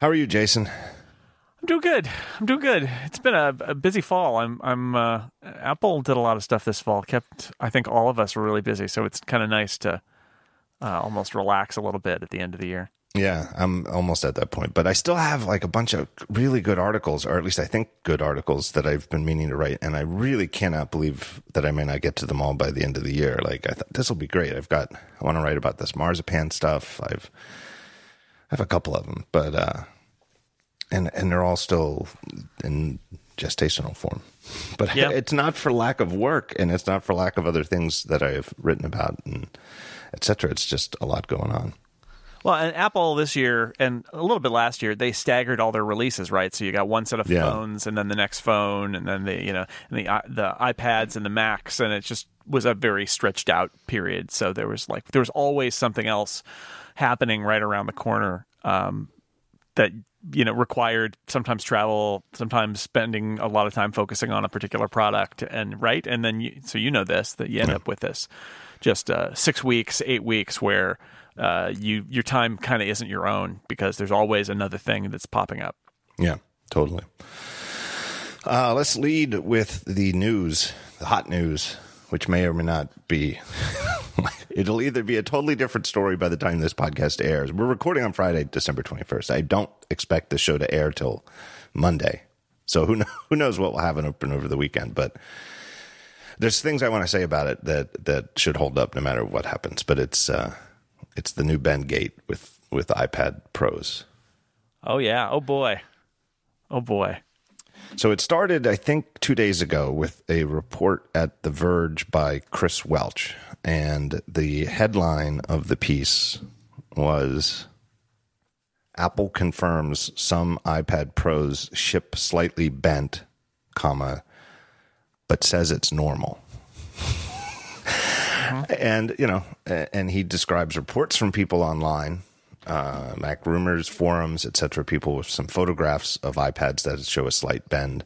How are you, Jason? I'm doing good. I'm doing good. It's been a, a busy fall. I'm. I'm. Uh, Apple did a lot of stuff this fall. Kept. I think all of us were really busy. So it's kind of nice to uh, almost relax a little bit at the end of the year. Yeah, I'm almost at that point, but I still have like a bunch of really good articles, or at least I think good articles that I've been meaning to write, and I really cannot believe that I may not get to them all by the end of the year. Like I thought this will be great. I've got I want to write about this marzipan stuff. I've have a couple of them, but uh, and and they're all still in gestational form. But Yeah. it's not for lack of work, and it's not for lack of other things that I have written about and etc. It's just a lot going on. Well, and Apple this year and a little bit last year, they staggered all their releases, right? So you got one set of Yeah. phones, and then the next phone, and then the you know, and the the iPads and the Macs, and it just was a very stretched out period. So there was like there was always something else happening right around the corner um, that you know required sometimes travel, sometimes spending a lot of time focusing on a particular product, and right, and then you, so you know this that you end up with this just uh, six weeks, eight weeks where uh, you your time kind of isn't your own because there's always another thing that's popping up. Yeah, totally. Uh, let's lead with the news, the hot news, which may or may not be. It'll either be a totally different story by the time this podcast airs. We're recording on Friday, December 21st. I don't expect the show to air till Monday. So who, know, who knows what will happen open over the weekend. But there's things I want to say about it that, that should hold up no matter what happens. But it's, uh, it's the new Bendgate with, with iPad Pros. Oh yeah. Oh boy. Oh boy. So it started, I think, two days ago with a report at The Verge by Chris Welch. And the headline of the piece was Apple confirms some iPad Pros ship slightly bent, comma, but says it's normal. Uh-huh. And, you know, and he describes reports from people online uh, Mac rumors, forums, etc. People with some photographs of iPads that show a slight bend.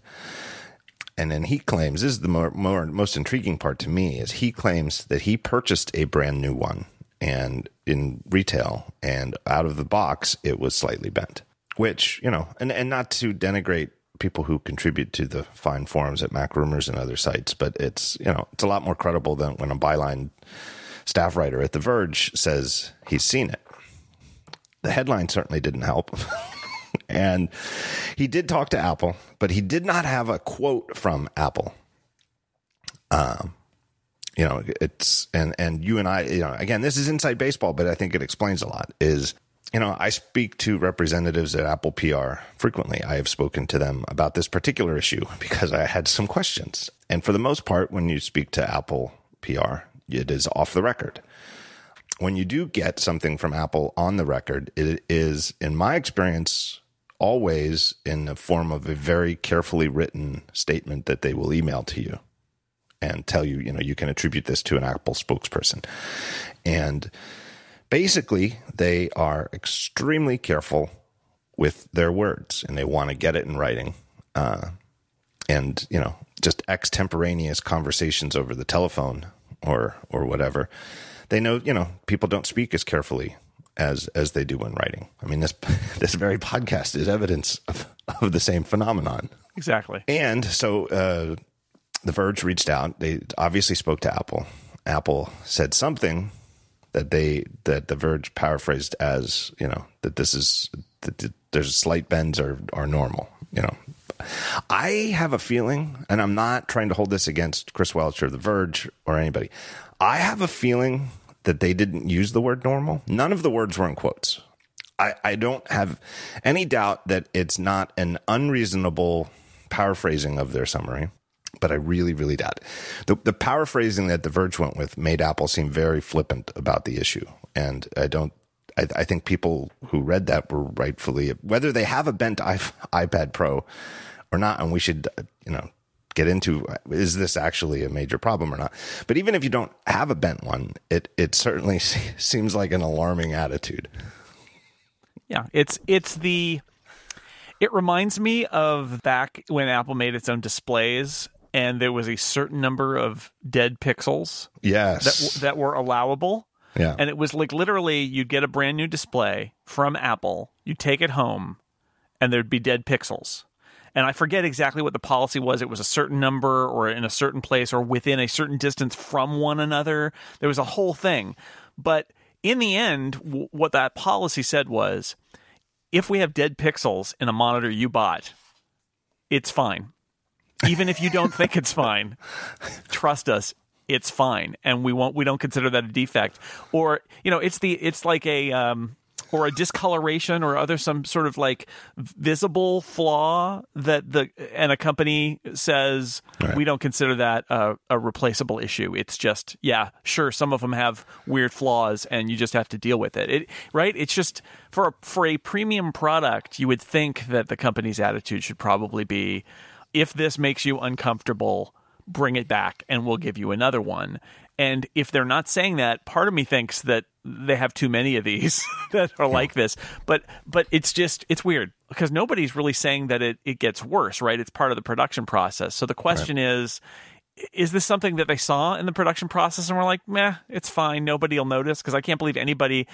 And then he claims this is the more, more most intriguing part to me is he claims that he purchased a brand new one and in retail and out of the box it was slightly bent. Which you know, and and not to denigrate people who contribute to the fine forums at Mac Rumors and other sites, but it's you know it's a lot more credible than when a byline staff writer at The Verge says he's seen it the headline certainly didn't help. and he did talk to Apple, but he did not have a quote from Apple. Um, you know, it's and and you and I, you know, again, this is inside baseball, but I think it explains a lot. Is you know, I speak to representatives at Apple PR frequently. I have spoken to them about this particular issue because I had some questions. And for the most part, when you speak to Apple PR, it is off the record when you do get something from Apple on the record, it is, in my experience, always in the form of a very carefully written statement that they will email to you and tell you, you know, you can attribute this to an Apple spokesperson. And basically, they are extremely careful with their words and they want to get it in writing. Uh, and, you know, just extemporaneous conversations over the telephone or or whatever they know you know people don't speak as carefully as as they do when writing. I mean this this very podcast is evidence of, of the same phenomenon. Exactly. and so uh the verge reached out. They obviously spoke to apple. Apple said something that they that the verge paraphrased as you know that this is that there's slight bends are are normal you know. I have a feeling, and I'm not trying to hold this against Chris Welch or The Verge or anybody. I have a feeling that they didn't use the word normal. None of the words were in quotes. I, I don't have any doubt that it's not an unreasonable paraphrasing of their summary, but I really, really doubt. The, the paraphrasing that The Verge went with made Apple seem very flippant about the issue. And I don't I, I think people who read that were rightfully whether they have a bent iPad Pro or not, and we should you know get into is this actually a major problem or not. But even if you don't have a bent one, it it certainly seems like an alarming attitude. Yeah, it's it's the it reminds me of back when Apple made its own displays and there was a certain number of dead pixels Yes, that that were allowable. yeah, And it was like literally you'd get a brand new display from Apple, you take it home, and there'd be dead pixels. And I forget exactly what the policy was. It was a certain number or in a certain place or within a certain distance from one another. There was a whole thing. But in the end, w- what that policy said was if we have dead pixels in a monitor you bought, it's fine. Even if you don't think it's fine, trust us, it's fine, and we won't. We don't consider that a defect, or you know, it's the it's like a um, or a discoloration or other some sort of like visible flaw that the and a company says Right. we don't consider that a, a replaceable issue. It's just yeah, sure, some of them have weird flaws, and you just have to deal with it. It right? It's just for a, for a premium product, you would think that the company's attitude should probably be if this makes you uncomfortable, bring it back and we'll give you another one. And if they're not saying that, part of me thinks that they have too many of these that are like this. But but it's just it's weird because nobody's really saying that it, it gets worse, right? It's part of the production process. So the question is is this something that they saw in the production process and we're like, meh, it's fine, nobody will notice? Because I can't believe anybody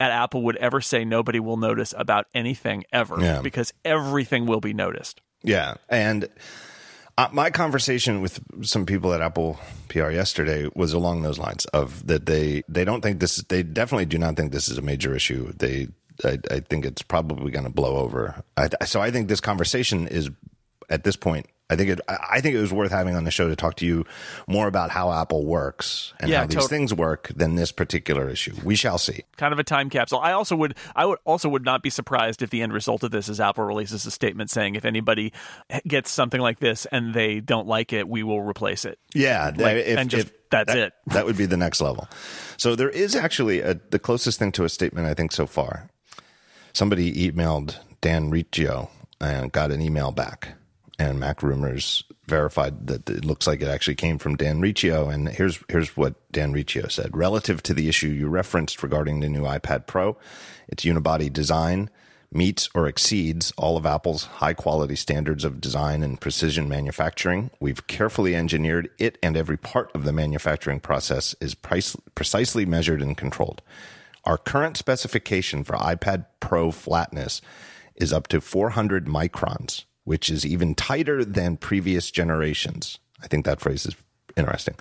at Apple would ever say nobody will notice about anything ever Yeah. because everything will be noticed. Yeah, and uh, my conversation with some people at Apple PR yesterday was along those lines of that they they don't think this they definitely do not think this is a major issue. They I, I think it's probably going to blow over. I, so I think this conversation is at this point. I think it. I think it was worth having on the show to talk to you more about how Apple works and Yeah, how these tot- things work than this particular issue. We shall see. kind of a time capsule. I also would I would also would not be surprised if the end result of this is Apple releases a statement saying if anybody gets something like this and they don't like it, we will replace it. Yeah, Like, if- and just if- that's that, it. That would be the next level. So there is actually a, the closest thing to a statement I think so far. Somebody emailed Dan Riccio and got an email back, and Mac Rumors verified that it looks like it actually came from Dan Riccio. And here's here's what Dan Riccio said relative to the issue you referenced regarding the new iPad Pro, its unibody design meets or exceeds all of Apple's high quality standards of design and precision manufacturing. We've carefully engineered it, and every part of the manufacturing process is price, precisely measured and controlled. Our current specification for iPad Pro flatness is up to 400 microns, which is even tighter than previous generations. I think that phrase is interesting.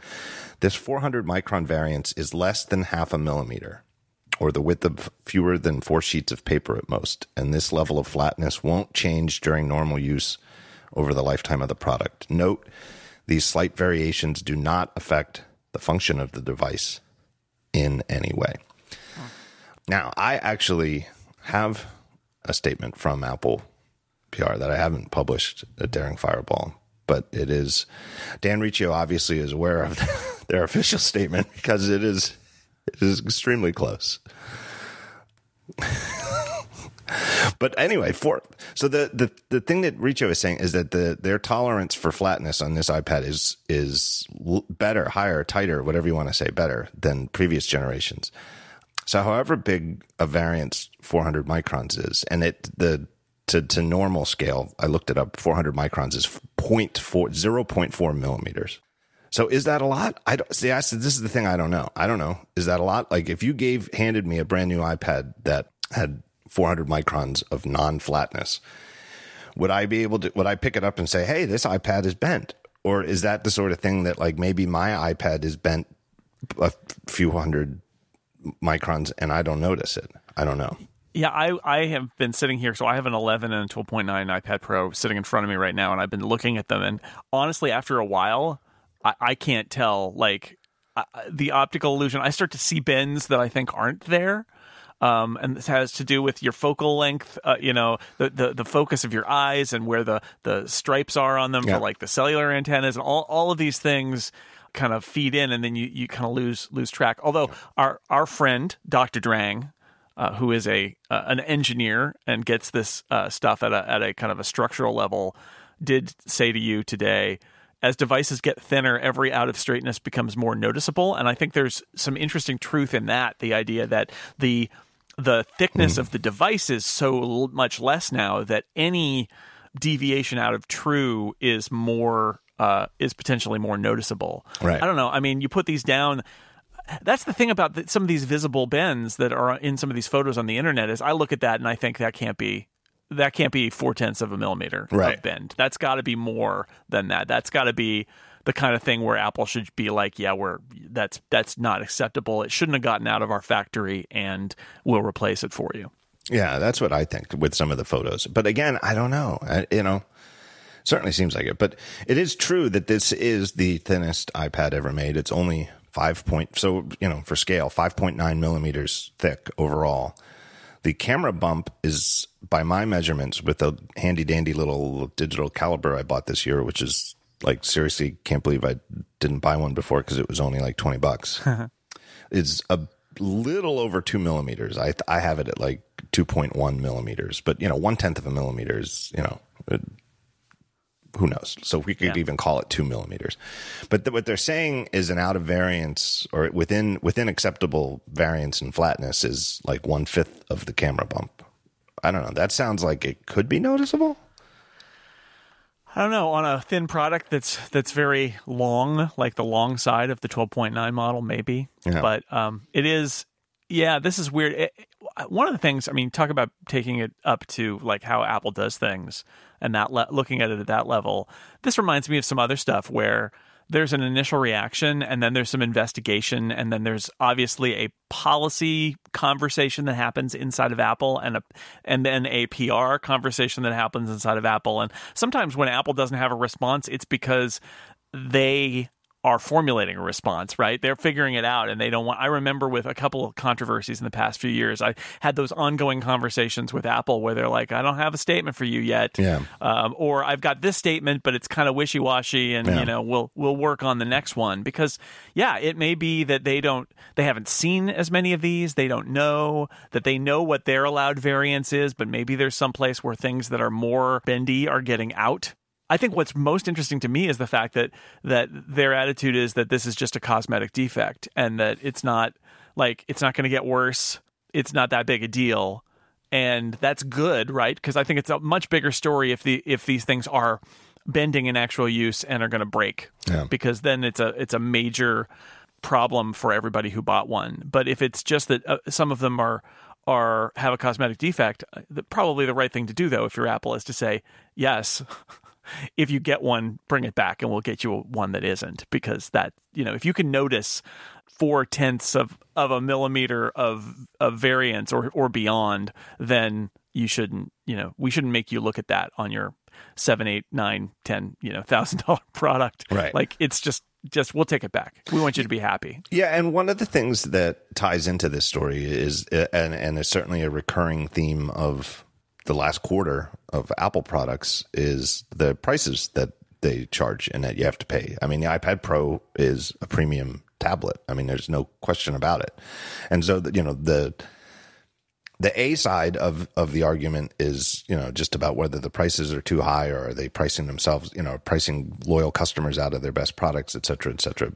This 400 micron variance is less than half a millimeter or the width of fewer than four sheets of paper at most. And this level of flatness won't change during normal use over the lifetime of the product. Note, these slight variations do not affect the function of the device in any way. Now, I actually have a statement from Apple PR that I haven't published at Daring Fireball, but it is Dan Riccio obviously is aware of their official statement because it is it is extremely close. but anyway, for so the, the the thing that Riccio is saying is that the their tolerance for flatness on this iPad is is better, higher, tighter, whatever you want to say, better than previous generations. So, however big a variance 400 microns is, and it the to, to normal scale, I looked it up. 400 microns is 0.4, 0.4 millimeters. So, is that a lot? I don't see. I said this is the thing I don't know. I don't know. Is that a lot? Like, if you gave handed me a brand new iPad that had 400 microns of non flatness, would I be able to? Would I pick it up and say, "Hey, this iPad is bent"? Or is that the sort of thing that, like, maybe my iPad is bent a few hundred microns and I don't notice it. I don't know. Yeah, I, I have been sitting here. So I have an 11 and a 12.9 iPad Pro sitting in front of me right now, and I've been looking at them. And honestly, after a while, I, I can't tell like the optical illusion. I start to see bends that I think aren't there. Um, and this has to do with your focal length, uh, you know, the, the the focus of your eyes and where the the stripes are on them Yeah. for like the cellular antennas and all all of these things kind of feed in, and then you, you kind of lose lose track. Although our our friend Dr. Drang, uh, who is a uh, an engineer and gets this uh, stuff at a at a kind of a structural level, did say to you today. As devices get thinner, every out of straightness becomes more noticeable, and I think there's some interesting truth in that. The idea that the the thickness of the device is so l- much less now that any deviation out of true is more uh, is potentially more noticeable. Right. I don't know. I mean, you put these down. That's the thing about the, some of these visible bends that are in some of these photos on the internet is I look at that and I think that can't be that can't be four tenths of a millimeter Right. of bend. That's got to be more than that. That's got to be the kind of thing where Apple should be like, yeah, we're that's that's not acceptable. It shouldn't have gotten out of our factory, and we'll replace it for you. Yeah, that's what I think with some of the photos. But again, I don't know. I, you know, certainly seems like it. But it is true that this is the thinnest iPad ever made. It's only five point, so you know, for scale, five point nine millimeters thick overall. The camera bump is, by my measurements, with a handy dandy little digital caliper I bought this year, which is like seriously can't believe I didn't buy one before because it was only like twenty bucks. Uh-huh. is a little over two millimeters. I I have it at like two point one millimeters, but you know, one tenth of a millimeter is you know, who knows? So we could Yeah. even call it two millimeters. But th- what they're saying is an out of variance or within within acceptable variance and flatness is like one fifth of the camera bump. I don't know. That sounds like it could be noticeable. I don't know on a thin product that's that's very long, like the long side of the 12.9 model, maybe. Yeah. But um, it is, yeah. This is weird. It, one of the things, I mean, talk about taking it up to like how Apple does things and that le- looking at it at that level. This reminds me of some other stuff where there's an initial reaction and then there's some investigation and then there's obviously a policy conversation that happens inside of Apple and a and then a PR conversation that happens inside of Apple and sometimes when Apple doesn't have a response it's because they are formulating a response, right? They're figuring it out and they don't want I remember with a couple of controversies in the past few years, I had those ongoing conversations with Apple where they're like, I don't have a statement for you yet. Yeah. Um, or I've got this statement, but it's kind of wishy washy and Yeah. you know, we'll we'll work on the next one. Because yeah, it may be that they don't they haven't seen as many of these, they don't know that they know what their allowed variance is, but maybe there's some place where things that are more bendy are getting out. I think what's most interesting to me is the fact that that their attitude is that this is just a cosmetic defect and that it's not like it's not going to get worse. It's not that big a deal, and that's good, right? Because I think it's a much bigger story if the if these things are bending in actual use and are going to break, Yeah. because then it's a it's a major problem for everybody who bought one. But if it's just that uh, some of them are are have a cosmetic defect, uh, the, probably the right thing to do though, if you're Apple, is to say yes. if you get one, bring it back, and we'll get you one that isn't. Because that you know, if you can notice four tenths of of a millimeter of of variance or or beyond, then you shouldn't. You know, we shouldn't make you look at that on your seven, eight, nine, ten, you know, thousand dollar product. Right. Like it's just just we'll take it back. We want you to be happy. Yeah, and one of the things that ties into this story is, uh, and and is certainly a recurring theme of the last quarter of Apple products is the prices that they charge and that you have to pay. I mean, the iPad Pro is a premium tablet. I mean, there's no question about it. And so, you know, the the A side of of the argument is, you know, just about whether the prices are too high or are they pricing themselves, you know, pricing loyal customers out of their best products, et cetera, et cetera.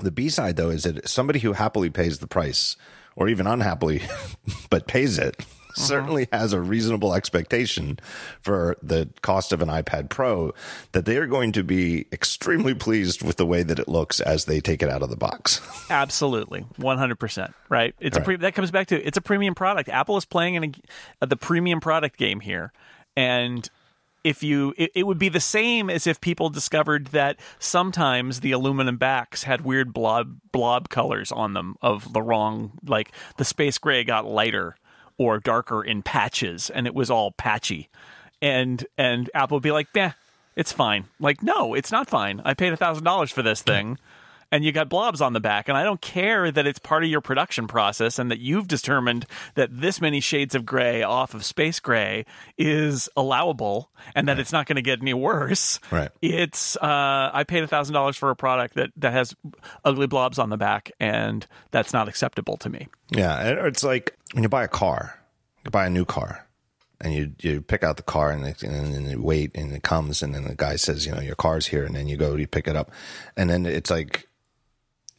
The B side, though, is that somebody who happily pays the price, or even unhappily, but pays it, Mm-hmm. certainly has a reasonable expectation for the cost of an iPad Pro that they are going to be extremely pleased with the way that it looks as they take it out of the box. Absolutely, one hundred percent. Right. It's a pre- that comes back to it's a premium product. Apple is playing in a, uh, the premium product game here, and if you it, it would be the same as if people discovered that sometimes the aluminum backs had weird blob blob colors on them of the wrong like the space gray got lighter or darker in patches and it was all patchy. And and apple would be like yeah it's fine. Like no it's not fine. I paid a thousand dollars for this thing and you got blobs on the back and i don't care that it's part of your production process and that you've determined that this many shades of gray off of space gray is allowable and that it's not going to get any worse. Right. it's uh, i paid a thousand dollars for a product that that has ugly blobs on the back and that's not acceptable to me. Yeah, it's like when you buy a car, you buy a new car, and you you pick out the car and, it, and then you wait and it comes and then the guy says, you know, your car's here, and then you go you pick it up, and then it's like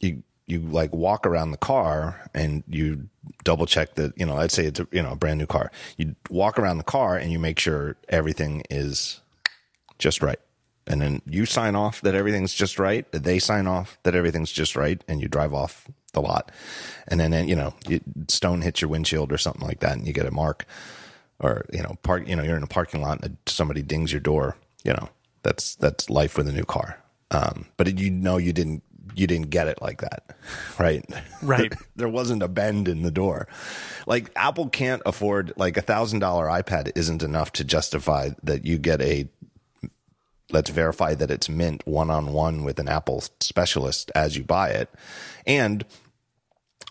you you like walk around the car and you double check that you know let's say it's a you know a brand new car. You walk around the car and you make sure everything is just right. And then you sign off that everything's just right they sign off that everything's just right and you drive off the lot. And then you know stone hits your windshield or something like that and you get a mark or you know park you know you're in a parking lot and somebody dings your door you know that's that's life with a new car. Um, but you know you didn't you didn't get it like that right? Right. there wasn't a bend in the door. Like apple can't afford like a thousand dollar ipad isn't enough to justify that you get a let's verify that it's mint one on one with an apple specialist as you buy it. And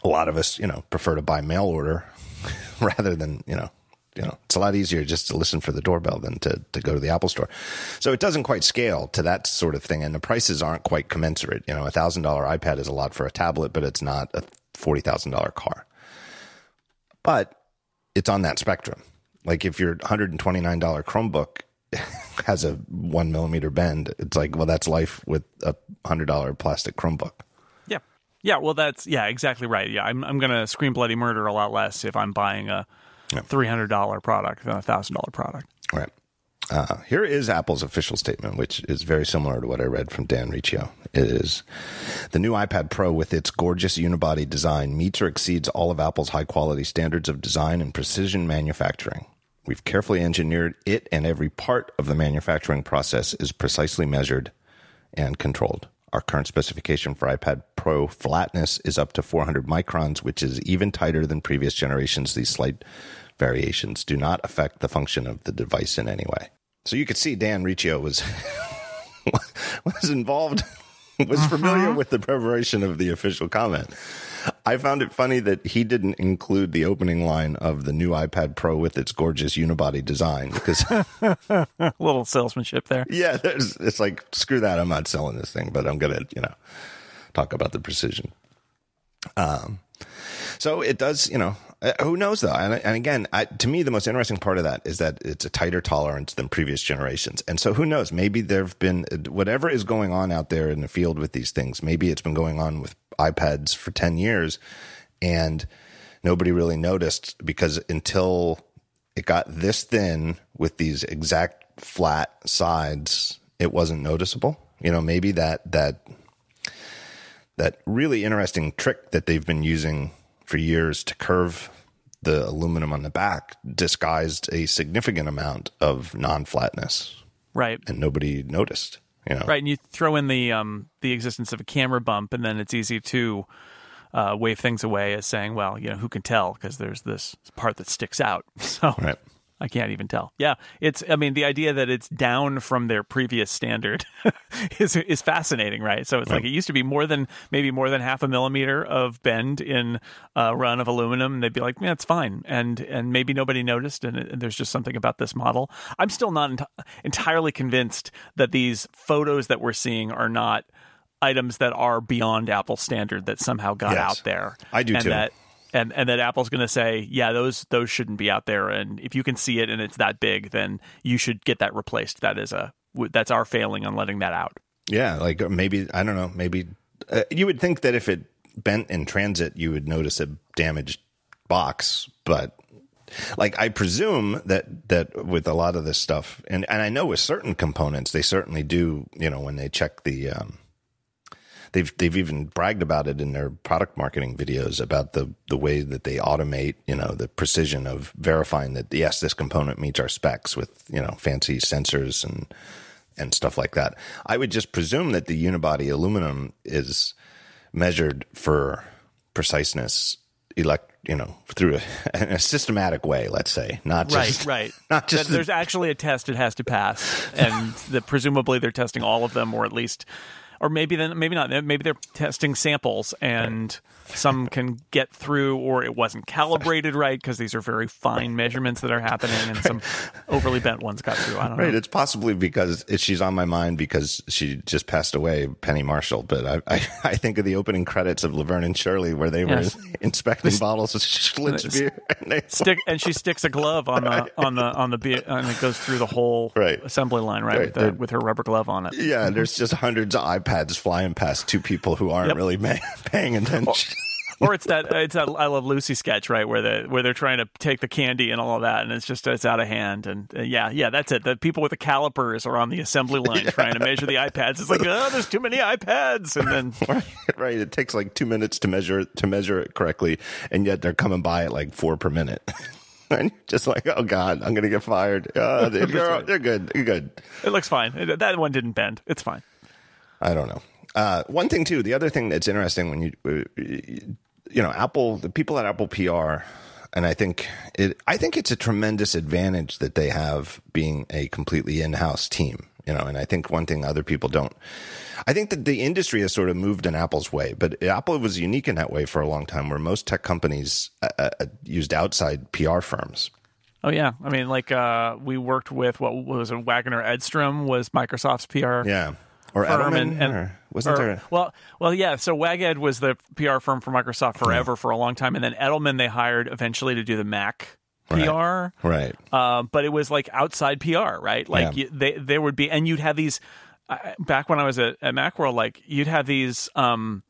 a lot of us you know prefer to buy mail order rather than you know you know it's a lot easier just to listen for the doorbell than to, to go to the apple store. So it doesn't quite scale to that sort of thing and the prices aren't quite commensurate. You know a thousand dollar ipad is a lot for a tablet but it's not a forty thousand dollar car. But it's on that spectrum. Like if your $129 chromebook has a one millimeter bend it's like well that's life with a hundred dollar plastic chromebook. Yeah. Yeah, well that's yeah, exactly right. Yeah, I'm I'm going to scream bloody murder a lot less if I'm buying a $300 product than a $1000 product. Right. Uh, here is Apple's official statement, which is very similar to what I read from Dan Riccio. It is the new iPad Pro with its gorgeous unibody design meets or exceeds all of Apple's high quality standards of design and precision manufacturing. We've carefully engineered it, and every part of the manufacturing process is precisely measured and controlled. Our current specification for iPad Pro flatness is up to 400 microns, which is even tighter than previous generations. These slight variations do not affect the function of the device in any way. So you could see Dan Riccio was was involved, was familiar uh-huh. with the preparation of the official comment. I found it funny that he didn't include the opening line of the new iPad Pro with its gorgeous unibody design because A little salesmanship there. yeah, there's, it's like screw that. I'm not selling this thing, but I'm gonna you know talk about the precision. Um, so it does, you know, uh, who knows though? And, and again, I, to me, the most interesting part of that is that it's a tighter tolerance than previous generations. And so who knows? Maybe there've been whatever is going on out there in the field with these things. Maybe it's been going on with iPads for 10 years and nobody really noticed because until it got this thin with these exact flat sides, it wasn't noticeable. You know, maybe that, that, that really interesting trick that they've been using for years to curve the aluminum on the back disguised a significant amount of non-flatness Right. and nobody noticed you know Right, and you throw in the um the existence of a camera bump and then it's easy to uh, wave things away as saying, well, you know, who can tell because there's this part that sticks out. So right I can't even tell. Yeah, it's. I mean, the idea that it's down from their previous standard is is fascinating, right? So it's like it used to be more than maybe more than half a millimeter of bend in a run of aluminum. And they'd be like, "Yeah, it's fine," and and maybe nobody noticed. And, and there's just something about this model. I'm still not ent- entirely convinced that these photos that we're seeing are not items that are beyond Apple standard that somehow got Yes. out there. I do and too. That, and and that Apple's going to say, yeah, those those shouldn't be out there. And if you can see it and it's that big, then you should get that replaced. That is a that's our failing on letting that out. yeah like maybe i don't know maybe uh, you would think that if it bent in transit you would notice a damaged box but like I presume that that with a lot of this stuff, and and I know with certain components, they certainly do. You know, when they check the, um, they've they've even bragged about it in their product marketing videos about the the way that they automate. You know, the precision of verifying that yes, this component meets our specs with you know fancy sensors and and stuff like that. I would just presume that the unibody aluminum is measured for preciseness elect you know through a, in a systematic way let's say not just right, right. not just there's actually a test it has to pass, and the, presumably they're testing all of them, or at least, or maybe then maybe not. Maybe they're testing samples, and some can get through, or it wasn't calibrated right because these are very fine measurements that are happening, and some overly bent ones got through. I don't Right, know. it's possibly because it, she's on my mind because she just passed away, Penny Marshall. But I, I, I think of the opening credits of Laverne and Shirley where they were Yes. inspecting bottles of Schlitz beer. And Stick and she sticks a glove on the on the on the be- and it goes through the whole Right. assembly line right, Right, with, the, with her rubber glove on it. yeah, mm-hmm. there's just hundreds of iPads flying past two people who aren't Yep. really ma- paying oh, attention. Or it's that it's that I Love Lucy sketch, right, where the where they're trying to take the candy and all of that, and it's just it's out of hand. And uh, yeah, yeah, that's it. The people with the calipers are on the assembly line trying to measure the iPads. It's like, oh, there's too many iPads, and then right, right. It takes like two minutes to measure to measure it correctly, and yet they're coming by at like four per minute. and just like, oh god, I'm gonna get fired. Uh, they're, good. They're good. It looks fine. That one didn't bend. It's fine. I don't know. Uh, one thing too. The other thing that's interesting when you, uh, you know, Apple, the people at Apple PR, and I think it, I think it's a tremendous advantage that they have being a completely in-house team. You know, and I think one thing other people don't. I think that the industry has sort of moved in Apple's way, but Apple was unique in that way for a long time, where most tech companies uh, uh, used outside PR firms. Oh yeah, I mean, like uh, we worked with what was it? Waggener Edstrom was Microsoft's PR. Yeah, or firm Edelman, and, and or wasn't or- there? well well yeah so WagEd was the PR firm for Microsoft forever for a long time and then Edelman they hired eventually to do the Mac PR Right. um, but it was like outside PR right like Yeah. you, they there would be and you'd have these uh, back when I was at, at Macworld like you'd have these um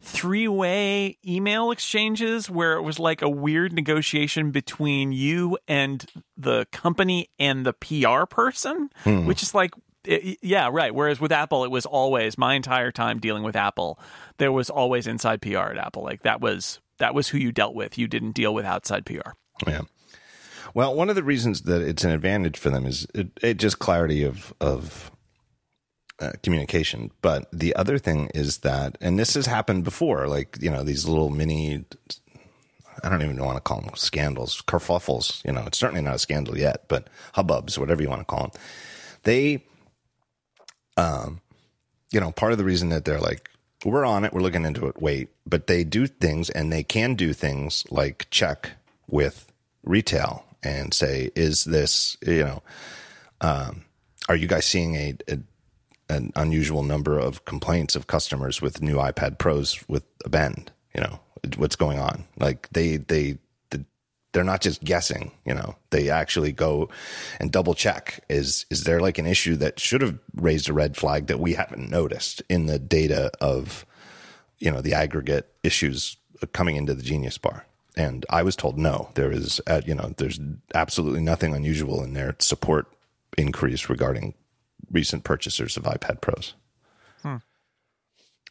three-way email exchanges where it was like a weird negotiation between you and the company and the PR person, which is like it- yeah, right. Whereas with Apple, it was always my entire time dealing with Apple. There was always inside PR at Apple. Like that was that was who you dealt with. You didn't deal with outside PR. Yeah. Well, one of the reasons that it's an advantage for them is it, it just clarity of of uh, communication. But the other thing is that, and this has happened before, like you know these little mini. I don't even want to call them scandals, kerfuffles. You know, it's certainly not a scandal yet, but hubbubs, whatever you want to call them. They, um, you know, part of the reason that they're like, we're on it, we're looking into it, wait, but they do things and they can do things like check with retail and say, is this, you know, um, are you guys seeing a, a an unusual number of complaints of customers with new iPad Pros with a bend? You know, what's going on? Like they they they're not just guessing, you know, they actually go and double check. Is is there like an issue that should have raised a red flag that we haven't noticed in the data of, you know, the aggregate issues coming into the Genius Bar? And I was told no, there is, uh, you know, there's absolutely nothing unusual in their support increase regarding recent purchasers of iPad Pros.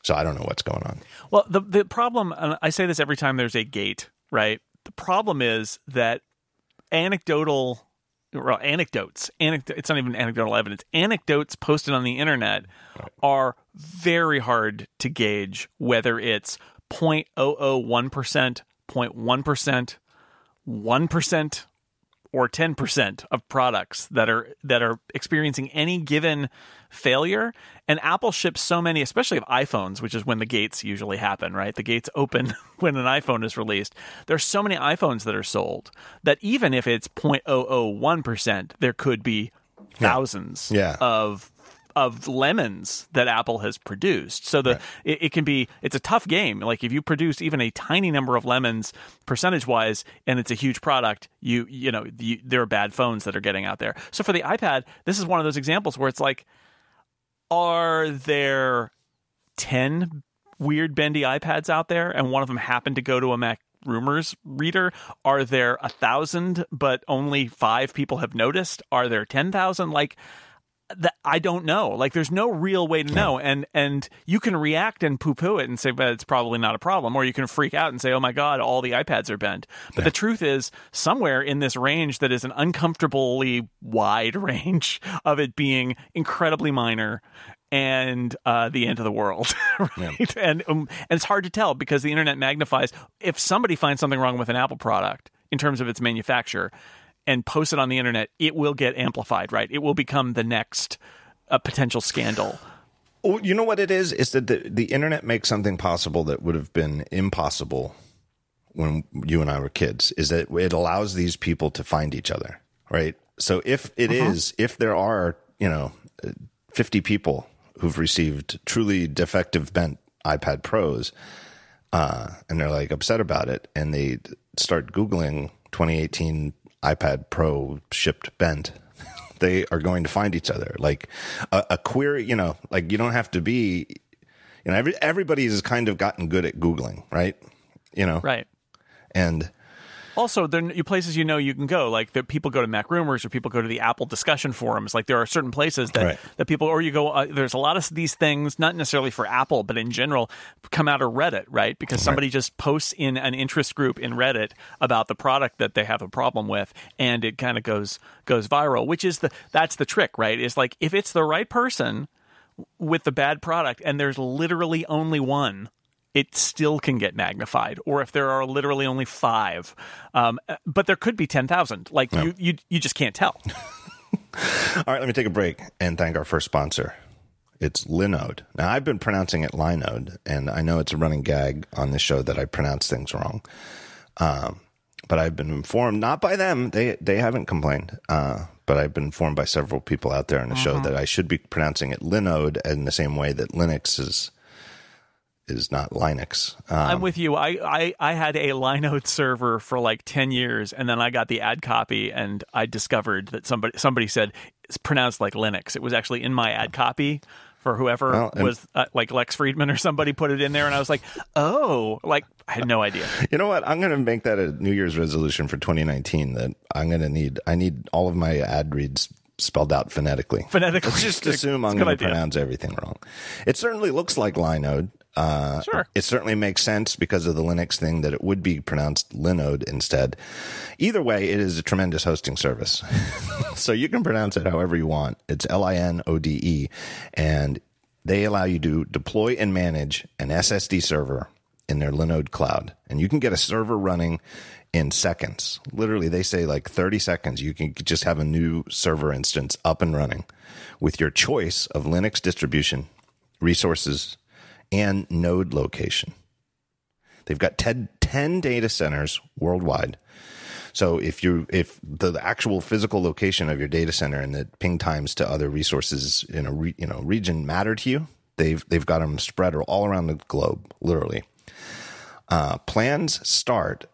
So I don't know what's going on. Well, the the problem, and I say this every time there's a gate, right? The problem is that anecdotal, well, anecdotes, anecd- it's not even anecdotal evidence. Anecdotes posted on the internet are very hard to gauge whether it's 0.001 percent, 0.1 percent, one percent, or 10% of products that are that are experiencing any given failure. And Apple ships so many especially of iPhones which is when the gates usually happen right? The gates open when an iPhone is released. There's so many iPhones that are sold that even if it's 0.001% there could be thousands Yeah. of of lemons that Apple has produced. So the it, it can be it's a tough game. Like if you produce even a tiny number of lemons percentage wise, and it's a huge product, you you know you, there are bad phones that are getting out there. So for the iPad, this is one of those examples where it's like, are there ten weird bendy iPads out there, and one of them happened to go to a Mac rumors reader are there a thousand but only five people have noticed are there 10,000 like that I don't know. Like there's no real way to know. And and you can react and poo poo it and say, but it's probably not a problem. Or you can freak out and say, Oh my God, all the iPads are bent. But the truth is somewhere in this range that is an uncomfortably wide range of it being incredibly minor and uh, the end of the world, right? And um, and it's hard to tell because the internet magnifies. If somebody finds something wrong with an Apple product in terms of its manufacture, and post it on the internet, it will get amplified, right? It will become the next uh, potential scandal. Oh, you know what it is? Is that the, the internet makes something possible that would have been impossible when you and I were kids. Is that it allows these people to find each other, right? So if it is, if there are, you know, fifty people who've received truly defective bent iPad Pros, uh, and they're like upset about it, and they start googling 2018 iPad Pro shipped bent. They are going to find each other. Like a, a query, you know, like you don't have to be, you know, every, everybody has kind of gotten good at Googling, right? You know, Right. and also there are places you know you can go like that people go to mac rumors or people go to the apple discussion forums. Like there are certain places that Right. that people or you go uh, there's a lot of these things not necessarily for apple but in general come out of reddit right? Because somebody just posts in an interest group in reddit about the product that they have a problem with and it kind of goes goes viral which is the that's the trick right? Is like if it's the right person with the bad product and there's literally only one it still can get magnified or if there are literally only five um, but there could be 10000 like you, you you just can't tell All right, let me take a break and thank our first sponsor. It's Linode. Now, I've been pronouncing it Linode, and I know it's a running gag on this show that I pronounce things wrong. Um, but I've been informed, not by them, they they haven't complained, uh, but I've been informed by several people out there on the show that I should be pronouncing it Linode in the same way that Linux is is not Linux. Um, I'm with you. I, I, I had a Linode server for like 10 years, and then I got the ad copy, and I discovered that somebody somebody said it's pronounced like Linux. It was actually in my ad copy for whoever Well, and- was uh, like Lex Friedman or somebody put it in there, and I was like, oh, like I had no idea. You know what? I'm going to make that a New Year's resolution for 2019 that I'm going to need I need all of my ad reads spelled out phonetically. Phonetically. Let's just assume I'm going to pronounce everything wrong. It certainly looks like Linode. Uh, Sure. It certainly makes sense because of the Linux thing that it would be pronounced Linode instead. Either way, it is a tremendous hosting service. so you can pronounce it however you want. It's L I N O D E. And they allow you to deploy and manage an SSD server in their Linode cloud. And you can get a server running in seconds. Literally, they say like 30 seconds, you can just have a new server instance up and running with your choice of Linux distribution, resources, and node location. They've got 10, 10 data centers worldwide. So if you if the actual physical location of your data center and the ping times to other resources in a re, you know region matter to you, they've they've got them spread all around the globe, literally. Uh, plans start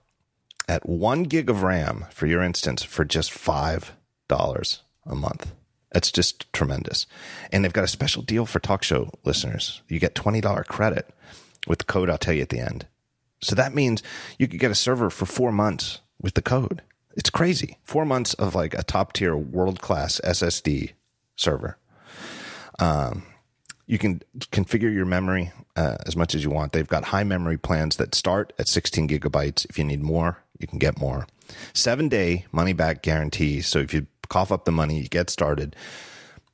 at one gig of RAM for your instance for just five dollars a month. That's just tremendous. And they've got a special deal for talk show listeners. You get twenty dollar credit with the code I'll tell you at the end. So that means you could get a server for four months with the code. It's crazy. Four months of like a top tier world class SSD server. Um, you can configure your memory uh, as much as you want. They've got high memory plans that start at 16 gigabytes. If you need more, you can get more. Seven day money back guarantee. So if you cough up the money, you get started.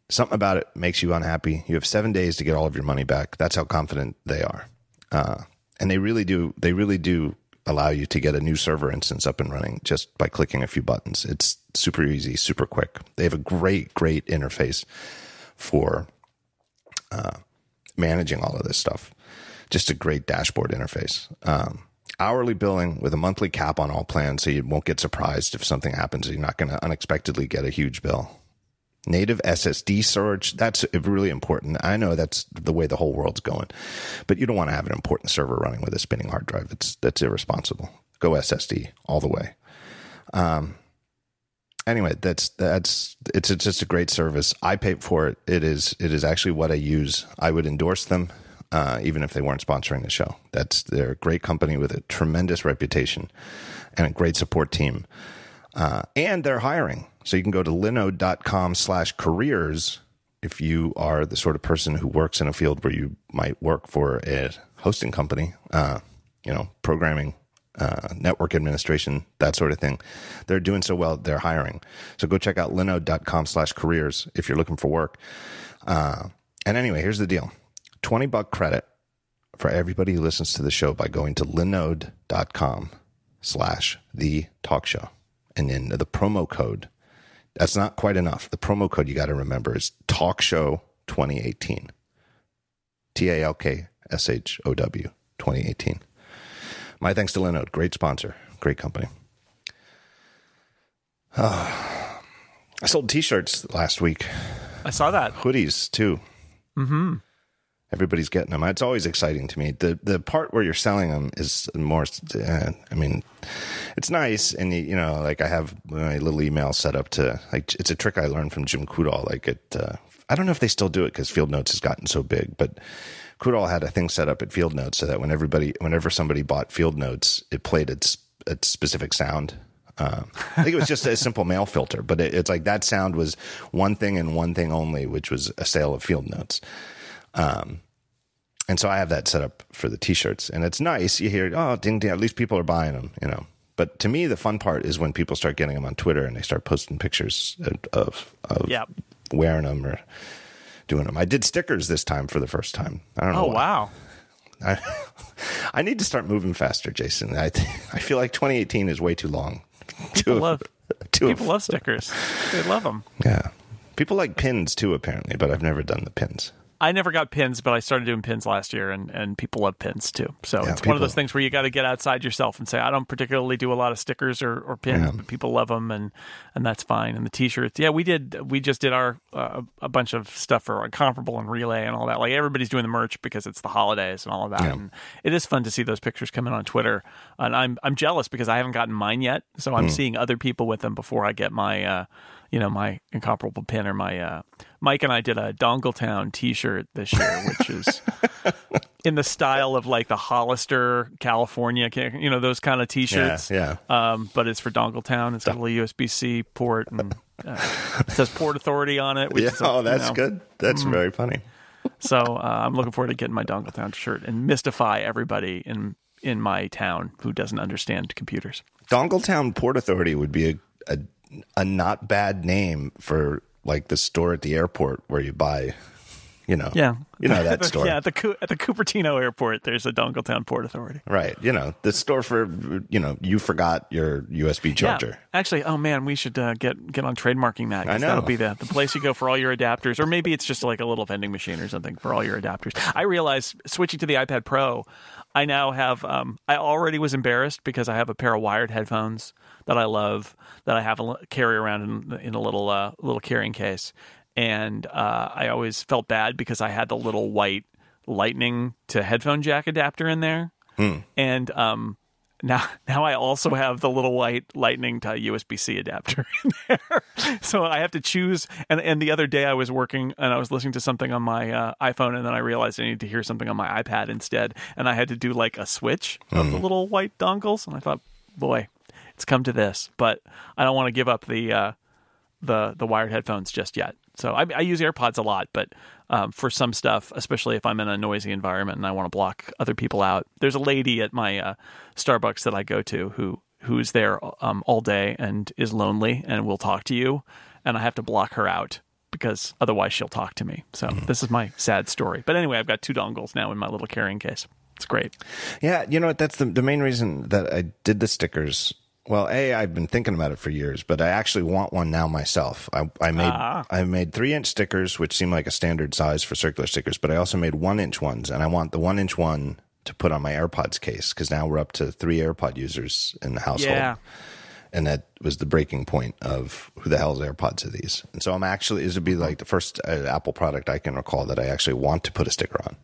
Something about it makes you unhappy. You have seven days to get all of your money back. That's how confident they are. Uh, and they really do. They really do allow you to get a new server instance up and running just by clicking a few buttons. It's super easy, super quick. They have a great, great interface for uh, managing all of this stuff. Just a great dashboard interface. Um, hourly billing with a monthly cap on all plans, so you won't get surprised if something happens. You're not going to unexpectedly get a huge bill. Native SSD storage, that's really important. I know that's the way the whole world's going, but you don't want to have an important server running with a spinning hard drive. It's that's irresponsible. Go SSD all the way. Um, anyway, that's that's it's, it's just a great service. I pay for it. It is it is actually what I use. I would endorse them, uh, even if they weren't sponsoring the show. That's they're a great company with a tremendous reputation and a great support team. Uh, and they're hiring. So you can go to linode.com slash careers if you are the sort of person who works in a field where you might work for a hosting company, uh, you know, programming, uh, network administration, that sort of thing. They're doing so well, they're hiring. So go check out linode.com slash careers if you're looking for work. Uh, and anyway, here's the deal 20 buck credit for everybody who listens to the show by going to linode.com slash the talk show. And then the promo code, that's not quite enough. The promo code you got to remember is talk show 2018. T A L K S H O W 2018. My thanks to Linode. Great sponsor. Great company. Ah, I sold t shirts last week, I saw that. hoodies too. hmm Everybody's getting them. It's always exciting to me. The the part where you're selling them is more. Uh, I mean, it's nice, and you, you know, like I have my little email set up to like it's a trick I learned from Jim Coudal. Like it, uh, I don't know if they still do it because Field Notes has gotten so big, but Kudal had a thing set up at Field Notes so that when everybody, whenever somebody bought Field Notes, it played its a specific sound. Um, I think it was just a simple mail filter, but it, it's like that sound was one thing and one thing only, which was a sale of field notes. Um, and so I have that set up for the t-shirts, and it's nice. You hear, oh, ding ding. At least people are buying them, you know. But to me, the fun part is when people start getting them on Twitter and they start posting pictures of of Yep. wearing them or doing them. I did stickers this time for the first time. I don't know. Oh why. wow. I, I need to start moving faster, Jason. I I feel like 2018 is way too long. To love- to People love stickers. They love them. yeah. People like pins too, apparently, but I've never done the pins. I never got pins, but I started doing pins last year, and, and people love pins too. So Yeah, it's one of those things where you got to get outside yourself and say, I don't particularly do a lot of stickers or, or pins, Yeah. but people love them, and and that's fine. And the t-shirts, yeah, we did we just did our uh, a bunch of stuff for comparable and relay and all that. Like everybody's doing the merch because it's the holidays and all of that. Yeah. And it is fun to see those pictures coming on Twitter, and I'm I'm jealous because I haven't gotten mine yet. So. I'm seeing other people with them before I get my. Uh, you know my incomparable pin or my uh, Mike and I did a Dongletown T-shirt this year, which is in the style of like the Hollister California, you know those kind of T-shirts. Yeah, Um, but it's for Dongletown. It's got a little USB-C port and uh, it says Port Authority on it. Which Yeah. Oh, you that's know. good. That's Mm-hmm. very funny. So uh, I'm looking forward to getting my Dongletown shirt and mystify everybody in in my town who doesn't understand computers. Dongletown Port Authority would be a, a a not bad name for like the store at the airport where you buy, you know, Yeah, you know that store, yeah, at the at the Cupertino Airport, there's a Dongletown Port Authority. right? You know, the store for you know you forgot your USB charger. Yeah. Actually, oh man, we should uh, get get on trademarking that. I know. That'll be the, the place you go for all your adapters, or maybe it's just like a little vending machine or something for all your adapters. I realized switching to the iPad Pro, I now have. Um, I already was embarrassed because I have a pair of wired headphones that I love that I have a, carry around in, in a little uh, little carrying case, and uh, I always felt bad because I had the little white Lightning to headphone jack adapter in there, and um, now now I also have the little white Lightning to USB C adapter in there. so I have to choose. And and the other day I was working and I was listening to something on my uh, iPhone, and then I realized I needed to hear something on my iPad instead, and I had to do like a switch of the little white dongles, and I thought, boy, it's come to this. But I don't want to give up the. Uh, the the wired headphones just yet. So I, I use AirPods a lot, but um, for some stuff, especially if I'm in a noisy environment and I want to block other people out, there's a lady at my uh, Starbucks that I go to who who's there um, all day and is lonely and will talk to you, and I have to block her out because otherwise she'll talk to me. So this is my sad story. But anyway, I've got two dongles now in my little carrying case. It's great. Yeah, you know what? That's the the main reason that I did the stickers. Well, a I've been thinking about it for years, but I actually want one now myself. I, I made Ah. I made three inch stickers, which seem like a standard size for circular stickers, but I also made one inch ones, and I want the one inch one to put on my AirPods case because now we're up to three AirPod users in the household. Yeah. and that was the breaking point of who the hell's AirPods are these? And so I'm actually this would be like the first uh, Apple product I can recall that I actually want to put a sticker on.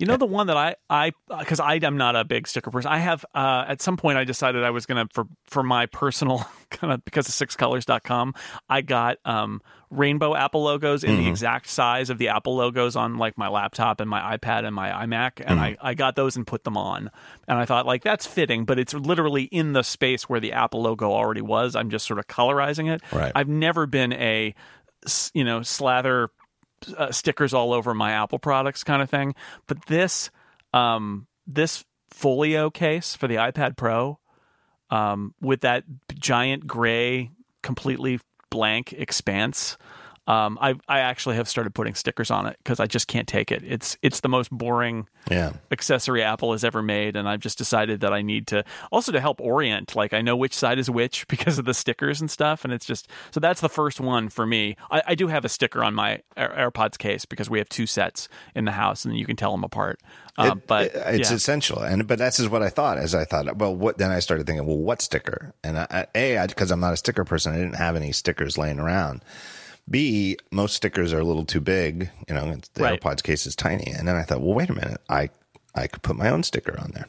You know the one that I I because I am not a big sticker person. I have uh, at some point I decided I was gonna for for my personal kind of because of sixcolors.com I got um, rainbow Apple logos in the exact size of the Apple logos on like my laptop and my iPad and my iMac, and I I got those and put them on, and I thought like that's fitting, but it's literally in the space where the Apple logo already was. I'm just sort of colorizing it. Right. I've never been a you know slather uh, stickers all over my Apple products kind of thing. But this um, this folio case for the iPad Pro um, with that giant gray, completely blank expanse. Um, I I actually have started putting stickers on it because I just can't take it. It's it's the most boring Yeah. accessory Apple has ever made, and I've just decided that I need to also to help orient. Like I know which side is which because of the stickers and stuff, and it's just so that's the first one for me. I, I do have a sticker on my Air- AirPods case because we have two sets in the house, and you can tell them apart. Uh, It- but it- it's yeah. essential, and but that's just what I thought. As I thought, well, what then I started thinking, well, what sticker? And I, I- a because I'm not a sticker person, I didn't have any stickers laying around. B most stickers are a little too big. You know, the Right. AirPods case is tiny, and then I thought, well, wait a minute, I I could put my own sticker on there.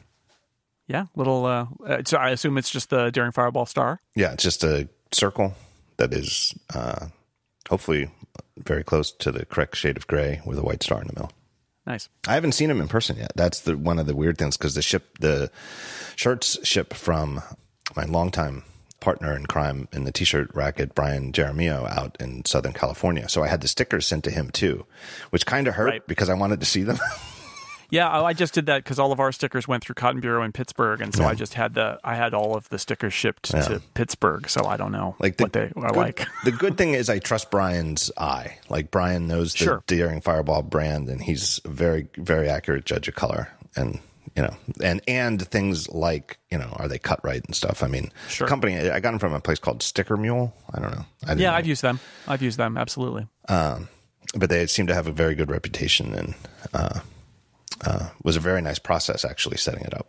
yeah, little. Uh, uh, so I assume it's just the Daring Fireball star. Yeah, it's just a circle that is uh, hopefully very close to the correct shade of gray with a white star in the middle. Nice. I haven't seen them in person yet. That's the one of the weird things because the ship, the shirts ship from my longtime partner in crime in the t-shirt racket, Brian Jaramillo, out in Southern California. So I had the stickers sent to him too, which kind of hurt Right. because I wanted to see them. Yeah, I I just did that because all of our stickers went through Cotton Bureau in Pittsburgh, and so I just had the I had all of the stickers shipped to Pittsburgh. So I don't know like the, what they are good, like. the good thing is I trust Brian's eye. Like Brian knows the Sure. Daring Fireball brand, and he's a very very accurate judge of color, and you know, and and things like you know, are they cut right and stuff. I mean, Sure. company I got them from a place called Sticker Mule. I don't know. I yeah, know. I've used them. I've used them absolutely. but they seem to have a very good reputation, and uh, uh, was a very nice process actually setting it up.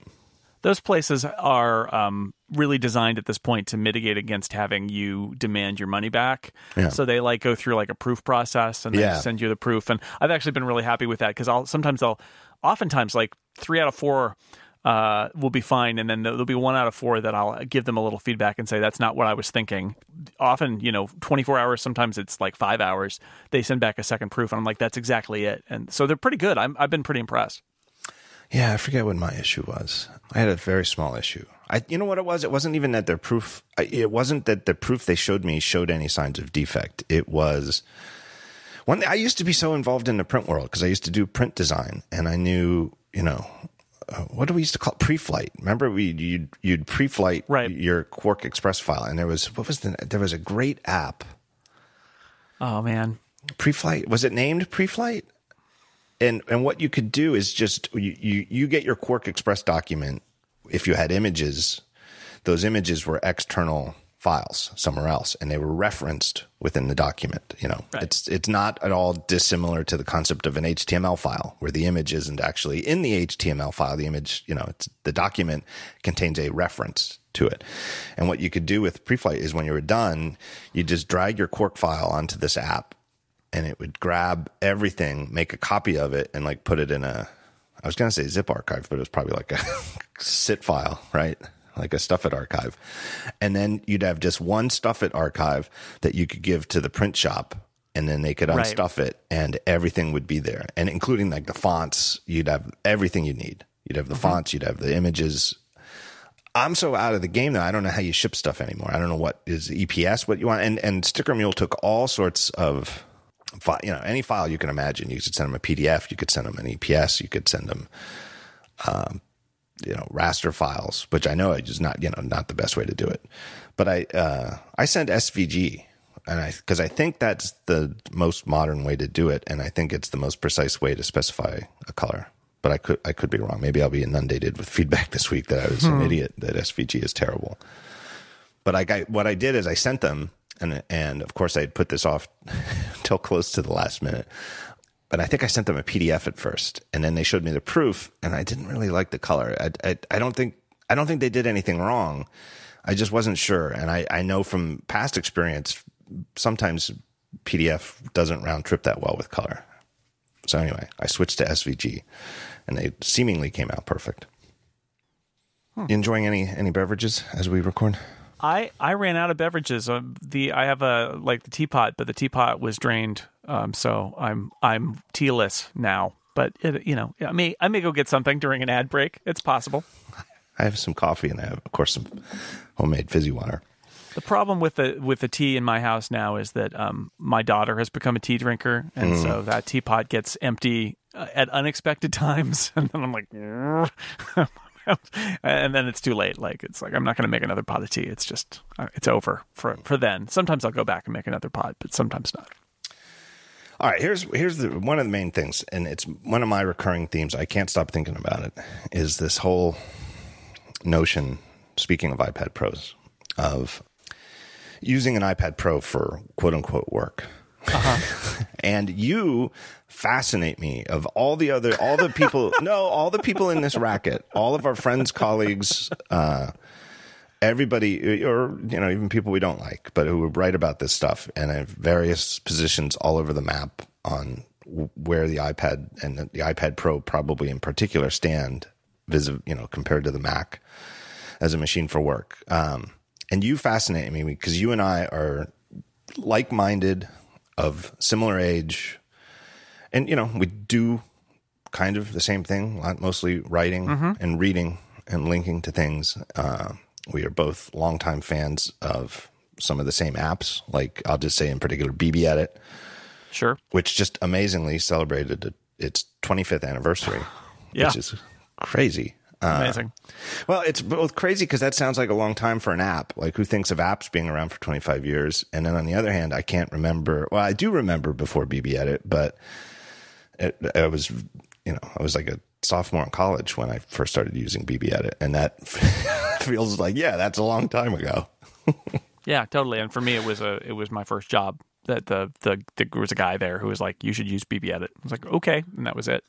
Those places are um, really designed at this point to mitigate against having you demand your money back. Yeah. So they like go through like a proof process and they Yeah. send you the proof. And I've actually been really happy with that because I'll sometimes I'll oftentimes like three out of four uh, will be fine, and then there'll be one out of four that I'll give them a little feedback and say that's not what I was thinking. Often, you know, 24 hours. Sometimes it's like five hours. They send back a second proof, and I'm like, that's exactly it. And so they're pretty good. I'm, I've been pretty impressed. Yeah, I forget what my issue was. I had a very small issue. I, you know what it was? It wasn't even that their proof. It wasn't that the proof they showed me showed any signs of defect. It was one. thing I used to be so involved in the print world because I used to do print design, and I knew, you know, uh, what do we used to call it? pre-flight? Remember, we you'd you'd pre-flight Right. your QuarkXPress file, and there was what was the there was a great app Oh man, pre-flight was it named pre-flight and and what you could do is just you, you you get your QuarkXPress document if you had images those images were external files somewhere else and they were referenced within the document you know Right. it's it's not at all dissimilar to the concept of an html file where the image isn't actually in the html file the image you know it's the document contains a reference to it and what you could do with preflight is when you were done you just drag your quark file onto this app and it would grab everything, make a copy of it, and like put it in a. I was gonna say zip archive, but it was probably like a sit file, right? Like a StuffIt archive, and then you'd have just one StuffIt archive that you could give to the print shop, and then they could Right. unstuff it, and everything would be there, and including like the fonts. You'd have everything you need. You'd have the fonts. You'd have the images. I'm so out of the game that I don't know how you ship stuff anymore. I don't know what is EPS, what you want, and and Sticker Mule took all sorts of, you know, any file you can imagine. You could send them a PDF, you could send them an EPS, you could send them, um, you know, raster files, which I know is not you know not the best way to do it. But I uh, I sent SVG, and I because I think that's the most modern way to do it, and I think it's the most precise way to specify a color. But I could I could be wrong. Maybe I'll be inundated with feedback this week that I was an idiot that SVG is terrible. But I got what I did is I sent them, and and of course I had put this off till close to the last minute. But I think I sent them a PDF at first, and then they showed me the proof, and I didn't really like the color. I I, I don't think I don't think they did anything wrong. I just wasn't sure, and I I know from past experience sometimes PDF doesn't round trip that well with color. So anyway, I switched to SVG, and they seemingly came out perfect. You enjoying any any beverages as we record? I I ran out of beverages. Um, the I have a like the teapot, but the teapot was drained. Um, so I'm I'm tealess now. But it, you know, I may I may go get something during an ad break. It's possible. I have some coffee and I have, of course, some homemade fizzy water. The problem with the with the tea in my house now is that um, my daughter has become a tea drinker, and so that teapot gets empty uh, at unexpected times, and then I'm like, and then it's too late. Like it's like I'm not going to make another pot of tea. It's just uh, it's over for for then. Sometimes I'll go back and make another pot, but sometimes not. All right, here's here's the one of the main things, and it's one of my recurring themes. I can't stop thinking about it. Is this whole notion? Speaking of iPad Pros, of using an iPad Pro for quote unquote work. and you fascinate me of all the other all the people no all the people in this racket all of our friends colleagues uh everybody or you know even people we don't like but who would write about this stuff and have various positions all over the map on where the ipad and the ipad pro probably in particular stand vis you know compared to the mac as a machine for work. Um and you fascinate me because you and i are like-minded of similar age and you know we do kind of the same thing, mostly writing and reading and linking to things. Uh, We are both longtime fans of some of the same apps. Like I'll just say in particular, BBEdit, Sure. which just amazingly celebrated its 25th anniversary, Yeah. which is crazy. Uh, Amazing. well, it's both crazy because that sounds like a long time for an app. Like, who thinks of apps being around for 25 years? And then on the other hand, I can't remember. Well, I do remember before BBEdit, but it, I was, you know, I was like a sophomore in college when I first started using BBEdit. And that feels like, yeah, that's a long time ago. Yeah, totally. And for me, it was a it was my first job. That the the there was a guy there who was like, "You should use BBEdit." I was like, "Okay," and that was it.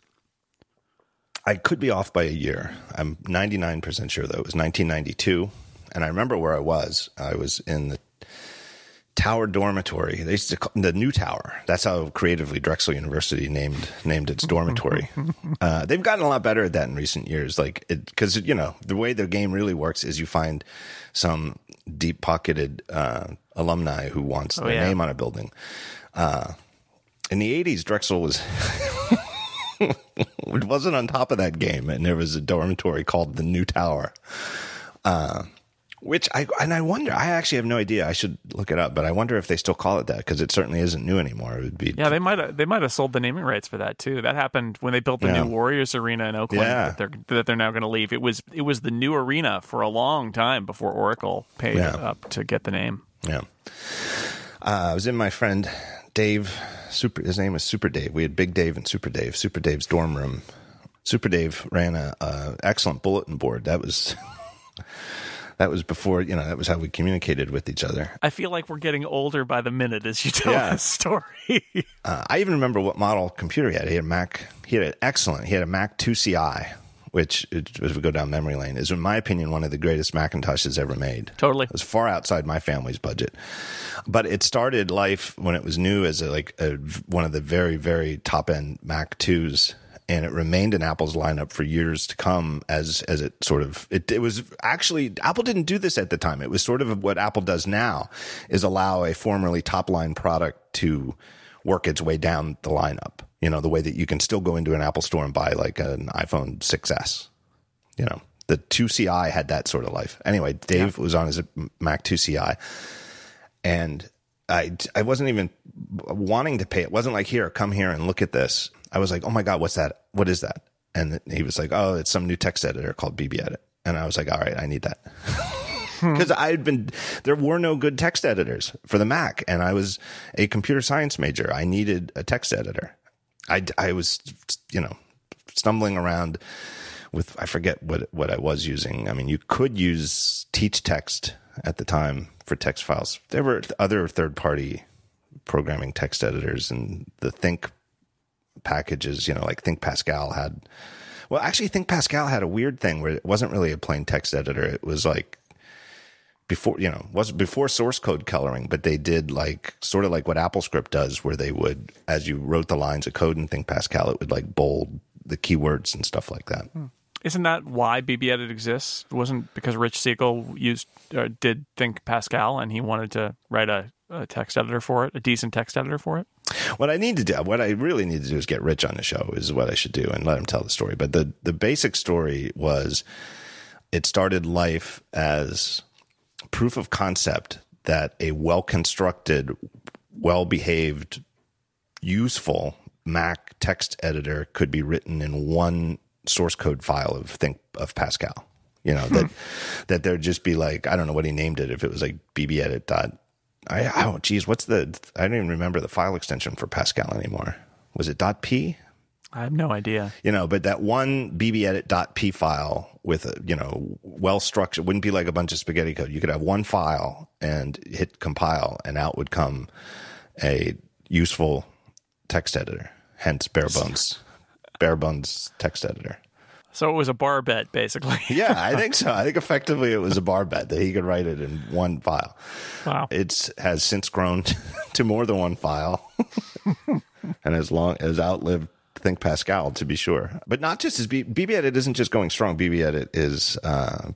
I could be off by a year. I'm 99% sure though. It was 1992. And I remember where I was. I was in the Tower Dormitory. They used to call the new tower. That's how creatively Drexel University named named its dormitory. uh, they've gotten a lot better at that in recent years. Like, because you know the way the game really works is you find some deep pocketed uh, alumni who wants their yeah. name on a building. Uh, in the '80s, Drexel was it wasn't on top of that game, and there was a dormitory called the New Tower. Uh, which I and I wonder. I actually have no idea. I should look it up, but I wonder if they still call it that because it certainly isn't new anymore. It would be Yeah, they might have they might have sold the naming rights for that too. That happened when they built the Yeah. new Warriors Arena in Oakland Yeah. that they're that they're now going to leave. It was it was the new arena for a long time before Oracle paid Yeah. up to get the name. Yeah. Uh, I was in my friend Dave. Super. His name was Super Dave. We had Big Dave and Super Dave. Super Dave's dorm room. Super Dave ran a, a excellent bulletin board. That was that was before you know. That was how we communicated with each other. I feel like we're getting older by the minute as you tell Yeah. this story. Uh, I even remember what model computer he had. He had a Mac. He had an excellent. He had a Mac 2CI, which, as we go down memory lane, is in my opinion one of the greatest Macintoshes ever made. Totally. It was far outside my family's budget, but it started life when it was new as a, like a, one of the very very top end Mac 2s. And it remained in Apple's lineup for years to come as as it sort of it, it was actually Apple didn't do this at the time. It was sort of what Apple does now is allow a formerly top line product to work its way down the lineup. You know, the way that you can still go into an Apple store and buy like an iPhone 6S. You know, the 2CI had that sort of life. Anyway, Dave was on his Mac 2CI and I, I wasn't even wanting to pay. It wasn't like, here, come here and look at this. I was like, oh my God, what's that? What is that? And he was like, oh, it's some new text editor called BBEdit. And I was like, all right, I need that. Hmm. Because I had been, there were no good text editors for the Mac, and I was a computer science major. I needed a text editor. I, I was, you know, stumbling around with, I forget what, what I was using. I mean, you could use TeachText at the time for text files. There were other third party programming text editors, and the Think packages, you know, like Think Pascal had. Well, actually, Think Pascal had a weird thing where it wasn't really a plain text editor. It was like before, you know, was before source code coloring, but they did like sort of like what AppleScript does, where they would, as you wrote the lines of code in Think Pascal, it would like bold the keywords and stuff like that. Isn't that why BBEdit exists? It wasn't because Rich Siegel used uh, did think Pascal and he wanted to write a, a text editor for it, a decent text editor for it. What I need to do, what I really need to do is get Rich on the show is what I should do and let him tell the story. But the, the basic story was it started life as proof of concept that a well constructed, well behaved, useful Mac text editor could be written in one source code file of think of Pascal. You know, that hmm. that there'd just be like, I don't know what he named it, if it was like bbedit dot I oh geez, what's the I don't even remember the file extension for Pascal anymore. Was it dot .p? I have no idea. You know, but that one bbedit.p file with a, you know, well structured wouldn't be like a bunch of spaghetti code. You could have one file and hit compile and out would come a useful text editor. Hence bare bones bare bones text editor. So it was a bar bet, basically. Yeah, I think so. I think effectively it was a bar bet that he could write it in one file. Wow. It's has since grown to more than one file, and as long as outlived Think Pascal to be sure. But not just as BBEdit isn't just going strong. BBEdit is uh,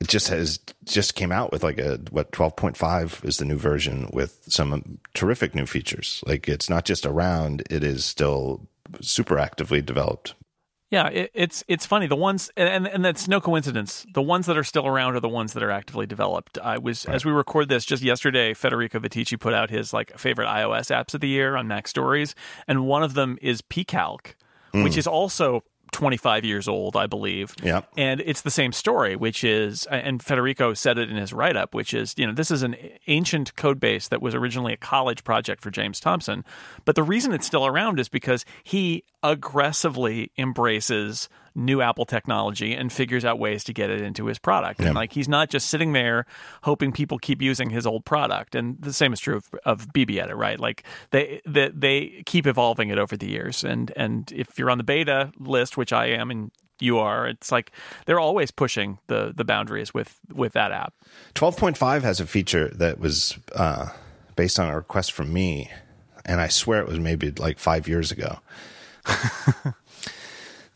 it just has just came out with like a what twelve point five is the new version with some terrific new features. Like it's not just around; it is still super actively developed. Yeah, it, it's it's funny. The ones and and that's no coincidence. The ones that are still around are the ones that are actively developed. I was as we record this just yesterday. Federico Viticci put out his like favorite iOS apps of the year on MacStories, and one of them is PCalc, which mm. is also 25 years old, I believe. Yeah. And it's the same story, which is, and Federico said it in his write up, which is, you know, this is an ancient code base that was originally a college project for James Thomson. But the reason it's still around is because he aggressively embraces new Apple technology and figures out ways to get it into his product. And like he's not just sitting there hoping people keep using his old product. And the same is true of, of BBEdit, right? Like they, they they keep evolving it over the years. And and if you're on the beta list, which I am, and you are, it's like they're always pushing the the boundaries with with that app. 12.5 has a feature that was uh, based on a request from me, and I swear it was maybe like five years ago.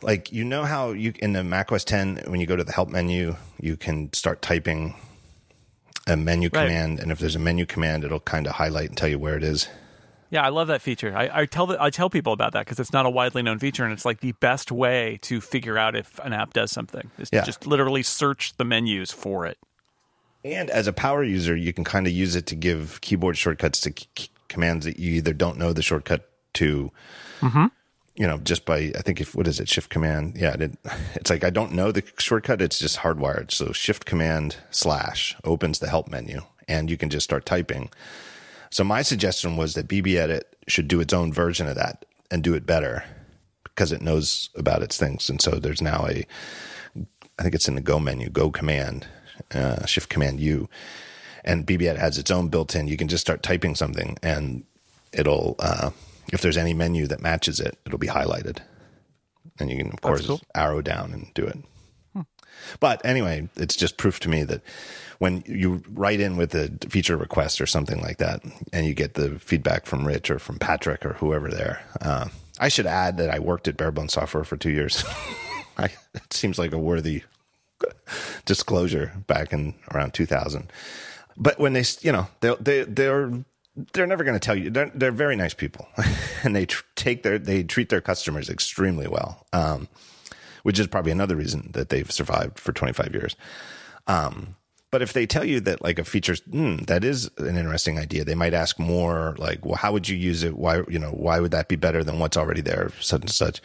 like you know how you in the macOS 10 when you go to the help menu, you can start typing a menu Right. command, and if there's a menu command, it'll kind of highlight and tell you where it is. Yeah, I love that feature. I, I tell the, I tell people about that because it's not a widely known feature, and it's like the best way to figure out if an app does something is Yeah. to just literally search the menus for it. And as a power user, you can kind of use it to give keyboard shortcuts to commands that you either don't know the shortcut to, mm-hmm. You know, just by I think if what is it Shift Command? Yeah, it, it's like I don't know the shortcut. It's just hardwired. So Shift Command slash opens the help menu, and you can just start typing. So my suggestion was that BBEdit should do its own version of that and do it better because it knows about its things. And so there's now a I think it's in the Go menu, Go command, uh, Shift Command U, and BBEdit has its own built-in. You can just start typing something, and it'll uh, if there's any menu that matches it, it'll be highlighted, and you can of course cool. arrow down and do it. But anyway, it's just proof to me that when you write in with a feature request or something like that, and you get the feedback from Rich or from Patrick or whoever there, uh, I should add that I worked at Bare Bones Software for two years. I, it seems like a worthy disclosure back in around 2000. But when they, you know, they they they're they're never going to tell you. They're they're very nice people, and they tr- take their they treat their customers extremely well. Um, which is probably another reason that they've survived for 25 years. Um, but if they tell you that like a feature, hmm, that is an interesting idea, they might ask more like, well, how would you use it? Why, you know, why would that be better than what's already there? Such and such.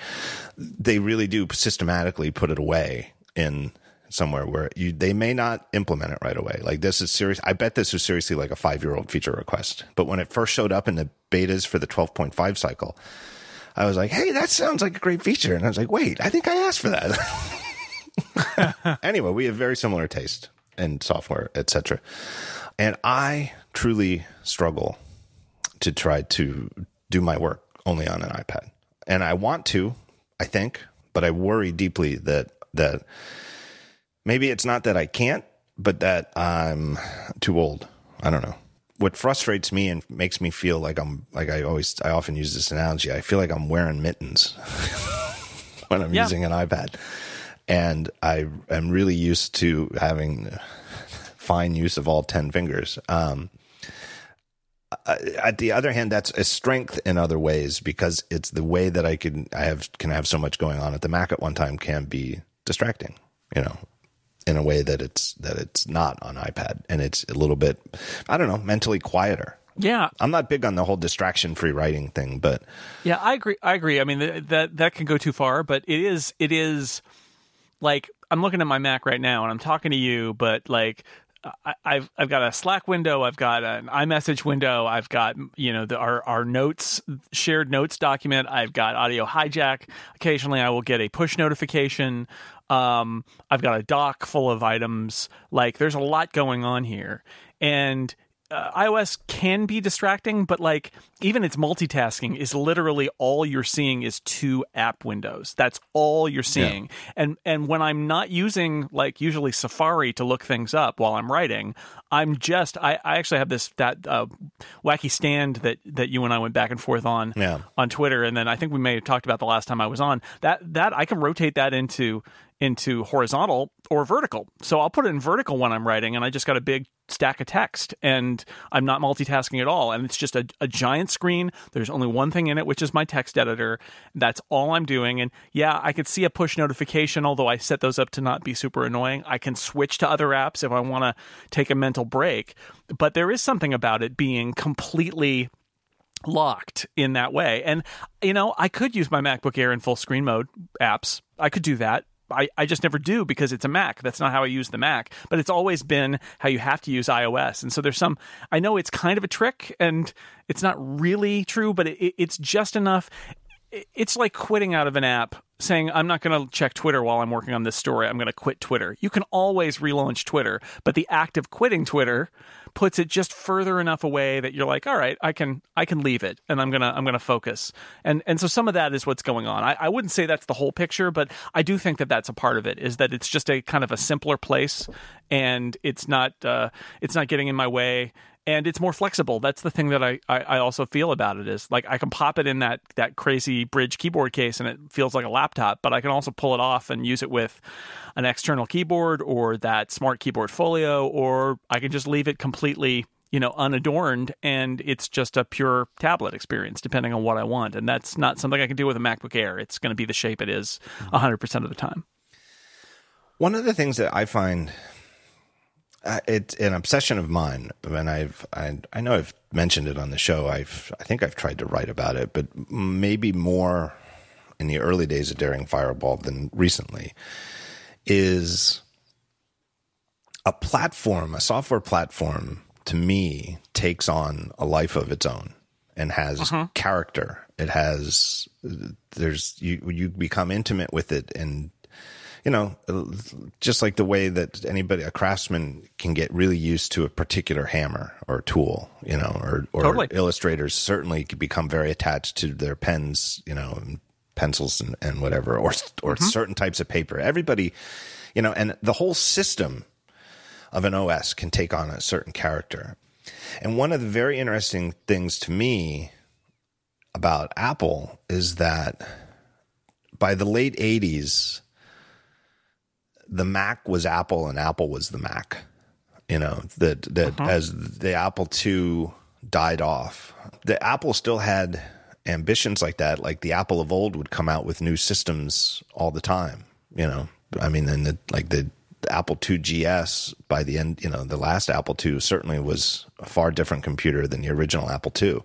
They really do systematically put it away in somewhere where you, they may not implement it right away. Like this is serious. I bet this was seriously like a five year old feature request. But when it first showed up in the betas for the 12.5 cycle, I was like, hey, that sounds like a great feature. And I was like, wait, I think I asked for that. anyway, we have very similar taste in software, etc. And I truly struggle to try to do my work only on an iPad. And I want to, I think, but I worry deeply that that maybe it's not that I can't, but that I'm too old. I don't know. What frustrates me and makes me feel like I'm like I always I often use this analogy. I feel like I'm wearing mittens when I'm Yeah. using an iPad. And I am really used to having fine use of all 10 fingers. Um, uh, at the other hand, that's a strength in other ways because it's the way that I can I have can have so much going on at the Mac at one time can be distracting, you know, in a way that it's that it's not on iPad, and it's a little bit I don't know mentally quieter. Yeah, I'm not big on the whole distraction free writing thing, but yeah, I agree. I agree. I mean, th- that that can go too far, but it is it is like I'm looking at my Mac right now and I'm talking to you, but like I, I've I've got a Slack window, I've got an iMessage window, I've got you know the, our our notes shared notes document, I've got audio hijack. Occasionally, I will get a push notification. Um, I've got a dock full of items. Like there's a lot going on here, and uh, iOS can be distracting, but like even its multitasking is literally all you're seeing is two app windows. That's all you're seeing. And and when I'm not using like usually Safari to look things up while I'm writing, I'm just I, I actually have this that uh, wacky stand that that you and I went back and forth on Yeah. on Twitter, and then I think we may have talked about the last time I was on that that I can rotate that into into horizontal or vertical. So I'll put it in vertical when I'm writing, and I just got a big stack of text, and I'm not multitasking at all. And it's just a, a giant screen. There's only one thing in it, which is my text editor. That's all I'm doing. And yeah, I could see a push notification, although I set those up to not be super annoying. I can switch to other apps if I want to take a mental break. But there is something about it being completely locked in that way. And, you know, I could use my MacBook Air in full screen mode apps. I could do that. I, I just never do because it's a Mac. That's not how I use the Mac. But it's always been how you have to use iOS. And so there's some, I know it's kind of a trick and it's not really true, but it, it's just enough. It's like quitting out of an app saying, I'm not going to check Twitter while I'm working on this story. I'm going to quit Twitter. You can always relaunch Twitter, but the act of quitting Twitter puts it just further enough away that you're like, all right, I can I can leave it and I'm gonna I'm gonna focus. And and so some of that is what's going on. I, I wouldn't say that's the whole picture, but I do think that that's a part of it. Is that it's just a kind of a simpler place, and it's not uh, it's not getting in my way and it's more flexible. That's the thing that I, I, I, also feel about it is like I can pop it in that that crazy bridge keyboard case and it feels like a laptop, but I can also pull it off and use it with an external keyboard or that smart keyboard folio, or I can just leave it completely you know unadorned and it's just a pure tablet experience depending on what I want. And that's not something I can do with a MacBook Air. It's going to be the shape it is mm-hmm. 100% of the time. One of the things that I find uh, it's an obsession of mine, and I've I, I know I've mentioned it on the show. I've I think I've tried to write about it, but maybe more in the early days of Daring Fireball than recently. Is a platform, a software platform, to me takes on a life of its own and has uh-huh. character. It has there's you you become intimate with it and you know, just like the way that anybody, a craftsman can get really used to a particular hammer or tool, you know, or, or totally. illustrators certainly become very attached to their pens, you know, and pencils and, and whatever, or, or mm-hmm. certain types of paper. Everybody, you know, and the whole system of an OS can take on a certain character. And one of the very interesting things to me about Apple is that by the late 80s, the Mac was Apple and Apple was the Mac. You know that that uh-huh. as the Apple II died off, the Apple still had ambitions like that. Like the Apple of old would come out with new systems all the time. You know, I mean, and the, like the, Apple II GS by the end, you know, the last Apple II certainly was a far different computer than the original Apple II.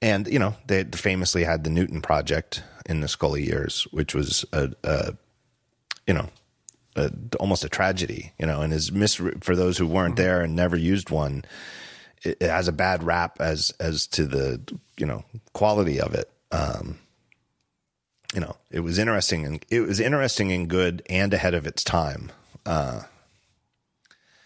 And you know, they famously had the Newton project in the Sculley years, which was a, a you know a, almost a tragedy, you know, and is mis for those who weren't there and never used one. It, it, has a bad rap as as to the you know quality of it. Um, you know, it was interesting and it was interesting and good and ahead of its time. Uh,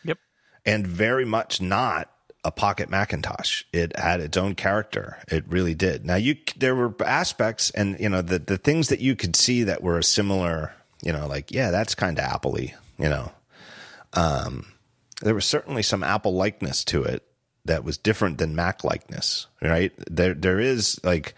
yep, and very much not a pocket Macintosh. It had its own character. It really did. Now you there were aspects and you know the the things that you could see that were a similar you know, like, yeah, that's kind of Apple you know. Um, there was certainly some Apple likeness to it that was different than Mac likeness, right? There, there is like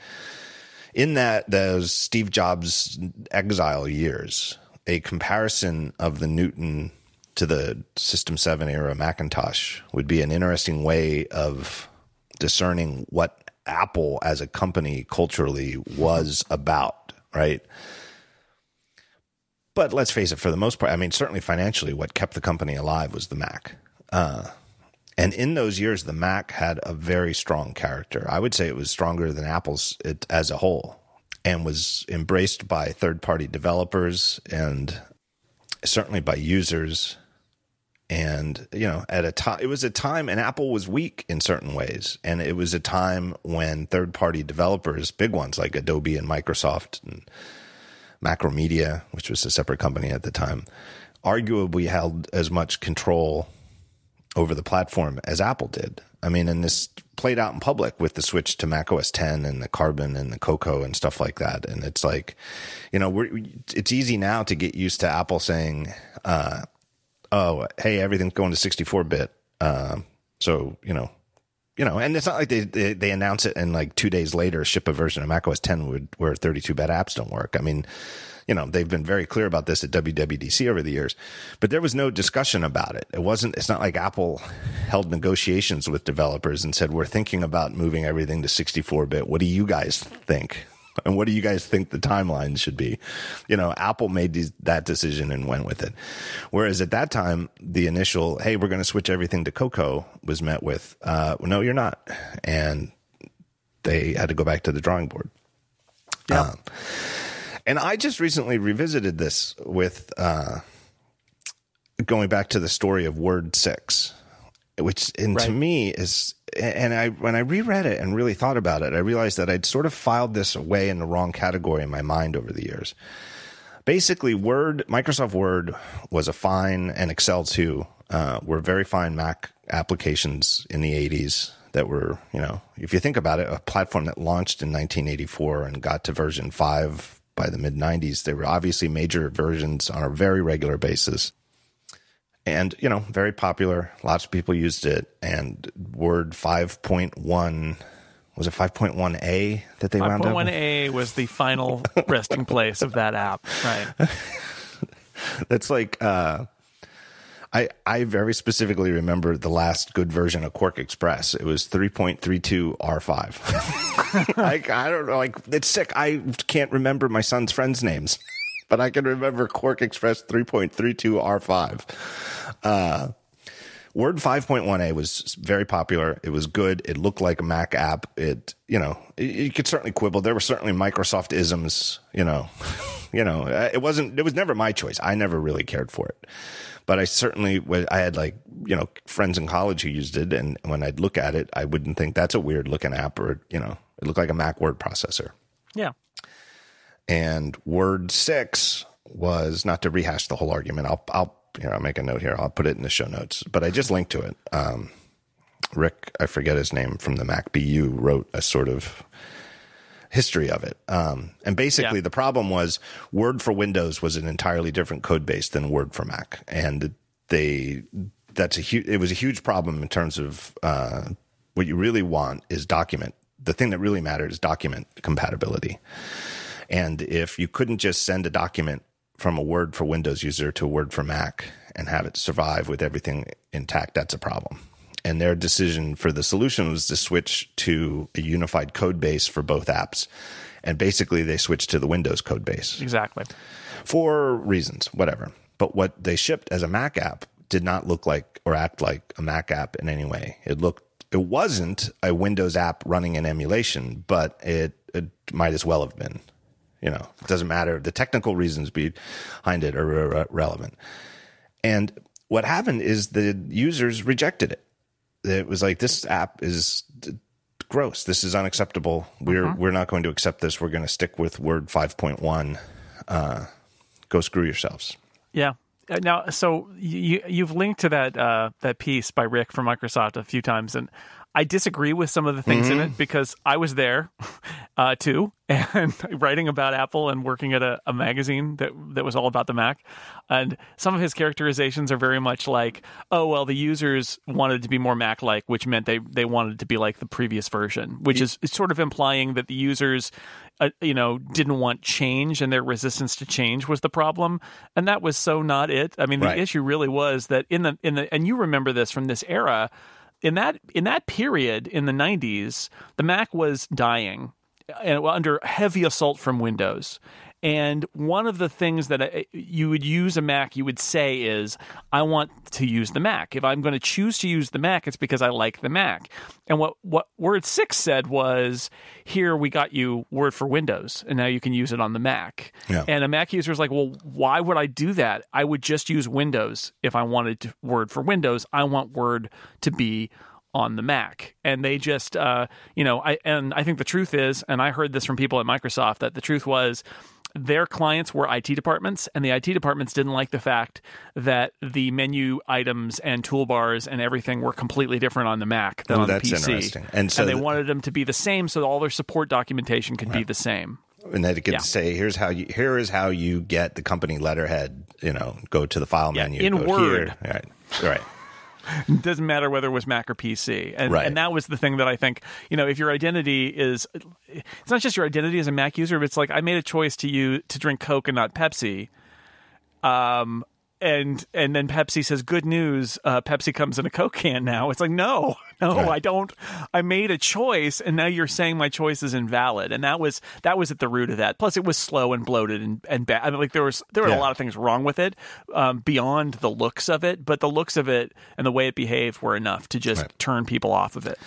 in that those Steve Jobs exile years, a comparison of the Newton to the System 7 era Macintosh would be an interesting way of discerning what Apple as a company culturally was about, right? But let's face it, for the most part, I mean, certainly financially, what kept the company alive was the Mac. Uh, and in those years, the Mac had a very strong character. I would say it was stronger than Apple's it, as a whole and was embraced by third party developers and certainly by users. And, you know, at a time, it was a time, and Apple was weak in certain ways. And it was a time when third party developers, big ones like Adobe and Microsoft and Macromedia, which was a separate company at the time, arguably held as much control over the platform as Apple did. I mean, and this played out in public with the switch to Mac OS 10 and the Carbon and the Cocoa and stuff like that. And it's like, you know, we're, it's easy now to get used to Apple saying, uh, oh, hey, everything's going to 64 bit. Uh, so, you know, you know, and it's not like they, they, they announce it and like two days later ship a version of macOS 10 would, where 32 bit apps don't work. I mean, you know, they've been very clear about this at WWDC over the years, but there was no discussion about it. It wasn't, it's not like Apple held negotiations with developers and said, we're thinking about moving everything to 64 bit. What do you guys think? And what do you guys think the timeline should be? You know, Apple made these, that decision and went with it. Whereas at that time, the initial, hey, we're going to switch everything to Cocoa was met with, uh, no, you're not. And they had to go back to the drawing board. Yeah. Um, and I just recently revisited this with uh, going back to the story of Word Six, which and to me is and I when I reread it and really thought about it, I realized that I'd sort of filed this away in the wrong category in my mind over the years. Basically, Word, Microsoft Word was a fine, and Excel too, uh, were very fine Mac applications in the 80s that were, you know, if you think about it, a platform that launched in 1984 and got to version 5 by the mid 90s. They were obviously major versions on a very regular basis and you know very popular lots of people used it and word 5.1 was it 5.1a that they wound up 5.1a was the final resting place of that app. Right. that's like uh I, I very specifically remember the last good version of QuarkXPress. It was 3.32 R5. like, I don't know. Like, it's sick. I can't remember my son's friends' names, but I can remember QuarkXPress 3.32 R5. Uh, Word 5.1a was very popular. It was good. It looked like a Mac app. It, you know, you could certainly quibble. There were certainly Microsoft isms, you know, you know, uh, it wasn't, it was never my choice. I never really cared for it. But I certainly, I had like, you know, friends in college who used it. And when I'd look at it, I wouldn't think that's a weird looking app or, you know, it looked like a Mac word processor. Yeah. And Word 6 was not to rehash the whole argument. I'll, I'll, here, I'll make a note here. I'll put it in the show notes, but I just linked to it. Um, Rick, I forget his name from the Mac BU, wrote a sort of history of it. Um, and basically, Yeah. the problem was Word for Windows was an entirely different code base than Word for Mac, and they that's a huge. It was a huge problem in terms of uh, what you really want is document. The thing that really matters is document compatibility. And if you couldn't just send a document from a Word for Windows user to a Word for Mac and have it survive with everything intact, that's a problem. And their decision for the solution was to switch to a unified code base for both apps. And basically, they switched to the Windows code base Exactly. for reasons, whatever. But what they shipped as a Mac app did not look like or act like a Mac app in any way. It looked, it wasn't a Windows app running in emulation, but it, it might as well have been. You know, it doesn't matter. The technical reasons behind it are re- relevant. And what happened is the users rejected it. It was like this app is d- gross. This is unacceptable. We're we're not going to accept this. We're going to stick with Word 5.1. Uh, go screw yourselves. Yeah. Uh, Now, so you you've linked to that uh, that piece by Rick from Microsoft a few times, and I disagree with some of the things in it because I was there uh, too, and writing about Apple and working at a, a magazine that that was all about the Mac, and some of his characterizations are very much like, oh well, the users wanted to be more Mac-like, which meant they they wanted to be like the previous version, which is is sort of implying that the users uh, you know, didn't want change and their resistance to change was the problem. And that was so not it. I mean, the Right. issue really was that in the in the and you remember this from this era, in that in that period in the 90s, the Mac was dying and under heavy assault from Windows. And one of the things that you would use a Mac, you would say is, I want to use the Mac. If I'm going to choose to use the Mac, it's because I like the Mac. And what, what Word 6 said was, here we got you Word for Windows, and now you can use it on the Mac. Yeah. And a Mac user is like, well, why would I do that? I would just use Windows if I wanted to, Word for Windows. I want Word to be on the Mac. And they just, uh, you know, I and I think the truth is, and I heard this from people at Microsoft that the truth was their clients were IT departments, and the IT departments didn't like the fact that the menu items and toolbars and everything were completely different on the Mac than Oh, on the PC. interesting. And so they the- wanted them to be the same, so all their support documentation could be the same. And they could Yeah. say, "Here's how you. Here is how you get the company letterhead. You know, go to the file Yeah, menu in Word. Here. All right, all right. It doesn't matter whether it was Mac or PC. And, Right. and that was the thing that I think, you know, if your identity is, it's not just your identity as a Mac user, but it's like, I made a choice to you to drink Coke and not Pepsi. Um, and and then Pepsi says, "Good news! Uh, Pepsi comes in a Coke can now." It's like, no, no, Right. I don't. I made a choice, and now you're saying my choice is invalid. And that was that was at the root of that. Plus, it was slow and bloated and and bad. I mean, like there was there were Yeah. a lot of things wrong with it um, beyond the looks of it, but the looks of it and the way it behaved were enough to just turn people off of it.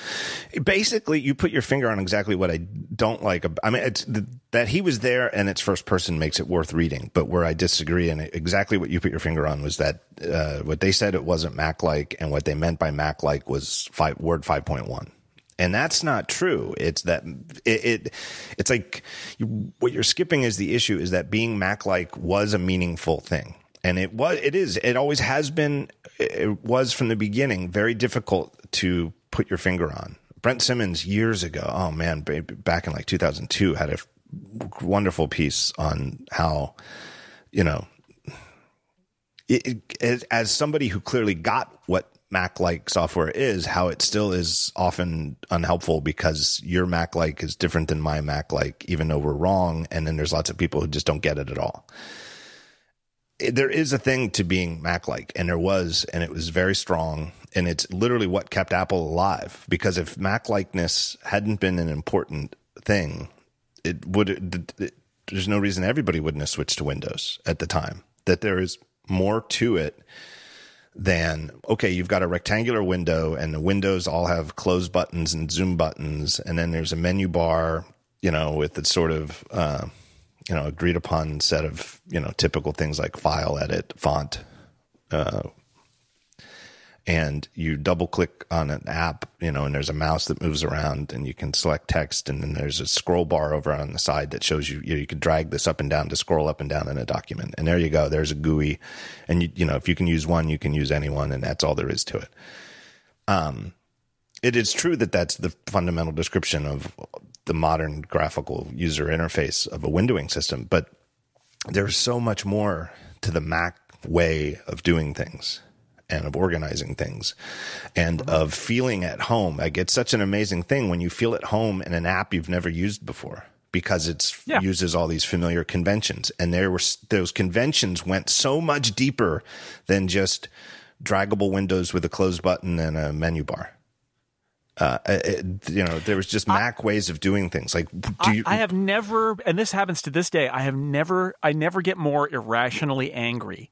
basically you put your finger on exactly what I don't like. I mean, it's the, that he was there and it's first person makes it worth reading. But where I disagree, and exactly what you put your finger on was that uh, what they said it wasn't Mac like, and what they meant by Mac like was five, Word five point one. And that's not true. It's that it, it it's like you, what you're skipping is the issue is that being Mac like was a meaningful thing. And it was, it is, it always has been, it was from the beginning very difficult to put your finger on. Brent Simmons years ago, oh man, back in like 2002, had a wonderful piece on how, you know, it, it, as somebody who clearly got what Mac like software is, how it still is often unhelpful because your Mac like is different than my Mac like, even though we're wrong. And then there's lots of people who just don't get it at all. There is a thing to being Mac like, and there was, and it was very strong. And it's literally what kept Apple alive because if Mac likeness hadn't been an important thing, it would, it, it- there's no reason everybody wouldn't have switched to Windows at the time. That there is more to it than okay, you've got a rectangular window and the windows all have close buttons and zoom buttons, and then there's a menu bar, you know, with the sort of uh, you know agreed upon set of you know typical things like file, edit, font, uh, and you double click on an app, you know, and there's a mouse that moves around and you can select text and then there's a scroll bar over on the side that shows you, you, know, you can drag this up and down to scroll up and down in a document. And there you go. There's a GUI. And you, you know, if you can use one, you can use anyone and that's all there is to it. Um, it is true that that's the fundamental description of the modern graphical user interface of a windowing system, but there's so much more to the Mac way of doing things and of organizing things and of feeling at home. Like it's such an amazing thing when you feel at home in an app you've never used before because it's Yeah. uses all these familiar conventions and there were those conventions went so much deeper than just draggable windows with a close button and a menu bar. Uh, it, you know, there was just Mac ways of doing things. Like, do I, you? I have never, and this happens to this day. I have never, I never get more irrationally angry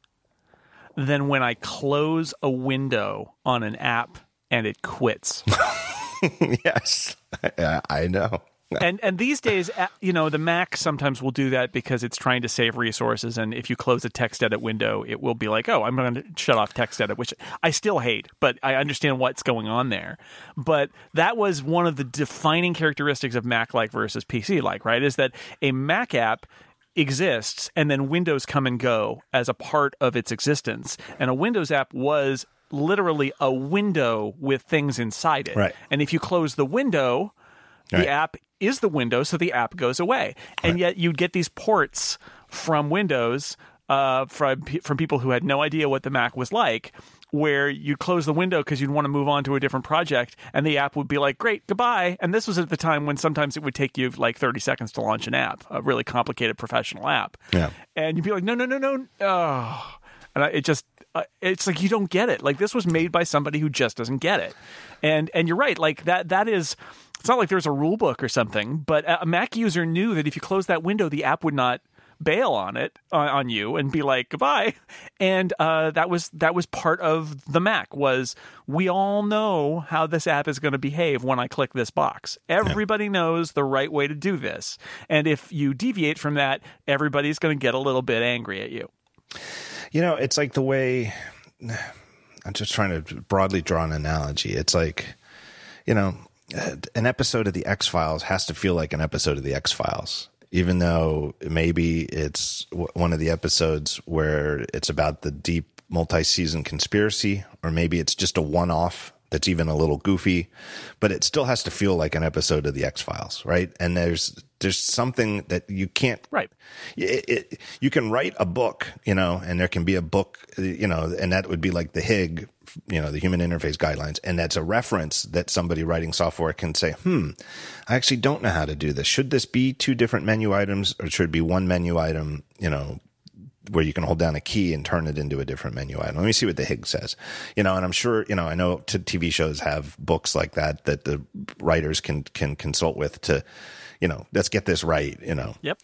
than when I close a window on an app and it quits. yes, I, I know. and and these days, you know, the Mac sometimes will do that because it's trying to save resources. And if you close a TextEdit window, it will be like, oh, I'm going to shut off TextEdit, which I still hate, but I understand what's going on there. But that was one of the defining characteristics of Mac like versus PC like, right? Is that a Mac app exists and then Windows come and go as a part of its existence. And a Windows app was literally a window with things inside it. Right. And if you close the window, the Right. app is the window, so the app goes away. And yet you'd get these ports from Windows uh, from from people who had no idea what the Mac was like, where you'd close the window because you'd want to move on to a different project, and the app would be like, "Great, goodbye." And this was at the time when sometimes it would take you like thirty seconds to launch an app, a really complicated professional app. Yeah. And you'd be like, "No, no, no, no." Oh. And I, it just uh, it's like you don't get it. Like this was made by somebody who just doesn't get it. And and you're right. Like that that is it's not like there's a rule book or something, but a Mac user knew that if you close that window, the app would not bail on it on, on you and be like goodbye. And uh, that was that was part of the mac was we all know how this app is going to behave when i click this box. Everybody knows the right way to do this. And if you deviate from that everybody's going to get a little bit angry at you. You know, it's like the way I'm just trying to broadly draw an analogy. It's like, you know, an episode of the X Files has to feel like an episode of the X Files, even though maybe it's w- one of the episodes where it's about the deep multi season conspiracy, or maybe it's just a one off that's even a little goofy, but it still has to feel like an episode of the X Files, right? And there's there's something that you can't right it, it, you can write a book, you know, and there can be a book, you know, and that would be like the Hig you know, the human interface guidelines. And that's a reference that somebody writing software can say, hmm, I actually don't know how to do this. Should this be two different menu items or should it be one menu item, you know, where you can hold down a key and turn it into a different menu item. Let me see what the HIG says. You know, and I'm sure, you know, I know t- TV shows have books like that that the writers can can consult with to, you know, let's get this right, you know. Yep.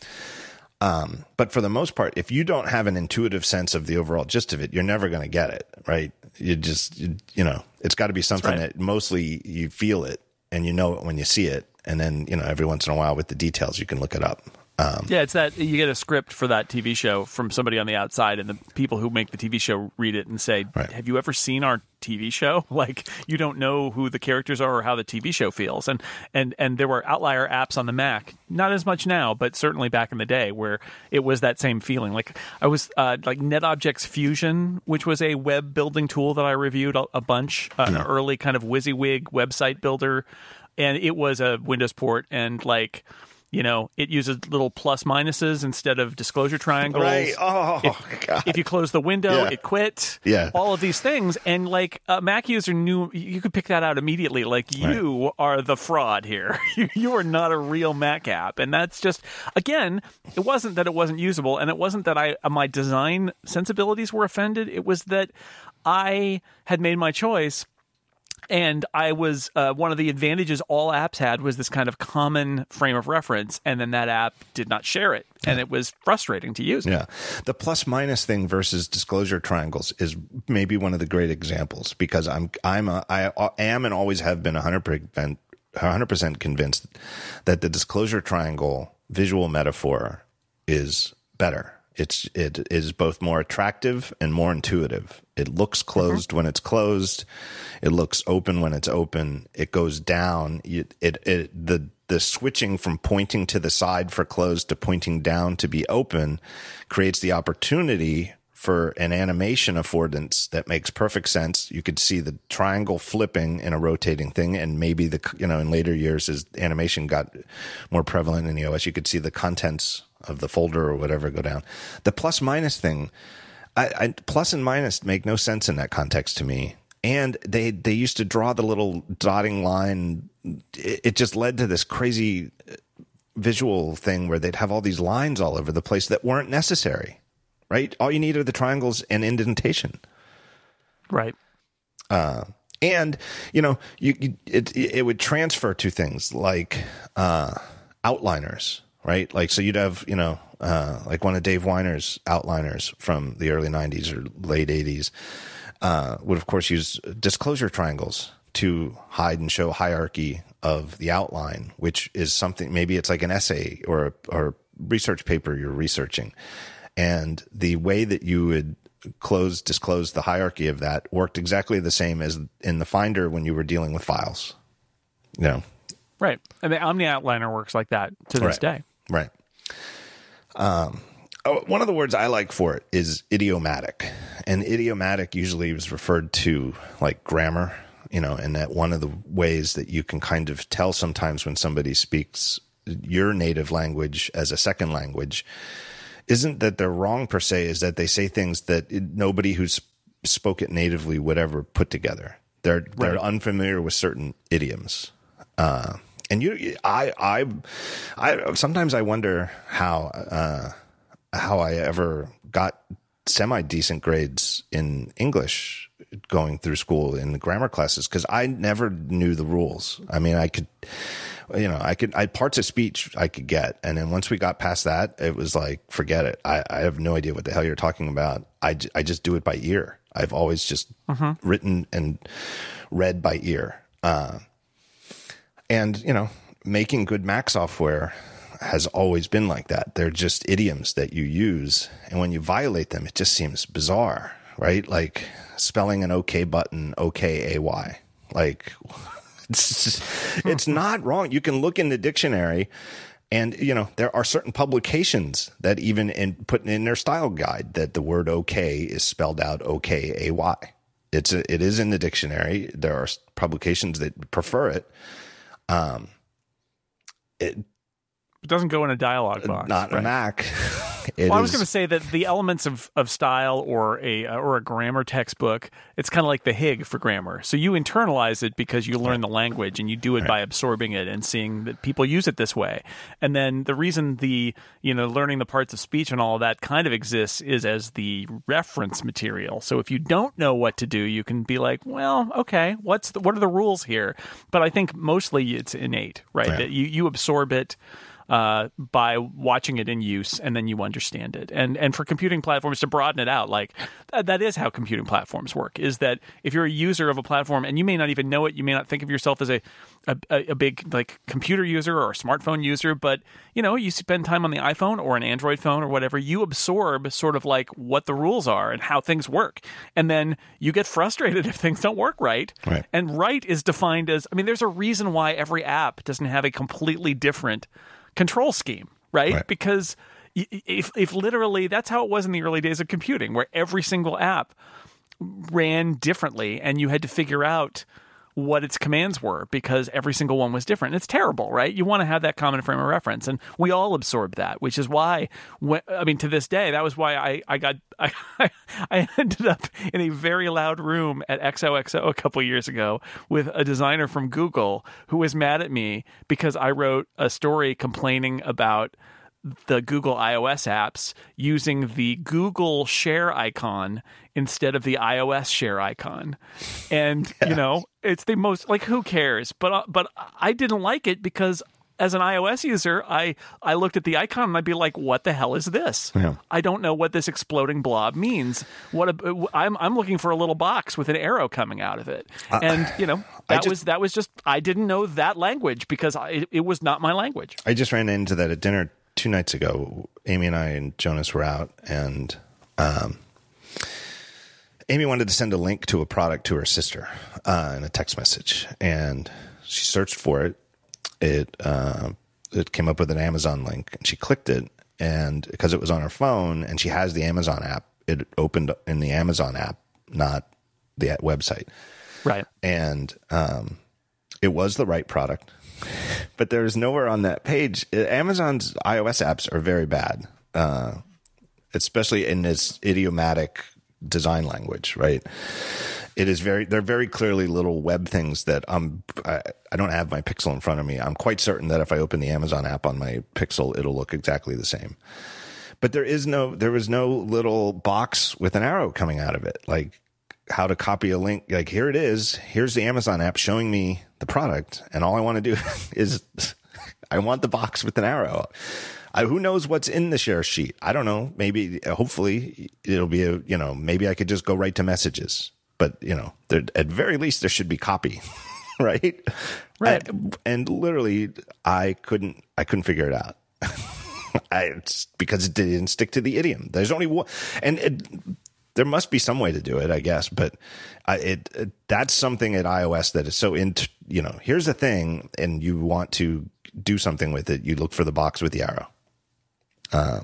Um, but for the most part, if you don't have an intuitive sense of the overall gist of it, you're never going to get it, right? You just, you, you know, it's got to be something right. that mostly you feel it and you know it when you see it. And then, you know, every once in a while with the details, you can look it up. Um, yeah, it's that you get a script for that TV show from somebody on the outside, and the people who make the TV show read it and say, Right. "Have you ever seen our TV show?" Like you don't know who the characters are or how the TV show feels. And and and there were outlier apps on the Mac, not as much now, but certainly back in the day where it was that same feeling. Like I was uh, like NetObjects Fusion, which was a web building tool that I reviewed a, a bunch, uh, an early kind of WYSIWYG website builder, and it was a Windows port and like you know, it uses little plus minuses instead of disclosure triangles. Right. Oh, if, God. if you close the window, Yeah. it quit. Yeah. All of these things. And like a Mac user knew, you could pick that out immediately. Like you are the fraud here. you, you are not a real Mac app. And that's just, again, it wasn't that it wasn't usable and it wasn't that I, uh, my design sensibilities were offended. It was that I had made my choice and I was uh, one of the advantages all apps had was this kind of common frame of reference, and then that app did not share it, and it was frustrating to use. Yeah. The plus minus thing versus disclosure triangles is maybe one of the great examples because I'm I'm a, I am and always have been 100% 100% convinced that the disclosure triangle visual metaphor is better. It's it is both more attractive and more intuitive. It looks mm-hmm. closed when it's closed. It looks open when it's open. It goes down. It, it it the the switching from pointing to the side for closed to pointing down to be open creates the opportunity for an animation affordance that makes perfect sense. You could see the triangle flipping in a rotating thing, and maybe the you know in later years as animation got more prevalent in the OS, you could see the contents of the folder or whatever go down. The plus minus thing, I, I plus and minus make no sense in that context to me. And they they used to draw the little dotting line. It, it just led to this crazy visual thing where they'd have all these lines all over the place that weren't necessary. Right? All you need are the triangles and indentation. Right. and you know you, you it it would transfer to things like uh outliners right like so you'd have you know uh like one of dave Winer's outliners from the early 90s or late 80s uh would of course use disclosure triangles to hide and show hierarchy of the outline which is something maybe it's like an essay or a, or a research paper you're researching and the way that you would close disclose the hierarchy of that worked exactly the same as in the finder when you were dealing with files you know Right. And the OmniOutliner works like that to this Right. day. Right. Um oh, one of the words i like for it is idiomatic. And idiomatic usually is referred to like grammar you know and that one of the ways that you can kind of tell sometimes when somebody speaks your native language as a second language isn't that they're wrong per se is that they say things that nobody who's spoke it natively would ever put together. They're they're unfamiliar with certain idioms. Uh and you i i i sometimes i wonder how uh how i ever got semi decent grades in english going through school in the grammar classes because i never knew the rules i mean i could you know, I could, I parts of speech I could get. And then once we got past that, it was like, forget it. I, I have no idea what the hell you're talking about. I, j- I just do it by ear. I've always just written and read by ear. Uh, and, you know, making good Mac software has always been like that. They're just idioms that you use. And when you violate them, it just seems bizarre, right? Like spelling an OK button, OK AY. Like, it's just, it's hmm. not wrong. You can look in the dictionary, and you know there are certain publications that even in put in their style guide that the word "okay" is spelled out "okay a y." It's a, it is in the dictionary. There are publications that prefer it. Um, it It doesn't go in a dialogue box. Not right? a Mac. It Well, I was is- going to say that the elements of, of style or a uh, or a grammar textbook, it's kind of like the Hig for grammar. So you internalize it because you learn the language and you do it by absorbing it and seeing that people use it this way. And then the reason the you know learning the parts of speech and all of that kind of exists is as the reference material. So if you don't know what to do, you can be like, well, okay, what's the, what are the rules here? But I think mostly it's innate, right? Right. That you you absorb it uh, by watching it in use and then you understand it. And and for computing platforms to broaden it out, like that, that is how computing platforms work. Is that if you're a user of a platform and you may not even know it, you may not think of yourself as a a, a big like computer user or a smartphone user, but you know you spend time on the iPhone or an Android phone or whatever, you absorb sort of like what the rules are and how things work, and then you get frustrated if things don't work right. Right. And right is defined as I mean, there's a reason why every app doesn't have a completely different control scheme, right? Right. Because if if literally that's how it was in the early days of computing, where every single app ran differently, and you had to figure out what its commands were because every single one was different. It's terrible, right? You want to have that common frame of reference, and we all absorb that, which is why, I mean, to this day, that was why I I got I, I ended up in a very loud room at XOXO a couple years ago with a designer from Google who was mad at me because I wrote a story complaining about the Google iOS apps using the Google share icon instead of the iOS share icon. And, you know, it's the most like who cares? But uh, but I didn't like it because as an iOS user, I I looked at the icon and I'd be like, "What the hell is this? Yeah. I don't know what this exploding blob means. What a, I'm I'm looking for a little box with an arrow coming out of it." And you know, that just- was that was just I didn't know that language because I, it, it was not my language. I just ran into that at dinner two nights ago. Amy and I and Jonas were out, and um, Amy wanted to send a link to a product to her sister uh, in a text message, and she searched for it. It uh, it came up with an Amazon link, and she clicked it, and because it was on her phone, and she has the Amazon app, it opened in the Amazon app, not the website Right. and um, it was the right product. But there's nowhere on that page. Amazon's iOS apps are very bad, uh, especially in this idiomatic design language. Right? It is very. They're very clearly little web things that I'm. I, I don't have my Pixel in front of me. I'm quite certain that if I open the Amazon app on my Pixel, it'll look exactly the same. But there is no. There was no little box with an arrow coming out of it, like how to copy a link. Like here it is. Here's the Amazon app showing me the product, and all I want to do is I want the box with an arrow. I, who knows what's in the share sheet? I don't know. Maybe, hopefully, it'll be a you know. Maybe I could just go right to messages. But you know, there, at very least, there should be copy, right? Right. And, and literally, I couldn't. I couldn't figure it out. I, it's because it didn't stick to the idiom. There's only one, and it, there must be some way to do it, I guess. But I, it, it that's something at iOS that is so in You know, here's the thing, and you want to do something with it. You look for the box with the arrow.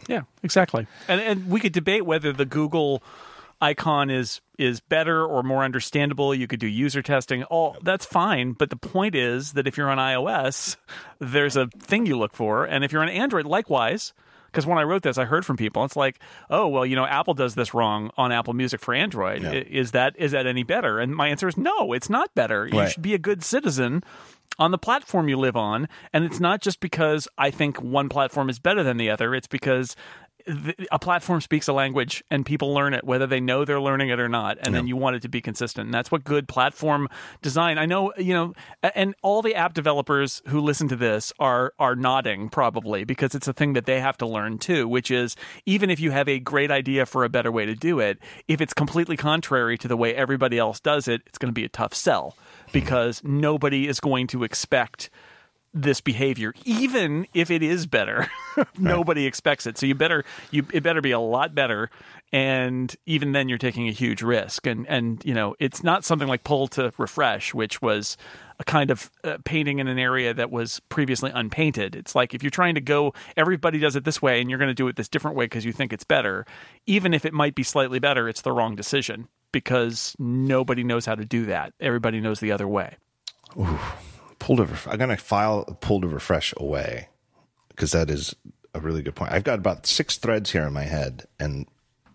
Yeah, exactly. And and we could debate whether the Google icon is is better or more understandable. You could do user testing. All that's fine, but the point is that if you're on iOS, there's a thing you look for, and if you're on Android, likewise. Because when I wrote this, I heard from people. It's like, oh well, you know, Apple does this wrong on Apple Music for Android. I- Is that is that any better? And my answer is no, it's not better. You should be a good citizen on the platform you live on. And it's not just because I think one platform is better than the other, it's because a platform speaks a language and people learn it whether they know they're learning it or not and then you want it to be consistent. And that's what good platform design i know you know and all the app developers who listen to this are are nodding probably because it's a thing that they have to learn too which is even if you have a great idea for a better way to do it if it's completely contrary to the way everybody else does it it's going to be a tough sell because nobody is going to expect this behavior, even if it is better. Nobody expects it, so you better you it better be a lot better. And even then, you're taking a huge risk. And and you know, it's not something like pull to refresh, which was a kind of uh, painting in an area that was previously unpainted. It's like if you're trying to go, everybody does it this way, and you're going to do it this different way because you think it's better. Even if it might be slightly better, it's the wrong decision because nobody knows how to do that. Everybody knows the other way. Pull to. Ref- I'm gonna file pull to refresh away. because that is a really good point. I've got about six threads here in my head, and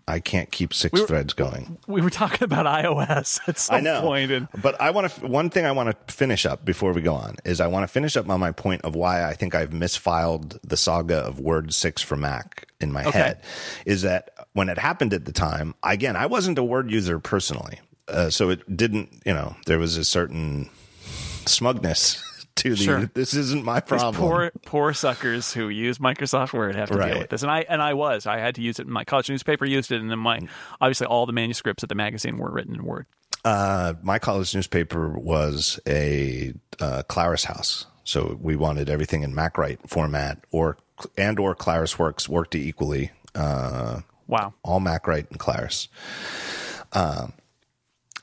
I can't keep 6 threads going. We were talking about iOS at some I know, point, and but I want to. One thing I want to finish up before we go on is I want to finish up on my point of why I think I've misfiled the saga of Word six for Mac in my Okay. head. Is that when it happened at the time? Again, I wasn't a Word user personally, uh, so it didn't. You know, there was a certain smugness to the. Sure. This isn't my these problem. poor poor suckers who use Microsoft Word have to Right. deal with this. And I and I was I had to use it. in My college newspaper used it, and then my obviously all the manuscripts of the magazine were written in Word. Uh, my college newspaper was a uh, Claris house, so we wanted everything in MacWrite format, or and or ClarisWorks worked equally. Uh, Wow. all MacWrite and Claris. Um,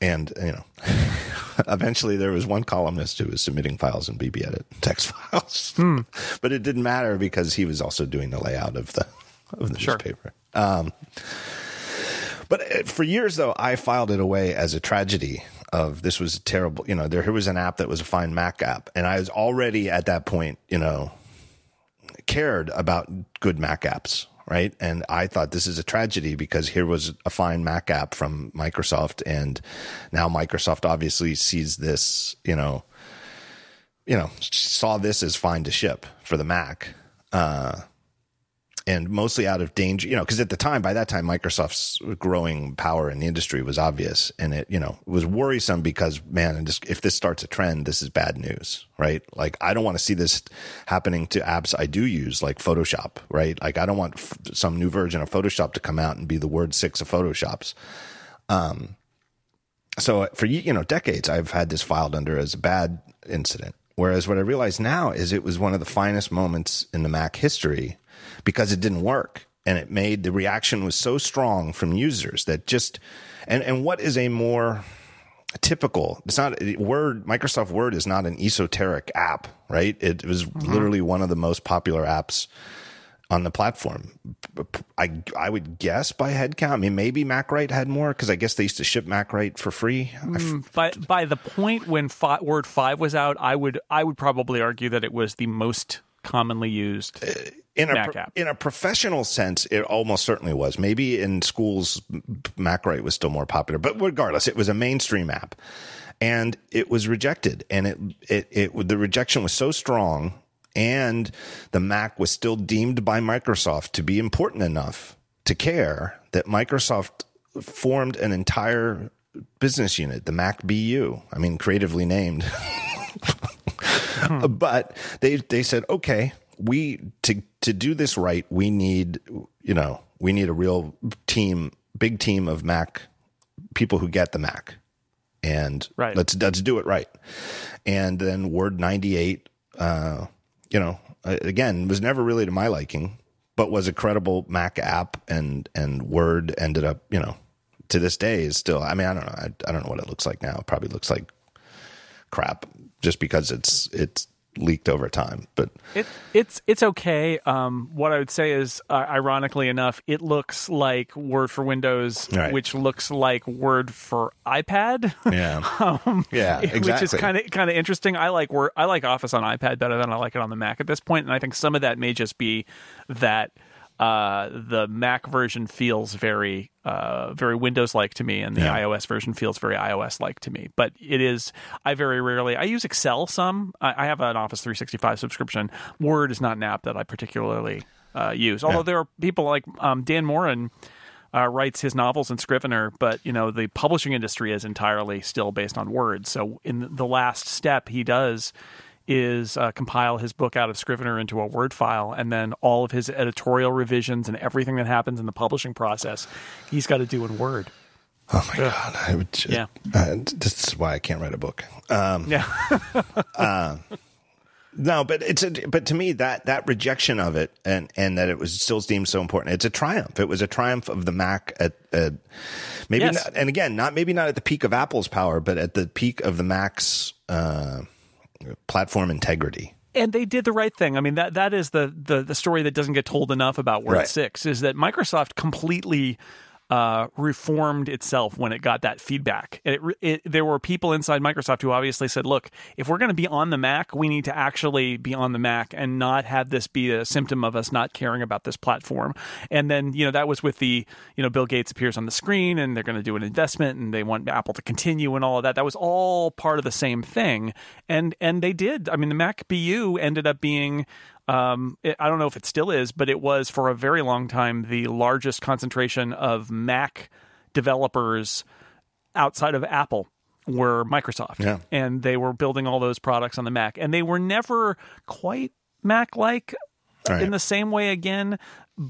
and you know, eventually there was one columnist who was submitting files in BBEdit text files, but it didn't matter because he was also doing the layout of the of the Sure. newspaper. Um, but uh, for years though, I filed it away as a tragedy. Of this was a terrible. You know, there was an app that was a fine Mac app, and I was already at that point, you know, cared about good Mac apps, right? And I thought this is a tragedy because here was a fine Mac app from Microsoft, and now Microsoft obviously sees this, you know, you know, saw this as fine to ship for the Mac. Uh, and mostly out of danger, you know, because at the time, by that time, Microsoft's growing power in the industry was obvious, and it, you know, was worrisome because, man, and just, if this starts a trend, this is bad news, right? Like, I don't want to see this happening to apps I do use, like Photoshop, right? Like, I don't want f- some new version of Photoshop to come out and be the word six of Photoshops. Um, so for you know decades, I've had this filed under as a bad incident. Whereas what I realize now is it was one of the finest moments in the Mac history because it didn't work. And it made the reaction was so strong from users that just and and what is a more typical it's not word microsoft word is not an esoteric app right? It was mm-hmm. literally one of the most popular apps on the platform. I i would guess by head count i mean maybe macwrite had more because i guess they used to ship macwrite for free. F- mm, By by the point when fi- Word five was out, I would I would probably argue that it was the most commonly used. Uh, in a pro- in a professional sense, it almost certainly was. Maybe in schools, MacWrite was still more popular, but regardless, it was a mainstream app, and it was rejected. And it it, it the rejection was so strong, and the Mac was still deemed by Microsoft to be important enough to care that Microsoft formed an entire business unit, the Mac BU. I mean, creatively named. Hmm. but they they said okay we to to do this right we need you know we need a real team big team of mac people who get the mac. And Right. let's let's do it right. And then word 98 uh you know uh, again was never really to my liking but was a credible mac app and and word ended up you know to this day is still i mean i don't know. I, I don't know what it looks like now. It probably looks like crap just because it's it's leaked over time. But It it's it's okay. Um, what I would say is, uh, ironically enough, it looks like Word for Windows, Right. which looks like Word for iPad. yeah, yeah, exactly. Which is kind of kind of interesting. I like Word. I like Office on iPad better than I like it on the Mac at this point, and I think some of that may just be that uh, the Mac version feels very uh, very Windows like to me, and the Yeah. iOS version feels very iOS like to me. But it is. I very rarely. I use Excel some. I, I have an Office 365 subscription. Word is not an app that I particularly uh, use. Although Yeah. there are people like um, Dan Moren uh, writes his novels in Scrivener, but you know the publishing industry is entirely still based on Word. So in the last step he does is uh, compile his book out of Scrivener into a Word file, and then all of his editorial revisions and everything that happens in the publishing process, he's got to do in Word. oh my god, I would just, Yeah. Uh, this is why I can't write a book. Um, Yeah, no, but it's a, but to me that that rejection of it and and that it was still deemed so important. It's a triumph. It was a triumph of the Mac at, at maybe Yes. not, and again not maybe not at the peak of Apple's power, but at the peak of the Mac's uh, platform integrity. and they did the right thing. I mean that that is the the, the story that doesn't get told enough about Word Right. six is that Microsoft completely uh, reformed itself when it got that feedback. It, it, there were people inside Microsoft who obviously said, "Look, if we're going to be on the Mac, we need to actually be on the Mac and not have this be a symptom of us not caring about this platform." And then you know that was with the you know Bill Gates appears on the screen and they're going to do an investment and they want Apple to continue and all of that. That was all part of the same thing, and and they did. I mean, the Mac BU ended up being um, it, I don't know if it still is, but it was for a very long time the largest concentration of Mac developers outside of Apple were Microsoft. Yeah. And they were building all those products on the Mac. And they were never quite Mac like Right. in the same way again.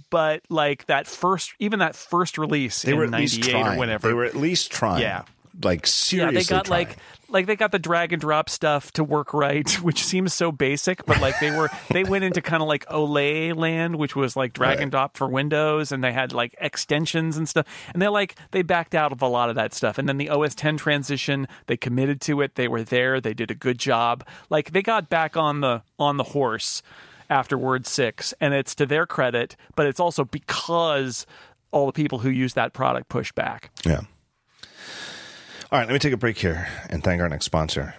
But like that first, even that first release They in were least '98 or whenever, They were at least trying. Yeah. Like yeah, seriously. they got trying. like like they got the drag and drop stuff to work right, which seems so basic, but like they were they went into kind of like OLE land, which was like drag and drop for Windows, and they had like extensions and stuff. And they like they backed out of a lot of that stuff. And then the OS 10 transition, they committed to it. They were there. They did a good job. Like they got back on the on the horse after Word six, and it's to their credit, but it's also because all the people who use that product push back. Yeah. All right, let me take a break here and thank our next sponsor.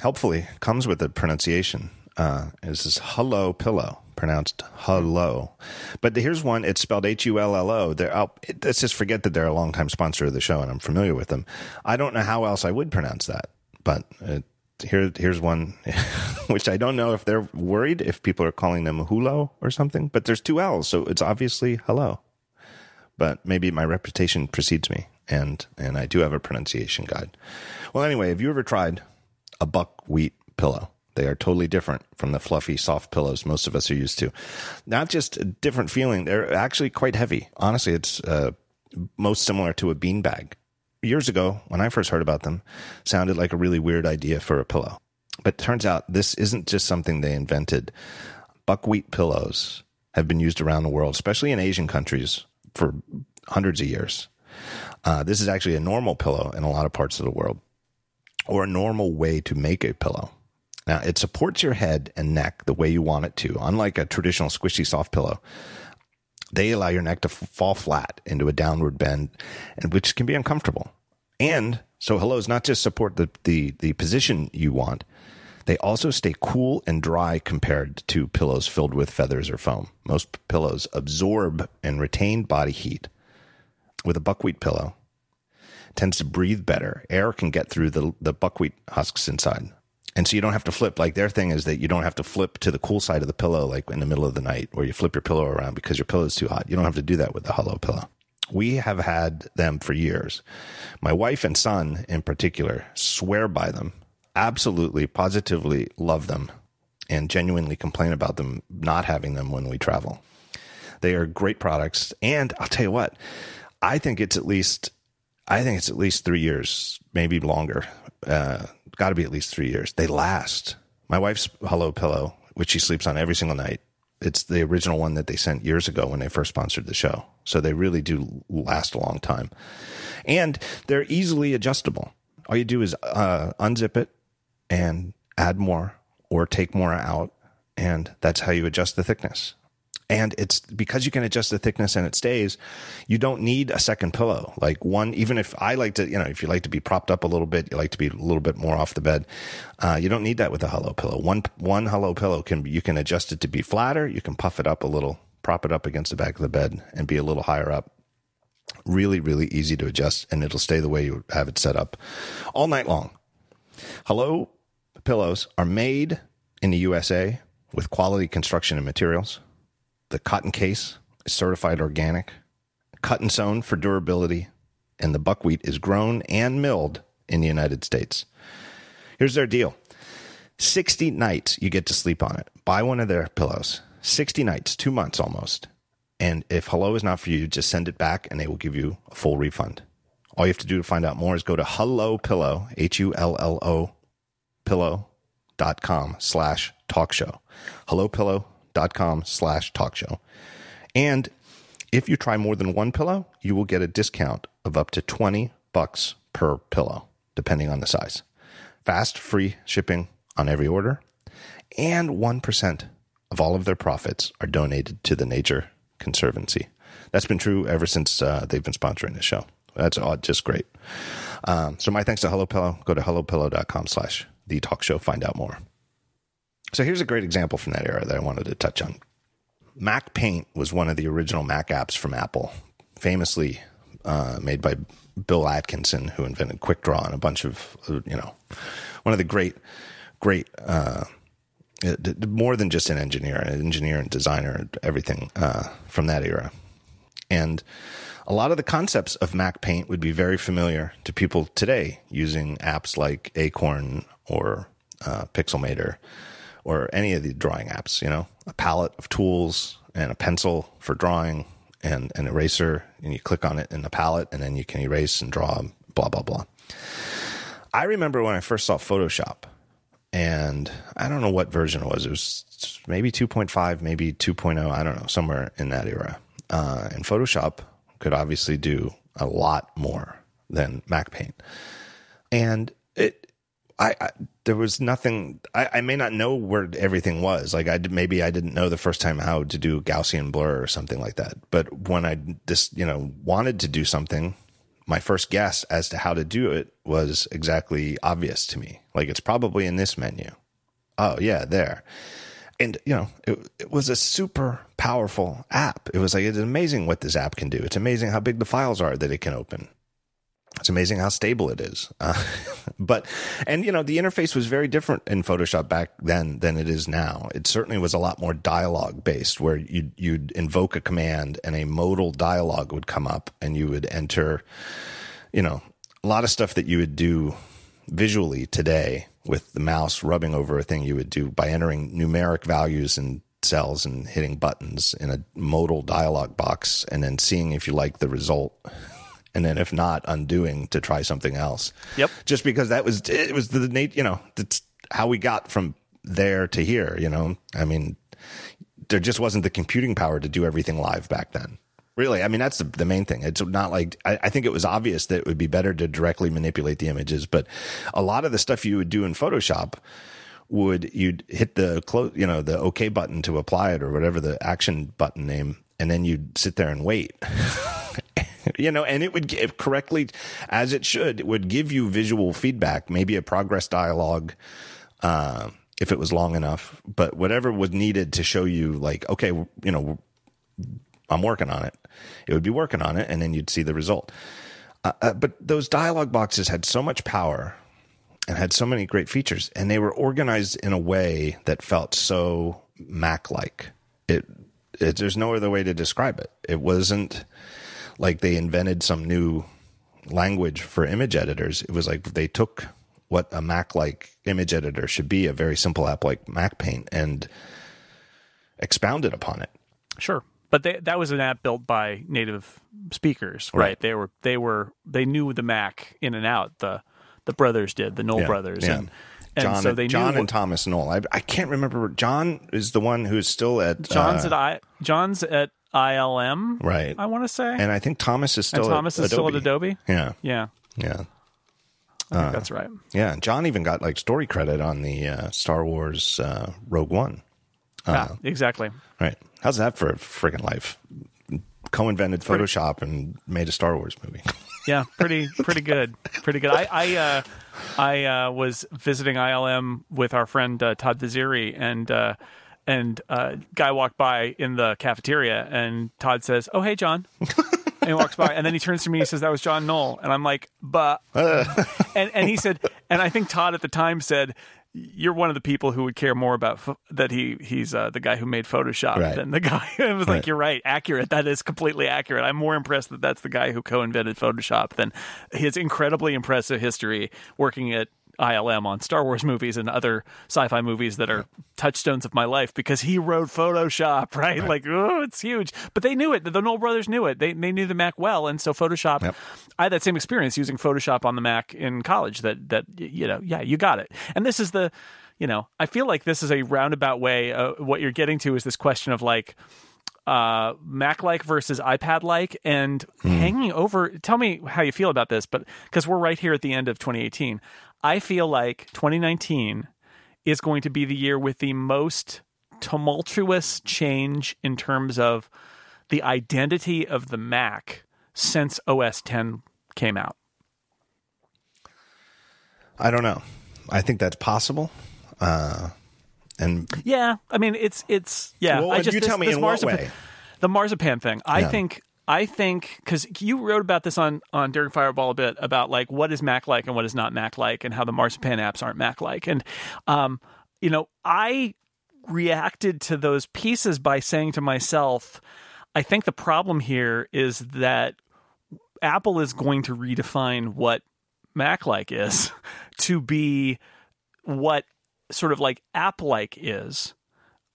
Helpfully comes with a pronunciation. Uh, this is Hullo Pillow, pronounced hello. But here's one. It's spelled H U L L O. They're it- Let's just forget that they're a longtime sponsor of the show, and I'm familiar with them. I don't know how else I would pronounce that, but uh, here, here's one, which I don't know if they're worried if people are calling them Hulo or something. But there's two L's, so it's obviously hello but maybe my reputation precedes me and and I do have a pronunciation guide. Well, anyway, have you ever tried a buckwheat pillow? They are totally different from the fluffy, soft pillows most of us are used to. Not just a different feeling; they're actually quite heavy. Honestly, it's uh, most similar to a beanbag. Years ago, when I first heard about them, sounded like a really weird idea for a pillow. But turns out this isn't just something they invented. Buckwheat pillows have been used around the world, especially in Asian countries, for hundreds of years. Uh, this is actually a normal pillow in a lot of parts of the world, or a normal way to make a pillow. Now, it supports your head and neck the way you want it to, unlike a traditional squishy soft pillow. They allow your neck to f- fall flat into a downward bend, and which can be uncomfortable. And so, Hullos not just support the, the, the position you want, they also stay cool and dry compared to pillows filled with feathers or foam. Most pillows absorb and retain body heat. With a buckwheat pillow, tends to breathe better. Air can get through the, the buckwheat husks inside. And so you don't have to flip. Like their thing is that you don't have to flip to the cool side of the pillow, like in the middle of the night, where you flip your pillow around because your pillow is too hot. You don't have to do that with the Hullo pillow. We have had them for years. My wife and son, in particular, swear by them, absolutely, positively love them, and genuinely complain about them not having them when we travel. They are great products. And I'll tell you what, I think it's at least, I think it's at least three years, maybe longer. Uh, Got to be at least three years. They last. My wife's Hullo Pillow, which she sleeps on every single night, it's the original one that they sent years ago when they first sponsored the show. So they really do last a long time. And they're easily adjustable. All you do is uh, unzip it and add more or take more out. And that's how you adjust the thickness. And it's because you can adjust the thickness and it stays, you don't need a second pillow. Like one, even if I like to, you know, if you like to be propped up a little bit, you like to be a little bit more off the bed, uh, you don't need that with a Hullo pillow. One, one Hullo pillow can, you can adjust it to be flatter. You can puff it up a little, prop it up against the back of the bed and be a little higher up. Really, really easy to adjust and it'll stay the way you have it set up all night long. Hullo pillows are made in the USA with quality construction and materials. The cotton case is certified organic, cut and sewn for durability, and the buckwheat is grown and milled in the United States. Here's their deal 60 nights you get to sleep on it. Buy one of their pillows. 60 nights, two months almost. And if Hullo is not for you, just send it back and they will give you a full refund. All you have to do to find out more is go to Hullo pillow, H U L L O pillow.com slash talk show. HulloPillow.com slash talk show. And if you try more than one pillow, you will get a discount of up to 20 bucks per pillow, depending on the size. Fast, free shipping on every order. And 1% of all of their profits are donated to the Nature Conservancy. That's been true ever since uh, they've been sponsoring the show. That's just great. Um, so my thanks to Hullo Pillow. Go to hullopillow.com slash the talk show. Find out more. So here's a great example from that era that I wanted to touch on. MacPaint was one of the original Mac apps from Apple, famously uh, made by Bill Atkinson, who invented QuickDraw and a bunch of, you know, one of the great, great, uh, more than just an engineer, an engineer and designer, everything uh, from that era. And a lot of the concepts of MacPaint would be very familiar to people today using apps like Acorn or uh, Pixelmator or any of the drawing apps, you know, a palette of tools and a pencil for drawing and an eraser, and you click on it in the palette, and then you can erase and draw, blah, blah, blah. I remember when I first saw Photoshop, and I don't know what version it was. It was maybe 2.5, maybe 2.0, I don't know, somewhere in that era. Uh, and Photoshop could obviously do a lot more than MacPaint. And it, I, I, there was nothing. I, I, may not know where everything was. Like I maybe I didn't know the first time how to do Gaussian blur or something like that. But when I just you know wanted to do something, my first guess as to how to do it was exactly obvious to me. Like it's probably in this menu. Oh yeah, there. And you know, it, it was a super powerful app. It was like it's amazing what this app can do. It's amazing how big the files are that it can open it's amazing how stable it is. Uh, but, and you know, the interface was very different in Photoshop back then than it is now. It certainly was a lot more dialogue based where you'd, you'd invoke a command and a modal dialogue would come up and you would enter, you know, a lot of stuff that you would do visually today with the mouse rubbing over a thing you would do by entering numeric values in cells and hitting buttons in a modal dialog box and then seeing if you like the result and then if not, undoing to try something else. Yep. Just because that was it was the Nate, you know, that's how we got from there to here. You know, I mean, there just wasn't the computing power to do everything live back then. Really, I mean, that's the, the main thing. It's not like I, I think it was obvious that it would be better to directly manipulate the images, but a lot of the stuff you would do in Photoshop would you'd hit the close, you know, the OK button to apply it or whatever the action button name, and then you'd sit there and wait. you know, and it would give correctly as it should. It would give you visual feedback, maybe a progress dialogue, uh, if it was long enough, but whatever was needed to show you, like, okay, you know, I'm working on it. It would be working on it, and then you'd see the result. Uh, uh, but those dialogue boxes had so much power and had so many great features, and they were organized in a way that felt so Mac like. It, it, there's no other way to describe it. It wasn't like they invented some new language for image editors. It was like they took what a Mac like image editor should be, a very simple app like MacPaint, and expounded upon it. Sure. But they, that was an app built by native speakers, right? right? They were they were they knew the Mac in and out. The the brothers did, the Knoll yeah, brothers, yeah. and and John, so they John and Thomas Knoll. I, I can't remember. John is the one who's still at John's uh, at I John's at ILM, right? I want to say, and I think Thomas is still and Thomas at is Adobe. still at Adobe. Yeah, Yeah, yeah, uh, that's right. yeah. John even got like story credit on the uh, Star Wars uh, Rogue One. yeah, exactly. Right? How's that for a friggin' life? Co-invented Photoshop and made a Star Wars movie. Yeah, pretty pretty good, pretty good. I I uh, I uh, was visiting ILM with our friend uh, Todd Vaziri, and uh, and uh, guy walked by in the cafeteria, and Todd says, "Oh, hey, John." and he walks by, and then he turns to me and he says, "That was John Knoll," and I'm like, "But," and and he said, and I think Todd at the time said, "You're one of the people who would care more about ph- that he he's uh, the guy who made Photoshop Right. than the guy." I was like, Right. "You're right, accurate. That is completely accurate. I'm more impressed that that's the guy who co-invented Photoshop than his incredibly impressive history working at." ILM on Star Wars movies and other sci-fi movies that are touchstones of my life because he wrote Photoshop, right? Like, oh, it's huge. But they knew it. The Knoll brothers knew it. They they knew the Mac well, and so Photoshop. Yep. I had that same experience using Photoshop on the Mac in college. That that you know, yeah, you got it. And this is the, you know, I feel like this is a roundabout way. Uh, what you're getting to is this question of like uh mac like versus ipad like and hanging over tell me how you feel about this but because we're right here at the end of 2018 i feel like 2019 is going to be the year with the most tumultuous change in terms of the identity of the Mac since OS 10 came out? I don't know. I think that's possible. Uh, and yeah, I mean it's it's yeah. Well, I just you this, tell me this in what marzipan, way? The marzipan thing. I Yeah. think I think because you wrote about this on on Daring Fireball a bit about like what is Mac like and what is not Mac like, and how the marzipan apps aren't Mac like, and um, you know, I reacted to those pieces by saying to myself, I think the problem here is that Apple is going to redefine what Mac like is to be what sort of like app like is.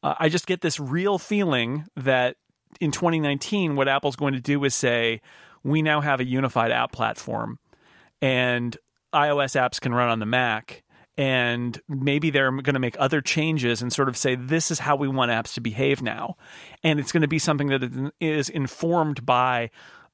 Uh, I just get this real feeling that in 2019, what Apple's going to do is say, we now have a unified app platform and iOS apps can run on the Mac. And maybe they're going to make other changes and sort of say, this is how we want apps to behave now. And it's going to be something that is informed by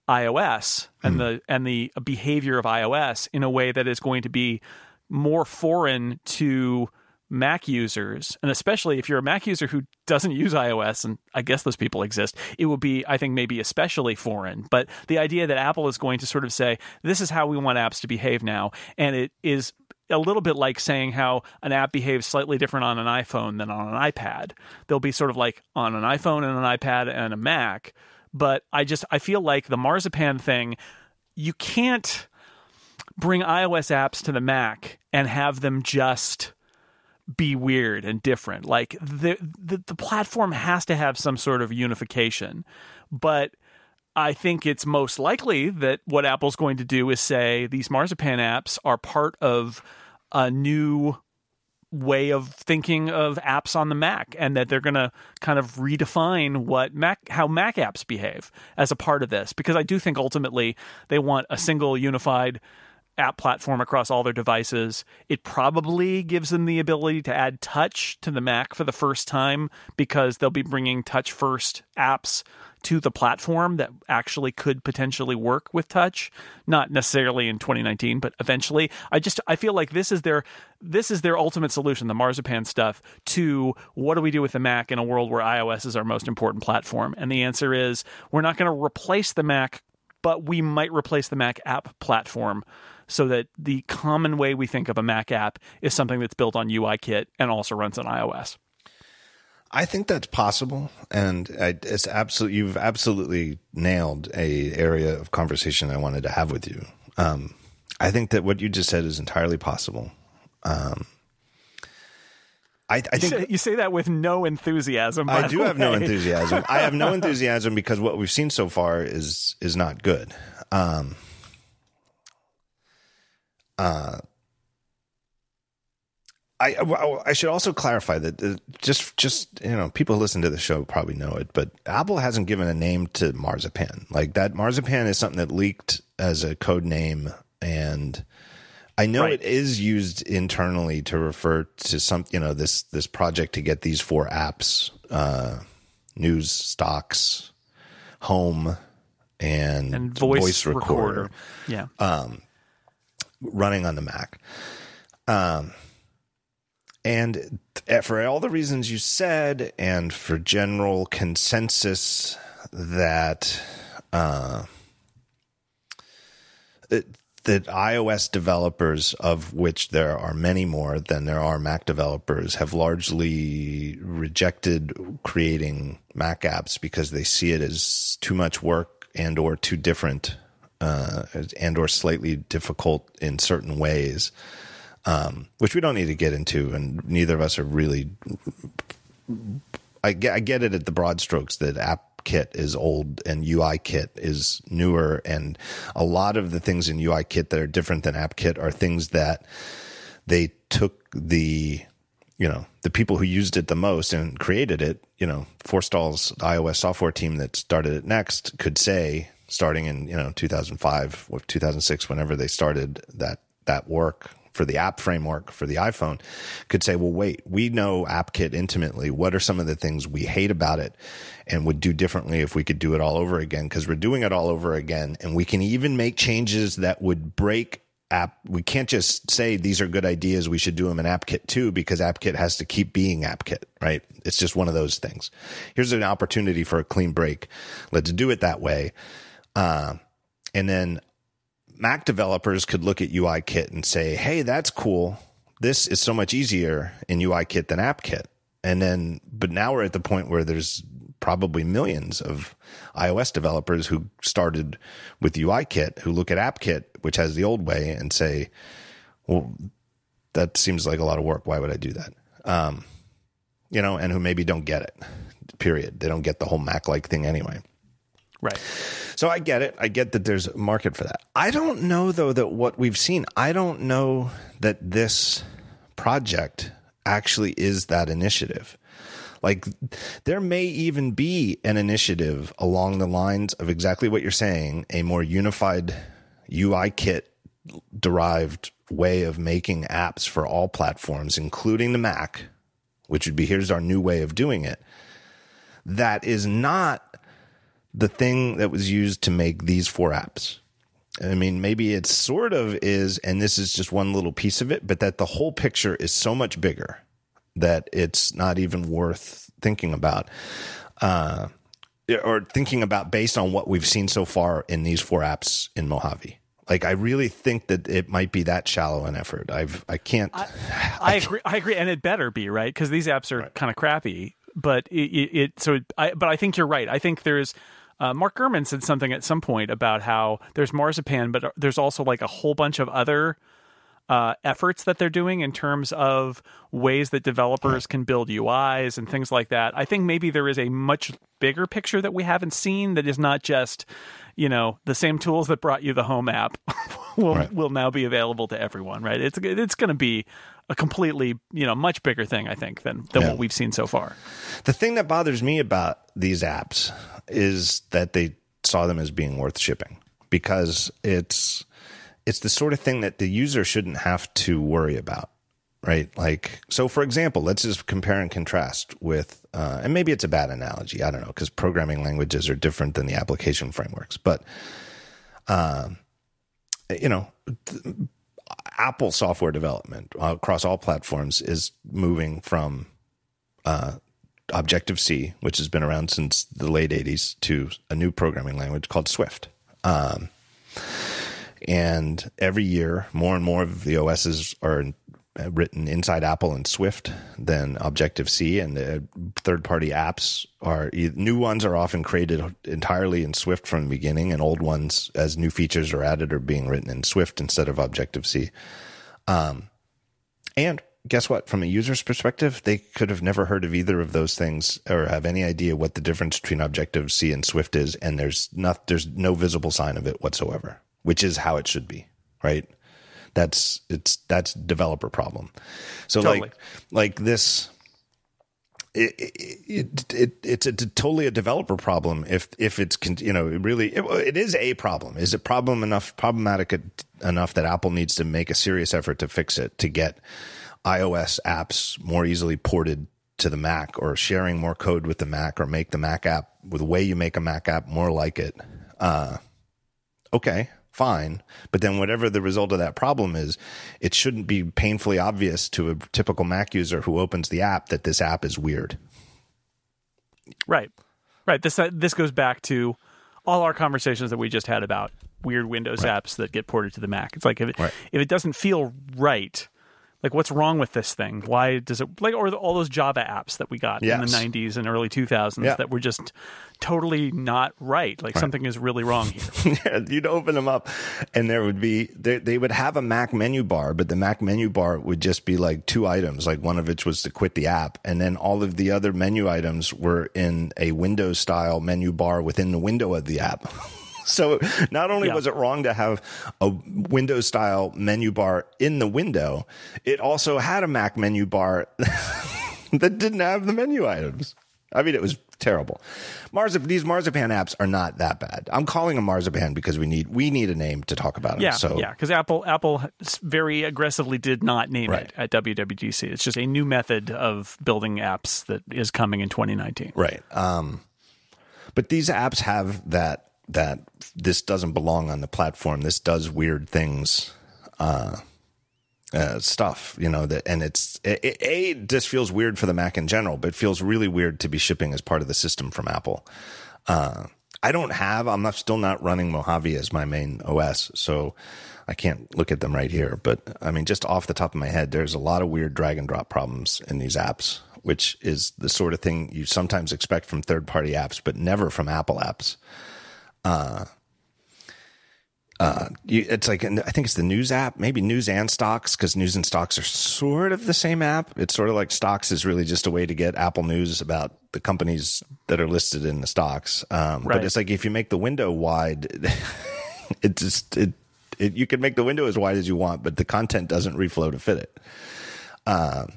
iOS and the hmm. and the behavior of iOS in a way that is going to be more foreign to Mac users, and especially if you're a Mac user who doesn't use iOS, and I guess those people exist, it would be, I think, maybe especially foreign. But the idea that Apple is going to sort of say, this is how we want apps to behave now, and it is a little bit like saying how an app behaves slightly different on an iPhone than on an iPad. They'll be sort of like on an iPhone and an iPad and a Mac. But I just I feel like the marzipan thing, you can't bring iOS apps to the Mac and have them just be weird and different. Like the, the the platform has to have some sort of unification. But I think it's most likely that what Apple's going to do is say these marzipan apps are part of a new way of thinking of apps on the Mac and that they're going to kind of redefine what Mac how Mac apps behave as a part of this because I do think ultimately they want a single unified app platform across all their devices. It probably gives them the ability to add touch to the Mac for the first time because they'll be bringing touch first apps to the platform that actually could potentially work with touch not necessarily in 2019 but eventually i just i feel like this is their this is their ultimate solution the marzipan stuff to what do we do with the mac in a world where ios is our most important platform and the answer is we're not going to replace the mac but we might replace the mac app platform so that the common way we think of a mac app is something that's built on uikit and also runs on ios I think that's possible, and I, it's absolutely you've absolutely nailed a area of conversation I wanted to have with you. Um, I think that what you just said is entirely possible. Um, I, I you think say, you say that with no enthusiasm I do have no enthusiasm. I have no enthusiasm because what we've seen so far is is not good. Um, uh, I I should also clarify that uh, just just you know people who listen to the show probably know it, but Apple hasn't given a name to Marzipan. Like that Marzipan is something that leaked as a code name, and I know Right. it is used internally to refer to some you know this this project to get these four apps, uh, news, stocks, home, and, and voice, recorder. Yeah. Running on the Mac. Um, and for all the reasons you said, and for general consensus that uh, it, that iOS developers, of which there are many more than there are Mac developers, have largely rejected creating Mac apps because they see it as too much work and or too different uh, and or slightly difficult in certain ways, um, which we don't need to get into, and neither of us are really. I get, I get it at the broad strokes that AppKit is old and UIKit is newer, and a lot of the things in UIKit that are different than AppKit are things that they took the you know the people who used it the most and created it you know forstall's ios software team that started it next could say starting in you know 2005 or 2006 whenever they started that that work for the app framework for the iphone could say well wait we know appkit intimately what are some of the things we hate about it and would do differently if we could do it all over again because we're doing it all over again and we can even make changes that would break app we can't just say these are good ideas we should do them in AppKit too because AppKit has to keep being AppKit, right? It's just one of those things. Here's an opportunity for a clean break. Let's do it that way. Uh, and then Mac developers could look at UIKit and say, "Hey, that's cool. This is so much easier in UIKit than AppKit." And then but now we're at the point where there's probably millions of iOS developers who started with UIKit who look at AppKit, which has the old way, and say, well, that seems like a lot of work. Why would I do that? Um, you know, and who maybe don't get it, period. They don't get the whole Mac like thing anyway. Right. So I get it. I get that there's a market for that. I don't know, though, that what we've seen, I don't know that this project actually is that initiative. Like there may even be an initiative along the lines of exactly what you're saying, a more unified UI kit derived way of making apps for all platforms, including the Mac, which would be here's our new way of doing it. That is not the thing that was used to make these four apps. I mean, maybe it sort of is, and this is just one little piece of it, but that the whole picture is so much bigger that it's not even worth thinking about. Uh, or thinking about based on what we've seen so far in these four apps in Mojave. Like I really think that it might be that shallow an effort. I've I can't. I, I agree. I agree, and it better be right because these apps are right. kind of crappy. But it, it, it so I but I think you're right. I think there's uh, Mark Gurman said something at some point about how there's marzipan, but there's also like a whole bunch of other uh, efforts that they're doing in terms of ways that developers can build UIs and things like that. I think maybe there is a much bigger picture that we haven't seen that is not just, you know, the same tools that brought you the home app will right. will now be available to everyone, right? It's it's going to be a completely, you know, much bigger thing I think than than yeah. what we've seen so far. The thing that bothers me about these apps is that they saw them as being worth shipping because it's it's the sort of thing that the user shouldn't have to worry about right? Like, so for example, let's just compare and contrast with, uh, and maybe it's a bad analogy. I don't know, because programming languages are different than the application frameworks. But, uh, you know, th- Apple software development across all platforms is moving from uh, Objective C, which has been around since the late 80s, to a new programming language called Swift. Um, and every year, more and more of the OSs are written inside Apple and Swift than Objective C, and the third party apps are new ones are often created entirely in Swift from the beginning, and old ones, as new features are added, are being written in Swift instead of Objective C. Um, and guess what? From a user's perspective, they could have never heard of either of those things or have any idea what the difference between Objective C and Swift is, and there's not there's no visible sign of it whatsoever which is how it should be, right? That's it's that's developer problem. So totally. like like this it, it, it, it's a, totally a developer problem if if it's you know it really it, it is a problem is it problem enough problematic enough that apple needs to make a serious effort to fix it to get ios apps more easily ported to the mac or sharing more code with the mac or make the mac app with the way you make a mac app more like it uh, okay fine. But then whatever the result of that problem is, it shouldn't be painfully obvious to a typical Mac user who opens the app that this app is weird. Right. Right. This uh, this goes back to all our conversations that we just had about weird Windows right. apps that get ported to the Mac. It's like if it, right. if it doesn't feel right, like what's wrong with this thing why does it like or the, all those java apps that we got yes. in the 90s and early 2000s yeah. that were just totally not right like right. something is really wrong here yeah, you'd open them up and there would be they, they would have a mac menu bar but the mac menu bar would just be like two items like one of which was to quit the app and then all of the other menu items were in a windows style menu bar within the window of the app so not only yeah. was it wrong to have a Windows style menu bar in the window, it also had a Mac menu bar that didn't have the menu items. I mean, it was terrible. Marzip, these marzipan apps are not that bad. I'm calling them marzipan because we need we need a name to talk about them. Yeah, so yeah, because Apple Apple very aggressively did not name right. it at WWDC. It's just a new method of building apps that is coming in 2019. Right. Um, but these apps have that that this doesn't belong on the platform. This does weird things uh, uh, stuff, you know, that, and it's, it, it, A, just feels weird for the Mac in general, but feels really weird to be shipping as part of the system from Apple. Uh, I don't have, I'm not, still not running Mojave as my main OS. So I can't look at them right here. But I mean, just off the top of my head, there's a lot of weird drag and drop problems in these apps, which is the sort of thing you sometimes expect from third party apps, but never from Apple apps. Uh, uh, you, it's like I think it's the news app, maybe news and stocks, because news and stocks are sort of the same app. It's sort of like stocks is really just a way to get Apple news about the companies that are listed in the stocks. Um, right. But it's like if you make the window wide, it just it, it you can make the window as wide as you want, but the content doesn't reflow to fit it. Um,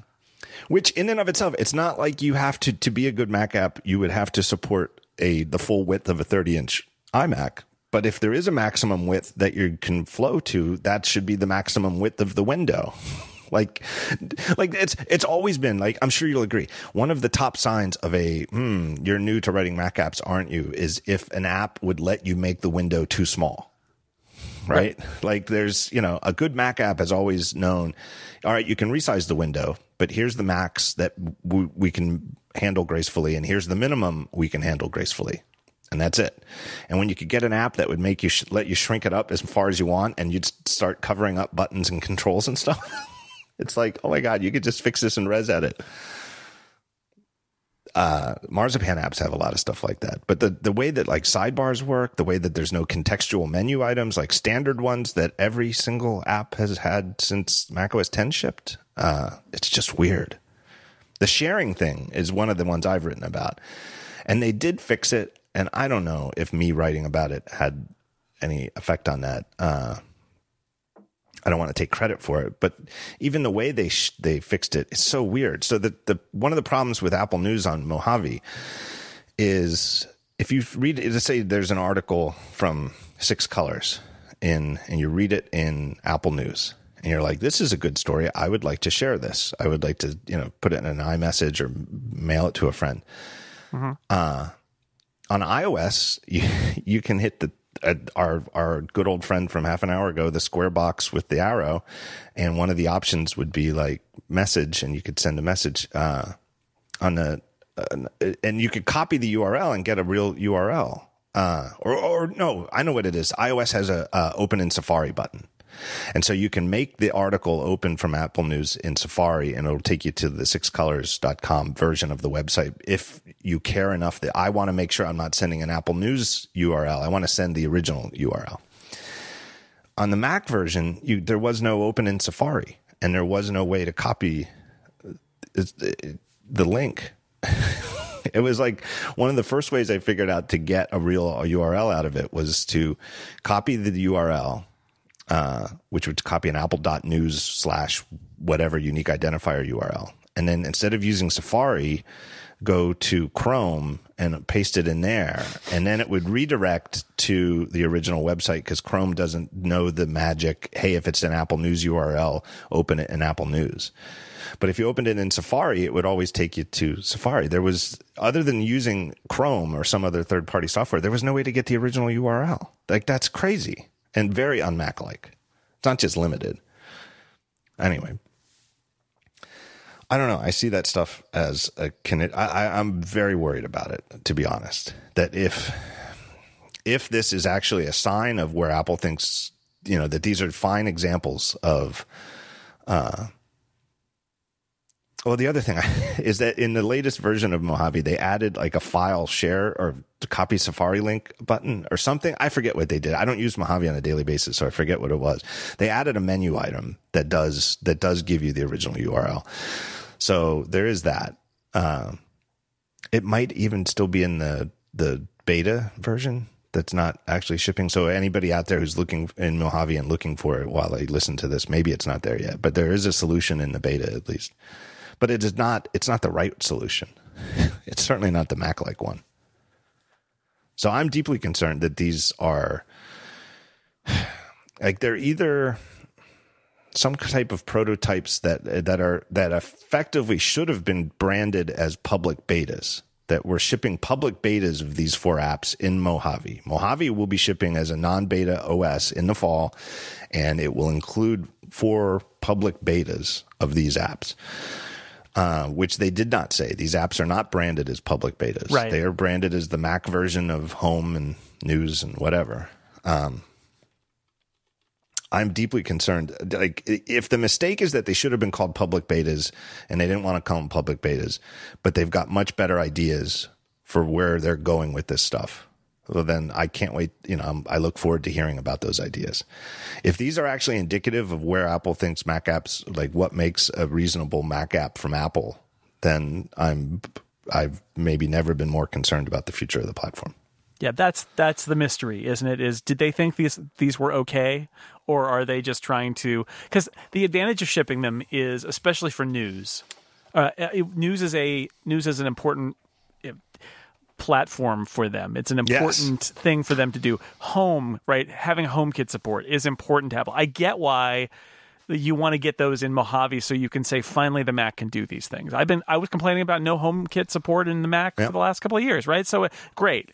which in and of itself, it's not like you have to to be a good Mac app. You would have to support a the full width of a 30 inch iMac but if there is a maximum width that you can flow to, that should be the maximum width of the window. like, like it's it's always been like I'm sure you'll agree. One of the top signs of a hmm, you're new to writing Mac apps, aren't you? Is if an app would let you make the window too small. Right? right? Like there's, you know, a good Mac app has always known, all right, you can resize the window, but here's the max that we, we can handle gracefully, and here's the minimum we can handle gracefully and that's it. And when you could get an app that would make you sh- let you shrink it up as far as you want, and you'd start covering up buttons and controls and stuff, it's like, oh my god, you could just fix this in ResEdit. Uh, Marzipan apps have a lot of stuff like that, but the the way that like sidebars work, the way that there's no contextual menu items like standard ones that every single app has had since macOS 10 shipped, uh, it's just weird. The sharing thing is one of the ones I've written about, and they did fix it and I don't know if me writing about it had any effect on that. Uh, I don't want to take credit for it, but even the way they sh- they fixed it is so weird. So the the one of the problems with Apple News on Mojave is if you read let's say there's an article from Six Colors in and you read it in Apple News and you're like, this is a good story. I would like to share this. I would like to you know put it in an iMessage or mail it to a friend. Mm-hmm. Uh, on iOS, you, you can hit the uh, our our good old friend from half an hour ago, the square box with the arrow, and one of the options would be like message, and you could send a message uh, on the, uh, and you could copy the URL and get a real URL. Uh, or, or no, I know what it is. iOS has a open in Safari button. And so you can make the article open from Apple News in Safari and it'll take you to the sixcolors.com version of the website if you care enough that I want to make sure I'm not sending an Apple News URL. I want to send the original URL. On the Mac version, you, there was no open in Safari and there was no way to copy uh, uh, the link. it was like one of the first ways I figured out to get a real URL out of it was to copy the URL uh, which would copy an apple.news slash whatever unique identifier URL. And then instead of using Safari, go to Chrome and paste it in there. And then it would redirect to the original website because Chrome doesn't know the magic. Hey, if it's an Apple News URL, open it in Apple News. But if you opened it in Safari, it would always take you to Safari. There was, other than using Chrome or some other third party software, there was no way to get the original URL. Like, that's crazy and very unMac like. It's not just limited. Anyway, I don't know. I see that stuff as a can I, I'm very worried about it, to be honest. That if if this is actually a sign of where Apple thinks, you know, that these are fine examples of uh, well, the other thing is that in the latest version of Mojave, they added like a file share or copy Safari link button or something. I forget what they did. I don't use Mojave on a daily basis, so I forget what it was. They added a menu item that does that does give you the original URL. So there is that. Uh, it might even still be in the the beta version that's not actually shipping. So anybody out there who's looking in Mojave and looking for it while they listen to this, maybe it's not there yet, but there is a solution in the beta at least but it is not it's not the right solution. it's certainly not the Mac like one. So I'm deeply concerned that these are like they're either some type of prototypes that that are that effectively should have been branded as public betas that we're shipping public betas of these four apps in Mojave. Mojave will be shipping as a non-beta OS in the fall and it will include four public betas of these apps. Uh, which they did not say. These apps are not branded as public betas. Right. They are branded as the Mac version of Home and News and whatever. Um, I'm deeply concerned. Like, if the mistake is that they should have been called public betas and they didn't want to call them public betas, but they've got much better ideas for where they're going with this stuff, well, then I can't wait. You know, I'm, I look forward to hearing about those ideas. If these are actually indicative of where Apple thinks Mac apps, like what makes a reasonable Mac app from Apple, then I'm I've maybe never been more concerned about the future of the platform. Yeah, that's that's the mystery, isn't it? Is did they think these these were okay, or are they just trying to? Because the advantage of shipping them is, especially for news, uh, news is a news is an important platform for them. It's an important yes. thing for them to do. Home, right? Having HomeKit support is important to Apple. I get why you want to get those in Mojave so you can say finally the Mac can do these things. I've been I was complaining about no HomeKit support in the Mac yep. for the last couple of years, right? So great.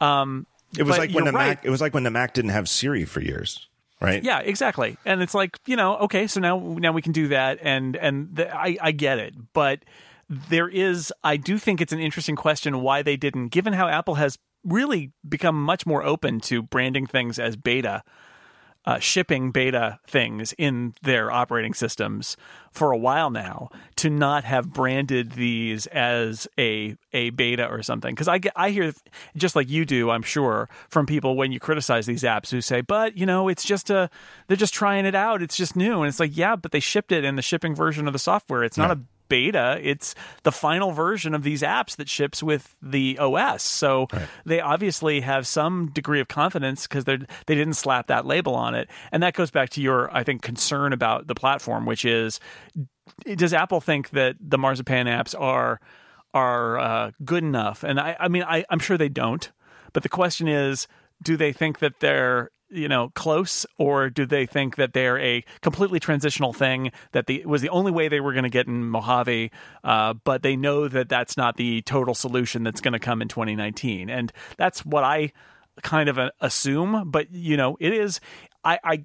Um, it was like when the right. Mac. It was like when the Mac didn't have Siri for years, right? Yeah, exactly. And it's like you know, okay, so now now we can do that, and and the, I I get it, but there is I do think it's an interesting question why they didn't, given how Apple has really become much more open to branding things as beta uh, shipping beta things in their operating systems for a while now to not have branded these as a a beta or something. Because I get I hear just like you do I'm sure from people when you criticize these apps who say but you know it's just a they're just trying it out. It's just new. And it's like yeah but they shipped it in the shipping version of the software. It's not yeah. a beta. It's the final version of these apps that ships with the OS. So right. they obviously have some degree of confidence because they they didn't slap that label on it. And that goes back to your, I think, concern about the platform, which is, does Apple think that the Marzipan apps are are uh, good enough? And I, I mean, I, I'm sure they don't. But the question is, do they think that they're you know close or do they think that they're a completely transitional thing that the was the only way they were going to get in Mojave uh, but they know that that's not the total solution that's going to come in 2019 and that's what I kind of uh, assume but you know it is I, I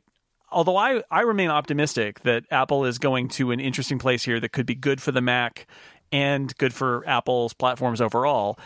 although I, I remain optimistic that Apple is going to an interesting place here that could be good for the Mac and good for Apple's platforms overall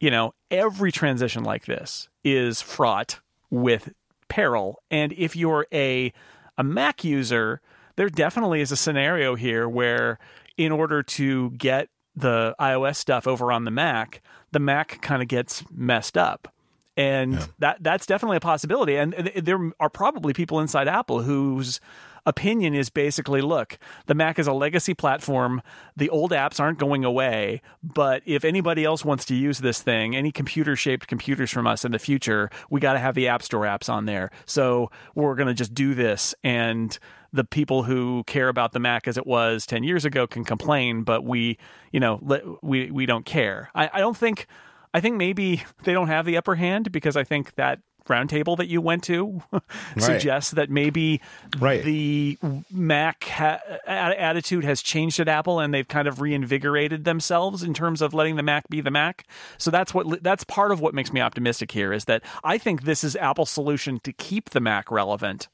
you know every transition like this is fraught with peril. And if you're a a Mac user, there definitely is a scenario here where in order to get the iOS stuff over on the Mac, the Mac kind of gets messed up. And yeah. that that's definitely a possibility. And there are probably people inside Apple whose opinion is basically look, the Mac is a legacy platform. The old apps aren't going away. But if anybody else wants to use this thing, any computer shaped computers from us in the future, we got to have the App Store apps on there. So we're going to just do this. And the people who care about the Mac as it was 10 years ago can complain, but we, you know, we, we don't care. I, I don't think. I think maybe they don't have the upper hand because I think that roundtable that you went to suggests that maybe right. the Mac ha- attitude has changed at Apple and they've kind of reinvigorated themselves in terms of letting the Mac be the Mac. So that's what that's part of what makes me optimistic here is that I think this is Apple's solution to keep the Mac relevant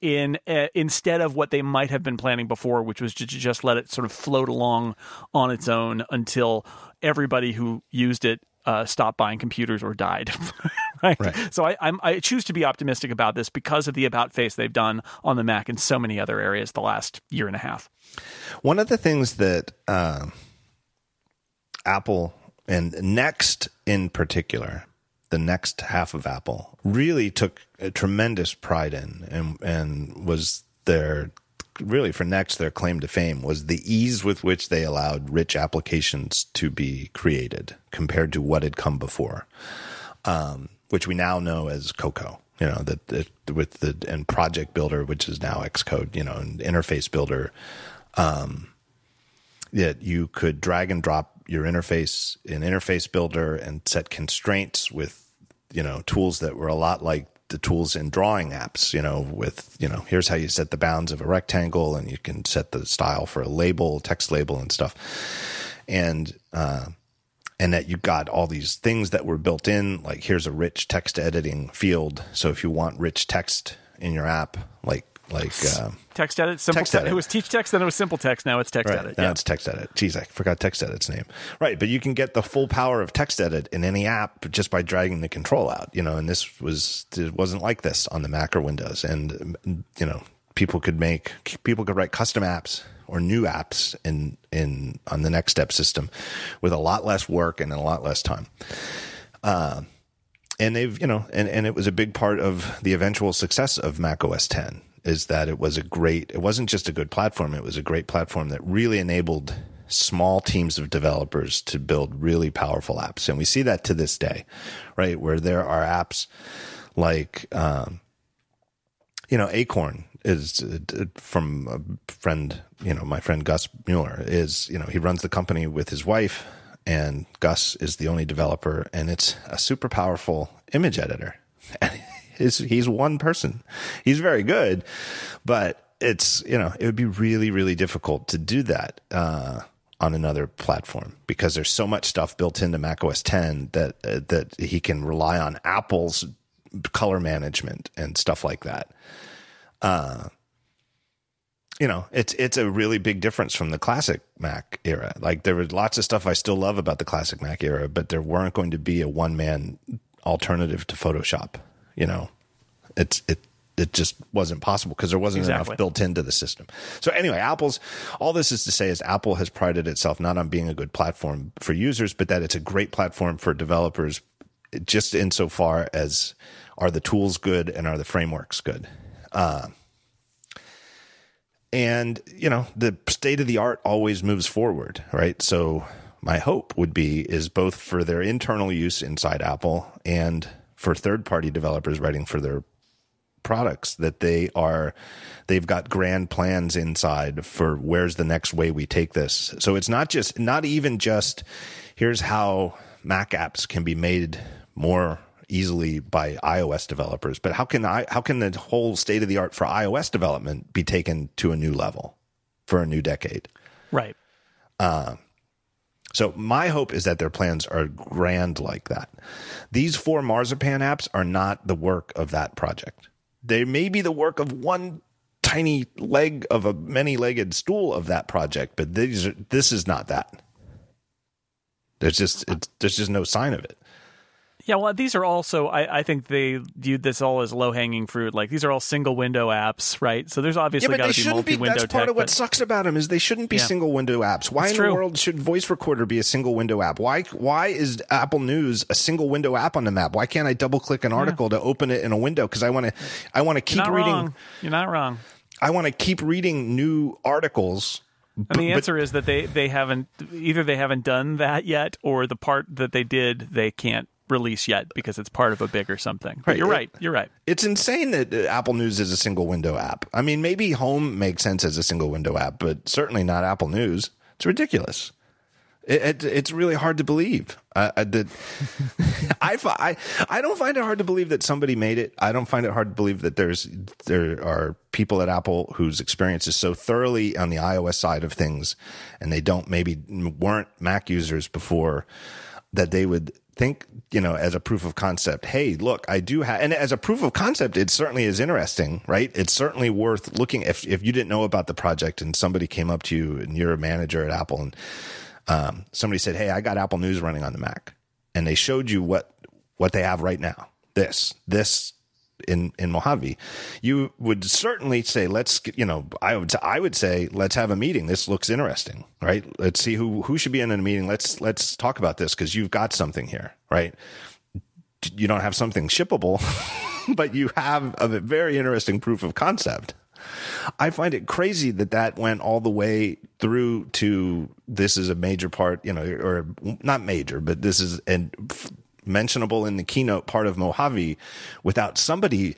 in uh, instead of what they might have been planning before, which was to just let it sort of float along on its own until everybody who used it uh, stopped buying computers or died. right? right? So I, I'm, I choose to be optimistic about this because of the about face they've done on the Mac in so many other areas the last year and a half. One of the things that uh, Apple and Next in particular, the next half of Apple, really took a tremendous pride in and and was their really for Next, their claim to fame was the ease with which they allowed rich applications to be created compared to what had come before, um, which we now know as Cocoa. You know that, with the and Project Builder, which is now Xcode. You know, and Interface Builder. Um, that you could drag and drop your interface in Interface Builder and set constraints with you know tools that were a lot like the tools in drawing apps, you know, with, you know, here's how you set the bounds of a rectangle and you can set the style for a label, text label and stuff. And, uh, and that you got all these things that were built in, like here's a rich text editing field. So if you want rich text in your app, like like uh, TextEdit, simple Text te- edit. It was TeachText, then it was SimpleText. Now it's text right edit. now Yeah. it's TextEdit. Jeez, I forgot TextEdit's name. Right, but you can get the full power of TextEdit in any app just by dragging the control out. You know, and this was it wasn't like this on the Mac or Windows, and um, you know people could make people could write custom apps or new apps in in on the NeXTSTEP system with a lot less work and a lot less time. and they've you know and, and it was a big part of the eventual success of mac os 10 is that it was a great it wasn't just a good platform it was a great platform that really enabled small teams of developers to build really powerful apps. And we see that to this day right? Where there are apps like um, you know acorn is uh, from a friend you know my friend gus mueller is you know he runs the company with his wife and gus is the only developer and it's a super powerful image editor. And he's, he's one person he's very good but it's you know it would be really really difficult to do that uh, on another platform because there's so much stuff built into Mac OS 10 that uh, that he can rely on Apple's color management and stuff like that. Uh, you know, it's it's a really big difference from the classic Mac era. Like there was lots of stuff I still love about the classic Mac era, but there weren't going to be a one man alternative to Photoshop. You know, it's it it just wasn't possible because there wasn't Exactly. enough built into the system. So anyway, Apple's all this is to say is Apple has prided itself not on being a good platform for users, but that it's a great platform for developers, just insofar as are the tools good and are the frameworks good. Uh, and you know the state of the art always moves forward right so my hope would be is both for their internal use inside apple and for third party developers writing for their products that they are they've got grand plans inside for where's the next way we take this so it's not just not even just here's how mac apps can be made more easily by iOS developers but how can I how can the whole state of the art for iOS development be taken to a new level for a new decade Right. Um, so my hope is that their plans are grand like that. These four Marzipan apps are not the work of that project. They may be the work of one tiny leg of a many-legged stool of that project, but these are, this is not that. There's just there's just no sign of it. Yeah, well, these are also, I, I think they viewed this all as low hanging fruit. Like, these are all single window apps, right? So there's obviously yeah, got to be multi window That's part of what but- sucks about them is they shouldn't be Yeah. single window apps. Why It's in the world should Voice Recorder be a single window app? Why why is Apple News a single window app on the map? Why can't I double click an article to open it in a window? Because I want to I want to keep You're reading. wrong. You're not wrong. I want to keep reading new articles. And the answer is that they, they haven't, either they haven't done that yet, or the part that they did, they can't release yet because it's part of a bigger something. But Right. you're right. You're right. It's insane that uh, Apple News is a single window app. I mean, maybe Home makes sense as a single window app, but certainly not Apple News. It's ridiculous. It, it, it's really hard to believe. I, I, that I, I I don't find it hard to believe that somebody made it. I don't find it hard to believe that there's there are people at Apple whose experience is so thoroughly on the iOS side of things, and they don't maybe weren't Mac users before that they would think you know as a proof of concept hey look i do have and as a proof of concept it certainly is interesting right? It's certainly worth looking if if you didn't know about the project and somebody came up to you and you're a manager at apple and um, somebody said hey i got apple news running on the mac. And they showed you what what they have right now. This this in in Mojave, you would certainly say, let's you know, I would I would say let's have a meeting. This looks interesting, right? Let's see who who should be in a meeting. Let's let's talk about this because you've got something here, right? You don't have something shippable, but you have a very interesting proof of concept. I find it crazy that that went all the way through to this is a major part, you know, or not major, but this is an mentionable in the keynote part of Mojave without somebody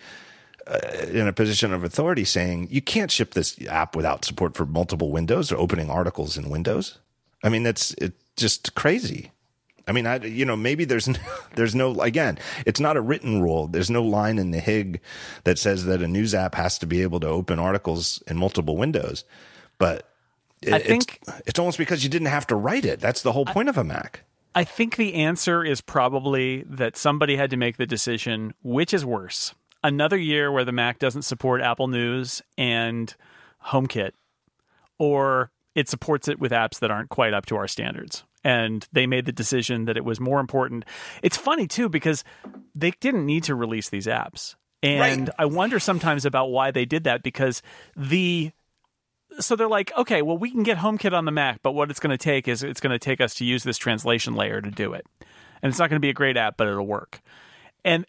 uh, in a position of authority saying you can't ship this app without support for multiple windows or opening articles in Windows. I mean, that's it's just crazy. I mean, I you know maybe there's no, there's no again, it's not a written rule. There's no line in the HIG that says that a news app has to be able to open articles in multiple windows. But it, I think- it's, it's almost because you didn't have to write it. That's the whole point of a Mac. I think the answer is probably that somebody had to make the decision which is worse, another year where the Mac doesn't support Apple News and HomeKit, or it supports it with apps that aren't quite up to our standards. And they made the decision that it was more important. It's funny too because they didn't need to release these apps. And Right. I wonder sometimes about why they did that because the so they're like, okay, well, we can get HomeKit on the Mac, but what it's going to take is it's going to take us to use this translation layer to do it, and it's not going to be a great app, but it'll work. And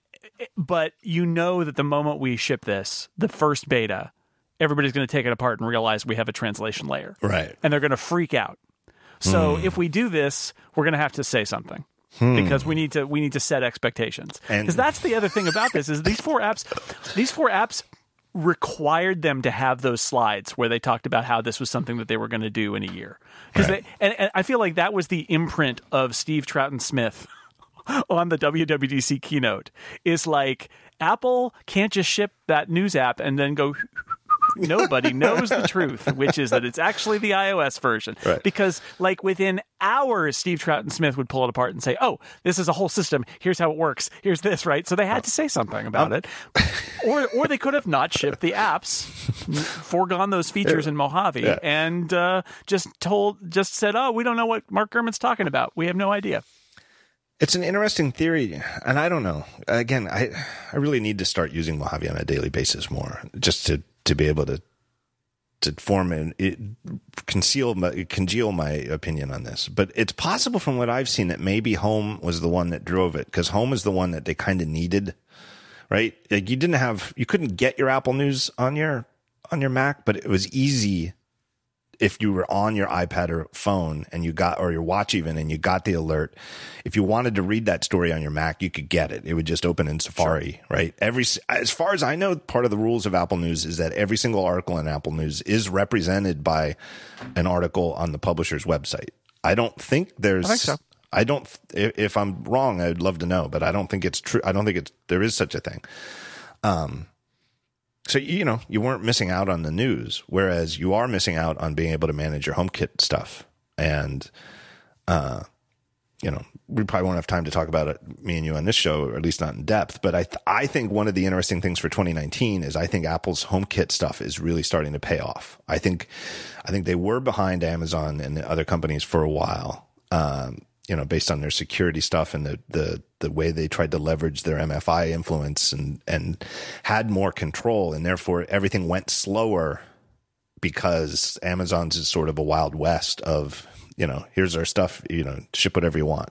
but you know that the moment we ship this, the first beta, everybody's going to take it apart and realize we have a translation layer, Right. and they're going to freak out. So hmm. if we do this, we're going to have to say something. Hmm. Because we need to we need to set expectations. And- Because that's the other thing about this is these four apps, these four apps required them to have those slides where they talked about how this was something that they were going to do in a year. Because Right. and, and I feel like that was the imprint of Steve Troughton Smith on the WWDC keynote. Is like Apple can't just ship that news app and then go. Nobody knows the truth, which is that it's actually the iOS version. Right. Because, like, within hours, Steve Troughton Smith would pull it apart and say, Oh, this is a whole system. Here's how it works. Here's this, right? So they had to say something about it. Or, or they could have not shipped the apps, foregone those features in Mojave, Yeah. and uh, just told, just said, Oh, we don't know what Mark Gurman's talking about. We have no idea. It's an interesting theory, and I don't know. Again, I I really need to start using Mojave on a daily basis more, just to to be able to to form and it, conceal my congeal my opinion on this. But it's possible from what I've seen that maybe Home was the one that drove it because Home is the one that they kind of needed, right? Like you didn't have you couldn't get your Apple News on your on your Mac, but it was easy if you were on your iPad or phone and you got, or your watch even, and you got the alert, if you wanted to read that story on your Mac, you could get it. It would just open in Safari, right? Every, as far as I know, part of the rules of Apple News is that every single article in Apple News is represented by an article on the publisher's website. I don't think there's, think so. I don't, if, I'm wrong, I'd love to know, but I don't think it's true. I don't think it's, there is such a thing. Um, So you know you weren't missing out on the news, whereas you are missing out on being able to manage your HomeKit stuff. And uh, you know we probably won't have time to talk about it, me and you on this show, or at least not in depth. But I th- I think one of the interesting things for 2019 is I think Apple's HomeKit stuff is really starting to pay off. I think I think they were behind Amazon and other companies for a while. Um, you know, based on their security stuff and the, the, the way they tried to leverage their MFI influence and, and had more control. And therefore everything went slower because Amazon's is sort of a wild west of, you know, here's our stuff, you know, ship whatever you want.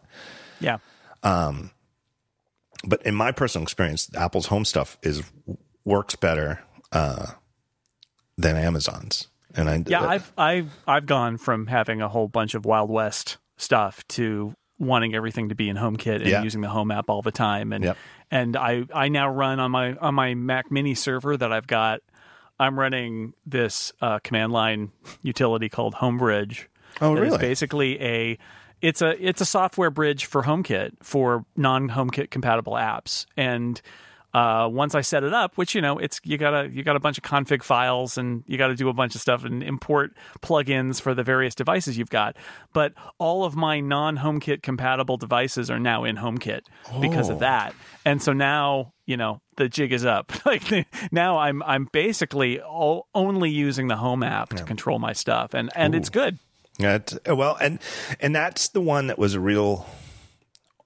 Yeah. Um, But in my personal experience, Apple's home stuff is works better, uh, than Amazon's. And I, Yeah, I've I've I've gone from having a whole bunch of Wild West stuff to wanting everything to be in HomeKit and Yeah. using the Home app all the time. And Yep. and I I now run on my on my Mac Mini server that I've got. I'm running this uh, command line utility called HomeBridge. Oh, really? basically a it's a it's a software bridge for HomeKit for non HomeKit compatible apps. And uh, once I set it up, which you know, it's you gotta you got a bunch of config files and you got to do a bunch of stuff and import plugins for the various devices you've got. But all of my non HomeKit compatible devices are now in HomeKit because Oh. of that. And so now you know the jig is up. like now I'm I'm basically all, only using the Home app to control my stuff, and and it's good. Yeah, well, and and that's the one that was a real,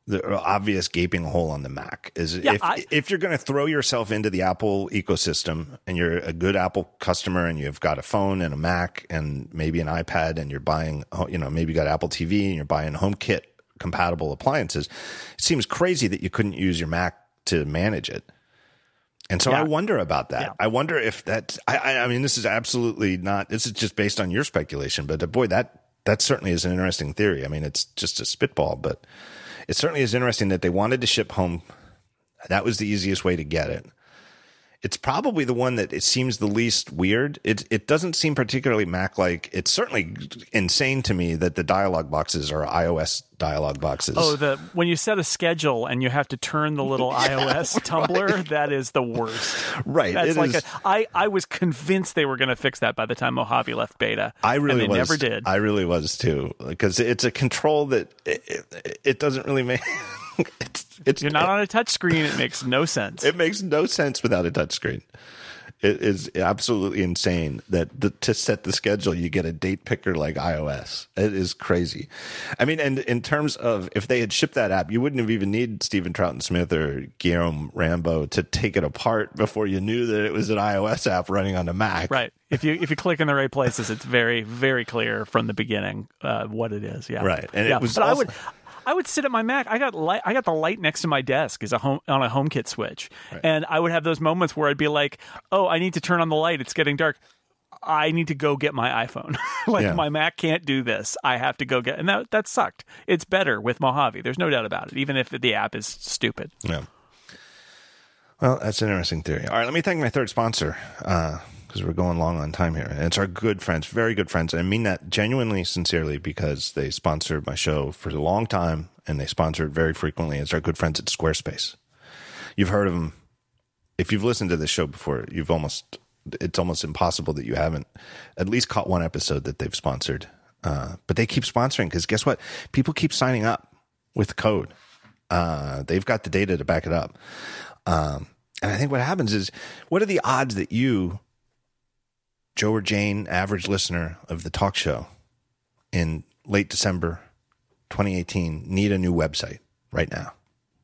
the obvious gaping hole on the Mac is Yeah, if I- if you're going to throw yourself into the Apple ecosystem and you're a good Apple customer and you've got a phone and a Mac and maybe an iPad and you're buying, you know, maybe you got Apple TV and you're buying HomeKit compatible appliances, it seems crazy that you couldn't use your Mac to manage it. And so Yeah. I wonder about that. Yeah. I wonder if that. I, I, I mean, this is absolutely not. This is just based on your speculation, but uh, boy, that that certainly is an interesting theory. I mean, it's just a spitball, but it certainly is interesting that they wanted to ship home. That was the easiest way to get it. It's probably the one that it seems the least weird. It it doesn't seem particularly Mac like. It's certainly insane to me that the dialog boxes are iOS dialog boxes. Oh, the when you set a schedule and you have to turn the little iOS tumbler, that is the worst. right. That's it like is- a, I I was convinced they were going to fix that by the time Mojave left beta. I really was. never did. I really was too, because it's a control that it, it, it doesn't really make. it's it's You're not on a touchscreen. It makes no sense. it makes no sense without a touchscreen. It is absolutely insane that the, to set the schedule, you get a date picker like iOS. It is crazy. I mean, and in terms of if they had shipped that app, you wouldn't have even needed Stephen Troughton Smith or Guilherme Rambo to take it apart before you knew that it was an iOS app running on a Mac. right. If you if you click in the right places, it's very very clear from the beginning uh, what it is. Yeah. Right. And it yeah. was but I would. I would sit at my Mac. I got light. I got the light next to my desk as a home on a HomeKit switch, and I would have those moments where I'd be like, "Oh, I need to turn on the light. It's getting dark. I need to go get my iPhone. like Yeah. my Mac can't do this. I have to go get." And that that sucked. It's better with Mojave. There's no doubt about it. Even if the app is stupid. Yeah. Well, that's an interesting theory. All right, let me thank my third sponsor uh, because we're going long on time here. And it's our good friends, very good friends. And I mean that genuinely, sincerely, because they sponsored my show for a long time and they sponsor very frequently. It's our good friends at Squarespace. You've heard of them. If you've listened to this show before, you've almost, it's almost impossible that you haven't at least caught one episode that they've sponsored. Uh, but they keep sponsoring because guess what? People keep signing up with code. Uh, they've got the data to back it up. Um, and I think what happens is, what are the odds that you, Joe or Jane, average listener of the talk show in late December 2018, need a new website right now?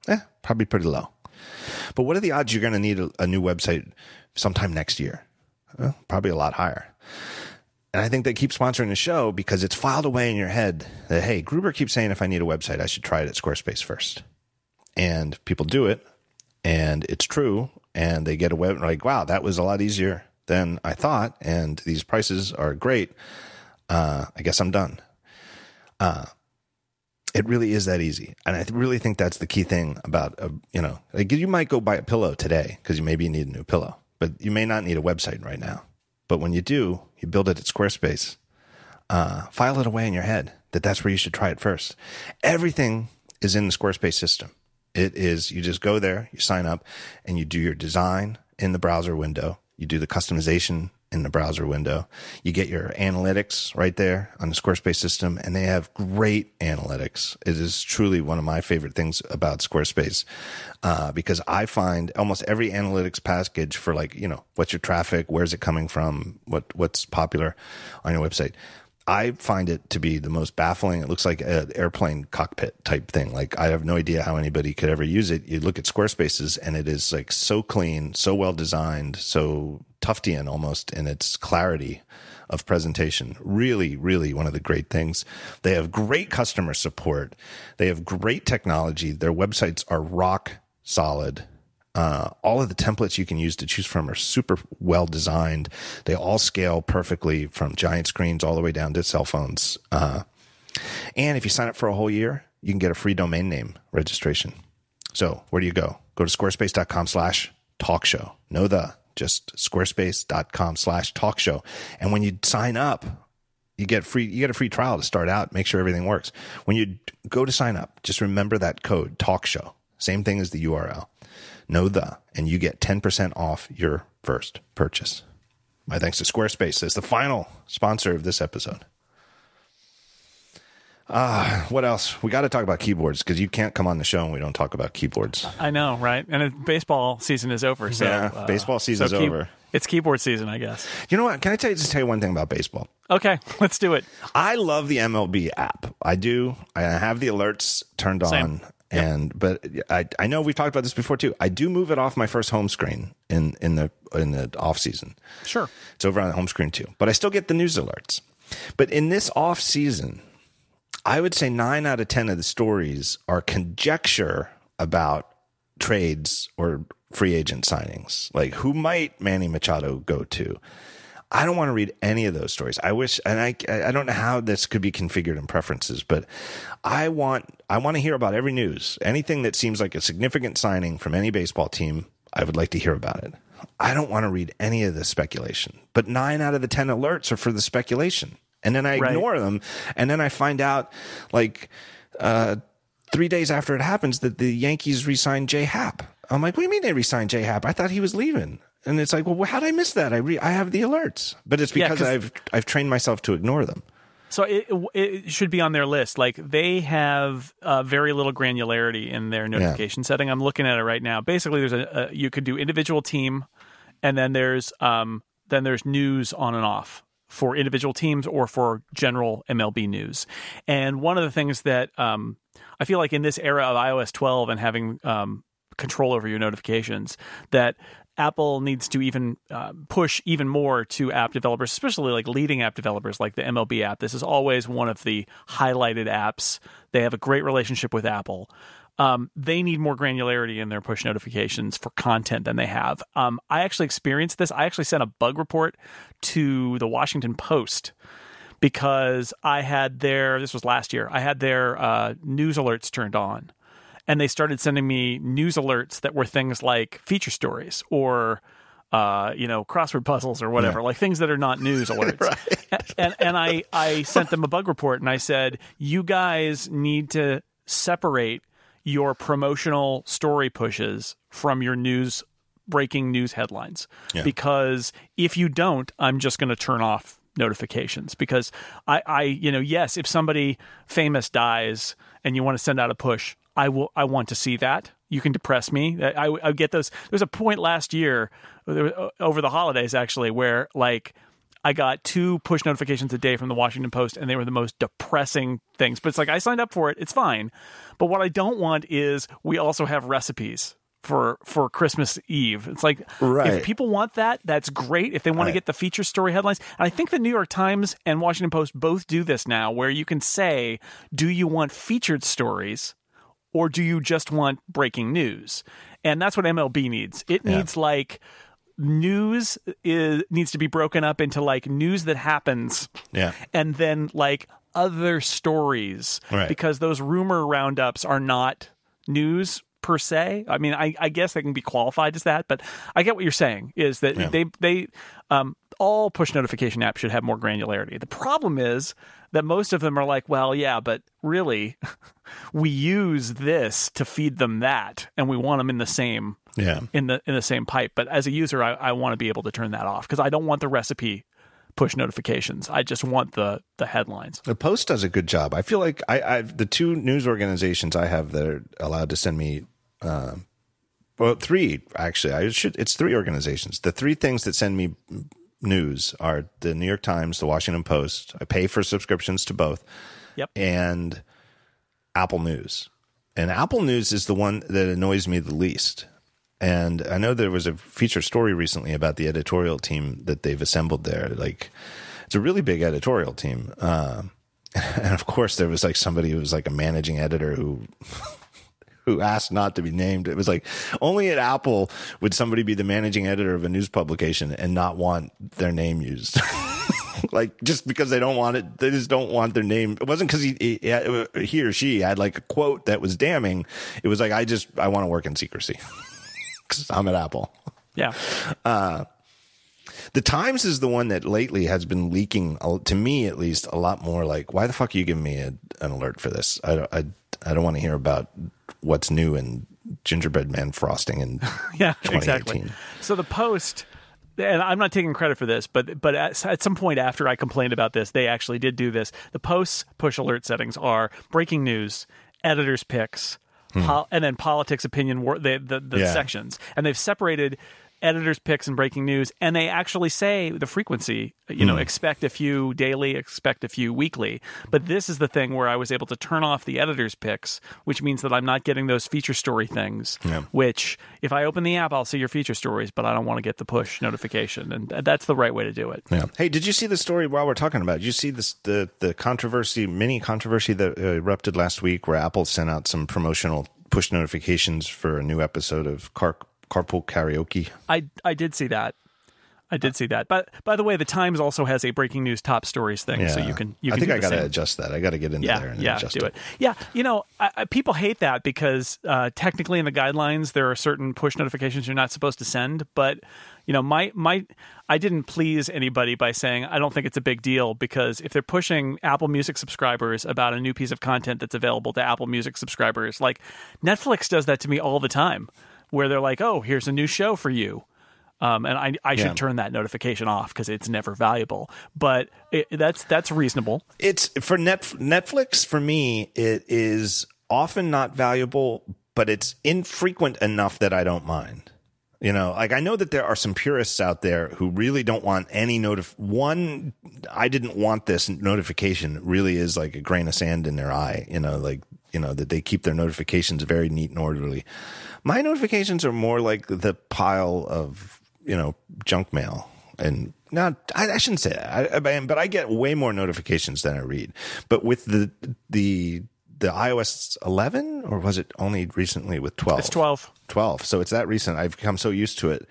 Eh, probably pretty low. But what are the odds you're going to need a, a new website sometime next year? Well, probably a lot higher. And I think they keep sponsoring the show because it's filed away in your head that, hey, Gruber keeps saying if I need a website, I should try it at Squarespace first. And people do it, and it's true. And they get a web, like, wow, that was a lot easier than I thought. And these prices are great. Uh, I guess I'm done. Uh, it really is that easy. And I really think that's the key thing about, uh, you know, like you might go buy a pillow today because you maybe need a new pillow, but you may not need a website right now. But when you do, you build it at Squarespace. Uh, file it away in your head that that's where you should try it first. Everything is in the Squarespace system. It is, you just go there, you sign up, and you do your design in the browser window. You do the customization in the browser window. You get your analytics right there on the Squarespace system, and they have great analytics. It is truly one of my favorite things about Squarespace uh, because I find almost every analytics package for like you know what's your traffic, where's it coming from, what what's popular on your website. I find it to be the most baffling. It looks like an airplane cockpit type thing. Like I have no idea how anybody could ever use it. You look at Squarespace's and it is like so clean, so well designed, so Tuftian almost in its clarity of presentation. Really, really one of the great things. They have great customer support. They have great technology. Their websites are rock solid. Uh, all of the templates you can use to choose from are super well designed. They all scale perfectly from giant screens all the way down to cell phones. Uh, and if you sign up for a whole year, you can get a free domain name registration. So where do you go? Go to squarespace.com slash talk show. No the, just squarespace.com slash talk show. And when you sign up, you get free you get a free trial to start out, make sure everything works. When you go to sign up, just remember that code talk show. Same thing as the URL. Know the and you get 10% off your first purchase. My thanks to Squarespace as the final sponsor of this episode. Ah, what else? We got to talk about keyboards because you can't come on the show and we don't talk about keyboards. I know, right? And baseball season is over. So Yeah, uh, baseball season's so key- over. It's keyboard season, I guess. You know what? Can I tell you just tell you one thing about baseball? Okay, let's do it. I love the MLB app. I do. I have the alerts turned Same. on. And but I I know we've talked about this before too. I do move it off my first home screen in in the in the off season. Sure. It's over on the home screen too. But I still get the news alerts. But in this off season, I would say nine out of ten of the stories are conjecture about trades or free agent signings. Like who might Manny Machado go to? I don't want to read any of those stories. I wish, and I, I don't know how this could be configured in preferences, but I want, I want to hear about every news. Anything that seems like a significant signing from any baseball team, I would like to hear about it. I don't want to read any of the speculation, but nine out of the 10 alerts are for the speculation. And then I Right. ignore them. And then I find out like, uh, three days after it happens that the Yankees re-signed Jay Happ. I'm like, what do you mean they re-signed Jay Happ? I thought he was leaving. And it's like, well, how did I miss that? I re- I have the alerts, but it's Yeah, I've I've trained myself to ignore them. So it, it should be on their list. Like they have uh, very little granularity in their notification setting. I'm looking at it right now. Basically, there's a, a you could do individual team, and then there's um then there's news on and off for individual teams or for general MLB news. And one of the things that um, I feel like in this era of iOS 12 and having um, control over your notifications, that Apple needs to even uh, push even more to app developers, especially like leading app developers like the MLB app. This is always one of the highlighted apps. They have a great relationship with Apple. Um, they need more granularity in their push notifications for content than they have. Um, I actually experienced this. I actually sent a bug report to the Washington Post because I had their, this was last year, I had their uh, news alerts turned on and they started sending me news alerts that were things like feature stories or uh, you know crossword puzzles or whatever, Yeah. like things that are not news alerts. And and I I sent them a bug report and I said you guys need to separate your promotional story pushes from your news breaking news headlines Yeah. because if you don't i'm just going to turn off notifications because I, I you know yes if somebody famous dies and you want to send out a push i will i want to see that you can depress me i, I, I get those there's a point last year uh, over the holidays actually where like I got two push notifications a day from the Washington Post, and they were the most depressing things. But it's like I signed up for it; it's fine. But what I don't want is we also have recipes for for Christmas Eve. It's like Right. if people want that, that's great. If they want to get the feature story headlines, and I think the New York Times and Washington Post both do this now, where you can say, "Do you want featured stories?" Or do you just want breaking news? And that's what MLB needs. It Yeah. needs like news is needs to be broken up into like news that happens Yeah. and then like other stories Right. because those rumor roundups are not news per se. I mean, I, I guess they can be qualified as that, but I get what you're saying is that Yeah. they they um, all push notification apps should have more granularity. The problem is that most of them are like, well, yeah, but really, we use this to feed them that, and we want them in the same Yeah. in the in the same pipe. But as a user, I, I want to be able to turn that off because I don't want the recipe push notifications. I just want the the headlines. The Post does a good job. I feel like I, I've the two news organizations I have that are allowed to send me, uh, well, three actually. I should. It's three organizations. The three things that send me news are the New York Times, the Washington Post. I pay for subscriptions to both, Yep. and Apple News. And Apple News is the one that annoys me the least. And I know there was a feature story recently about the editorial team that they've assembled there. Like, it's a really big editorial team. Um, and of course, there was like somebody who was like a managing editor who. Who asked not to be named? It was like only at Apple would somebody be the managing editor of a news publication and not want their name used. like just because they don't want it, they just don't want their name. It wasn't because he, he he or she had like a quote that was damning. It was like I just I want to work in secrecy because I'm at Apple. Yeah. Uh, The Times is the one that lately has been leaking to me at least a lot more. Like, why the fuck are you giving me a, an alert for this? I don't, I, I don't want to hear about what's new in gingerbread man frosting and Yeah, exactly. So the post, and I'm not taking credit for this, but but at, at some point after I complained about this, they actually did do this. The post's push alert settings are breaking news, editors picks, hmm. pol- and then politics opinion war- the the, the Yeah. sections, and they've separated editors picks and breaking news and they actually say the frequency you know expect a few daily expect a few weekly but this is the thing where i was able to turn off the editors picks which means that i'm not getting those feature story things Yeah. which if I open the app, I'll see your feature stories, but I don't want to get the push notification, and that's the right way to do it. Yeah. Hey, did you see the story while we're talking about? it? Did you see this the the controversy, mini controversy that uh, erupted last week, where Apple sent out some promotional push notifications for a new episode of Car- Carpool Karaoke? I I did see that. I did see that. But by the way, the Times also has a breaking news top stories thing, so you can you I think I got to adjust that. I got to get into yeah, there and yeah, adjust do it. Yeah, you know, I, I, people hate that because uh, technically in the guidelines there are certain push notifications you're not supposed to send. But you know, my my I didn't please anybody by saying I don't think it's a big deal because if they're pushing Apple Music subscribers about a new piece of content that's available to Apple Music subscribers, like Netflix does that to me all the time, where they're like, "Oh, here's a new show for you." Um, and I, I should Yeah. turn that notification off because it's never valuable. But it, that's that's reasonable. It's for net Netflix for me. It is often not valuable, but it's infrequent enough that I don't mind. You know, like I know that there are some purists out there who really don't want any notif. One, I didn't want this notification. It Really is like a grain of sand in their eye. You know, like you know that they keep their notifications very neat and orderly. My notifications are more like the pile of you know junk mail and not I, I shouldn't say that I, I, but I get way more notifications than I read. But with the the the iOS 11 or was it only recently with 12? It's twelve. 12. So it's that recent. I've become so used to it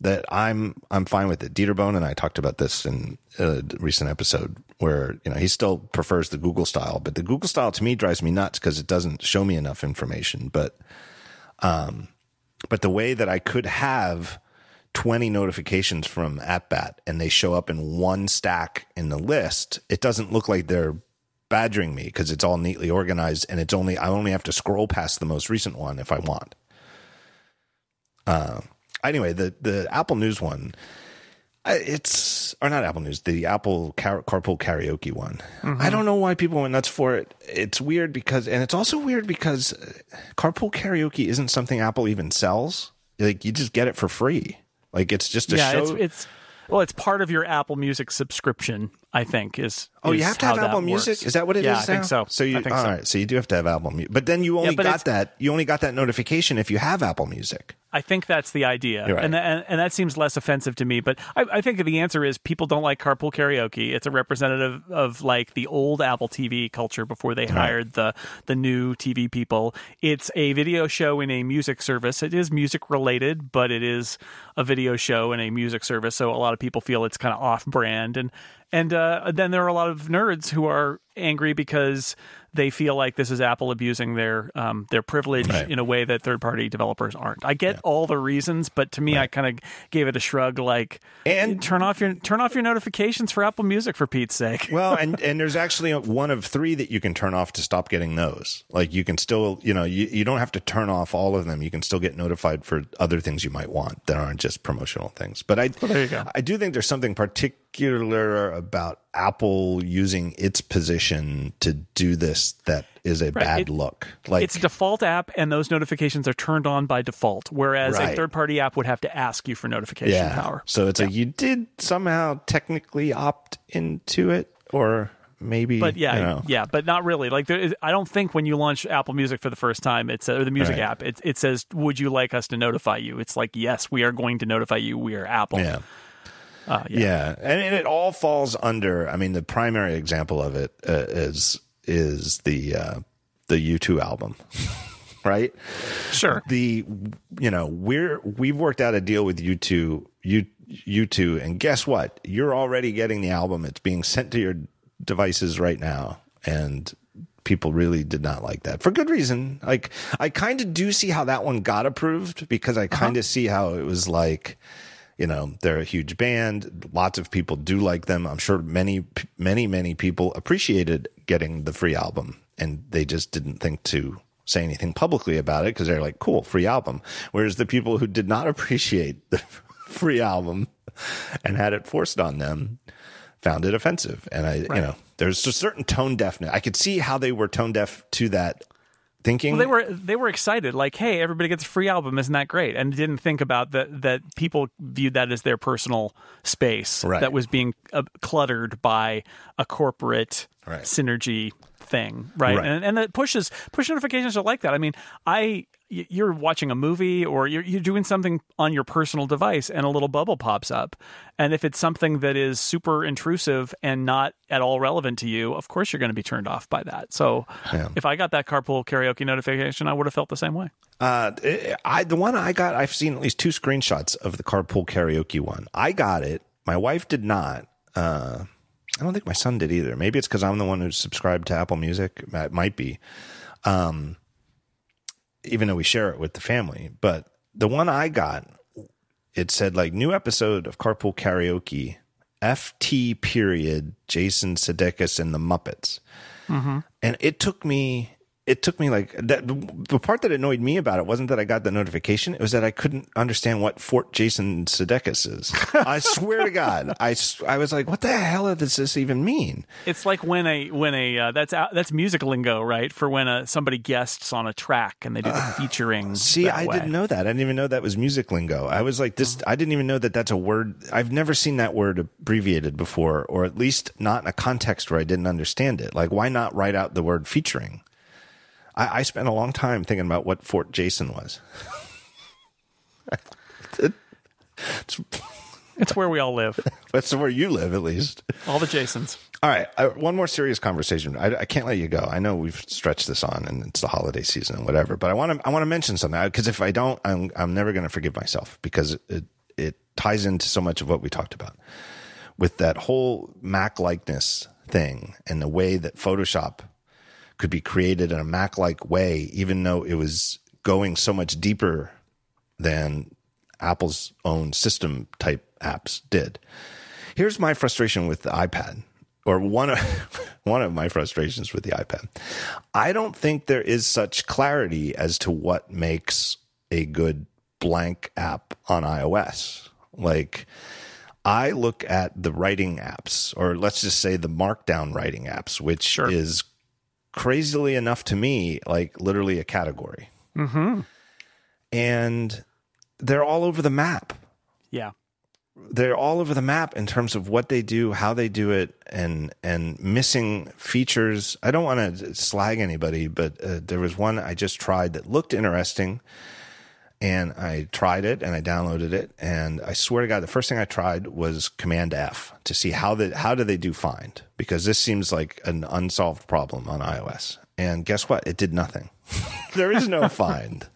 that I'm I'm fine with it. Dieter Bohn and I talked about this in a recent episode where you know he still prefers the Google style, but the Google style to me drives me nuts because it doesn't show me enough information. But um, but the way that I could have 20 notifications from AppBat and they show up in one stack in the list, it doesn't look like they're badgering me because it's all neatly organized and it's only I only have to scroll past the most recent one if I want. Uh, anyway, the the Apple News one, it's or not Apple News, the Apple car, Carpool Karaoke one. I don't know why people went nuts for it. It's weird because, and it's also weird because uh, Carpool Karaoke isn't something Apple even sells. Like you just get it for free. Like it's just a Yeah, show. it's it's well, it's part of your Apple Music subscription. I think is. Oh, you have to have that Apple Music. works. Is that what it is? yeah, I think so. So you think all so. right, So you do have to have Apple Music, but then you only but got that. You only got that notification if you have Apple Music. I think that's the idea, right. and, and and that seems less offensive to me. But I, I think the answer is people don't like carpool karaoke. It's a representative of like the old Apple TV culture before they hired the the new TV people. It's a video show in a music service. It is music related, but it is a video show in a music service. So a lot of people feel it's kind of off brand, and and uh, then there are a lot of nerds who are angry because they feel like this is Apple abusing their um, their privilege Right. in a way that third party developers aren't. I get all the reasons, but to me, I kind of gave it a shrug. Like, And- turn off your turn off your notifications for Apple Music for Pete's sake. Well, and and there's actually one of three that you can turn off to stop getting those. Like you can still, you know, you, you don't have to turn off all of them. You can still get notified for other things you might want that aren't just promotional things. But I, there you go. I do think there's something particular about Apple using its position to do this that is a bad It- look. Like it's a default app, and those notifications are turned on by default. Whereas a third party app would have to ask you for notification yeah. power. So it's like you did somehow technically opt into it, or maybe, But yeah, you know. yeah, but not really. Like, there is, I don't think when you launch Apple Music for the first time, it's or the music Right. app, it, it says, "Would you like us to notify you?" It's like, yes, we are going to notify you. We are Apple. Yeah. Uh, yeah. Yeah, and, and it all falls under. I mean, the primary example of it uh, is is the uh, the U two album, right? Sure. The you know we're we've worked out a deal with U two U U two, and guess what? You're already getting the album. It's being sent to your devices right now, and people really did not like that for good reason. Like I kind of do see how that one got approved because I kind of see how it was like you know they're a huge band. Lots of people do like them. I'm sure many many many people appreciated getting the free album and they just didn't think to say anything publicly about it because they're like cool free album. Whereas the people who did not appreciate the free album and had it forced on them found it offensive. And i you know there's a certain tone deafness. I could see how they were tone deaf to that thinking Well, they were they were excited, like, "Hey, everybody gets a free album! Isn't that great?" And didn't think about that that people viewed that as their personal space Right. that was being uh, cluttered by a corporate Right. synergy thing, right? Right. And and that pushes push notifications are like that. I mean, I you're watching a movie or you're you're doing something on your personal device, and a little bubble pops up, and if it's something that is super intrusive and not at all relevant to you, of course you're going to be turned off by that. So Yeah. if I got that carpool karaoke notification, I would have felt the same way. Uh, I the one I got, I've seen at least two screenshots of the carpool karaoke one. I got it. My wife did not. Uh, I don't think my son did either. Maybe it's because I'm the one who's subscribed to Apple Music. It might be. Um, even though we share it with the family, but the one I got, it said like new episode of Carpool Karaoke, FT period, Jason Sudeikis and the Muppets, mm-hmm. and it took me it took me like that. The part that annoyed me about it wasn't that I got the notification; it was that I couldn't understand what Fort Jason Sudeikis is. I swear to God, I, I was like, "What the hell does this even mean?" It's like when a when a uh, that's that's music lingo, right? For when a somebody guests on a track and they do the uh, featuring. See, I way. didn't know that. I didn't even know that was music lingo. I was like, this. Mm-hmm. I didn't even know that that's a word. I've never seen that word abbreviated before, or at least not in a context where I didn't understand it. Like, why not write out the word featuring? I, I spent a long time thinking about what Fort Jason was. it's, it's where we all live. That's where you live, at least. All the Jasons. All right, I, one more serious conversation. I, I, can't let you go. I know we've stretched this on, and it's the holiday season and whatever. But I want to I want to mention something because if I don't, I'm I'm never going to forgive myself because it it ties into so much of what we talked about with that whole Mac likeness thing and the way that Photoshop could be created in a Mac like way, even though it was going so much deeper than Apple's own system type apps did. Here's my frustration with the iPad, or one of one of my frustrations with the iPad. I don't think there is such clarity as to what makes a good blank app on iOS. Like I look at the writing apps, or let's just say the markdown writing apps, which sure. is crazily enough to me, like literally a category. Mm-hmm. And they're all over the map. Yeah. They're all over the map in terms of what they do, how they do it, and and missing features. I don't want to slag anybody, but uh, there was one I just tried that looked interesting, and I tried it and I downloaded it, and I swear to God, the first thing I tried was Command F to see how the how do they do find because this seems like an unsolved problem on iOS. And guess what? It did nothing. there is no find.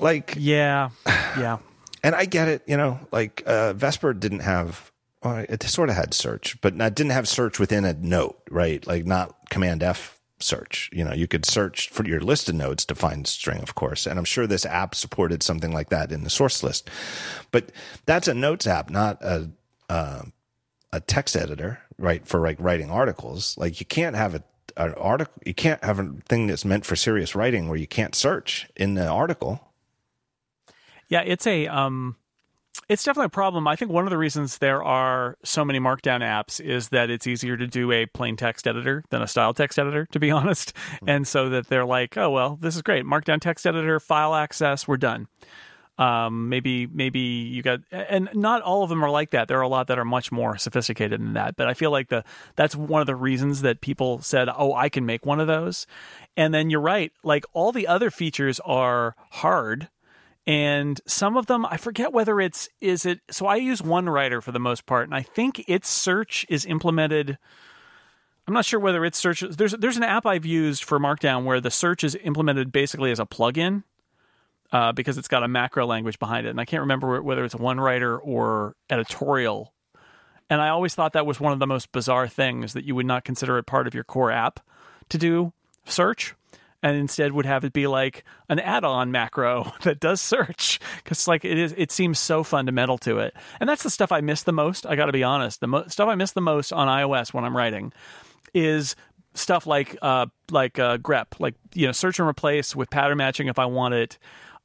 like yeah, yeah. And I get it, you know, like uh, Vesper didn't have well, it sort of had search, but not didn't have search within a note, right? Like not Command F search. You know, you could search for your list of nodes to find string, of course. And I'm sure this app supported something like that in the source list. But that's a notes app, not a uh, a text editor, right? For like writing articles. Like you can't have a an article. You can't have a thing that's meant for serious writing where you can't search in the article. Yeah, it's a um, it's definitely a problem. I think one of the reasons there are so many Markdown apps is that it's easier to do a plain text editor than a style text editor, to be honest. Mm-hmm. And so that they're like, oh well, this is great. Markdown text editor, file access, we're done. Um, maybe maybe you got and not all of them are like that. There are a lot that are much more sophisticated than that. But I feel like the that's one of the reasons that people said, "Oh, I can make one of those." And then you're right, like all the other features are hard and some of them I forget whether it's is it so I use 1Writer for the most part and I think its search is implemented I'm not sure whether it's search there's there's an app I've used for Markdown where the search is implemented basically as a plugin uh, because it's got a macro language behind it. And I can't remember whether it's 1Writer or editorial. And I always thought that was one of the most bizarre things that you would not consider it part of your core app to do search and instead would have it be like an add-on macro that does search because like it is it seems so fundamental to it and that's the stuff i miss the most i gotta be honest the mo- stuff i miss the most on ios when i'm writing is stuff like uh like uh grep like you know search and replace with pattern matching if i want it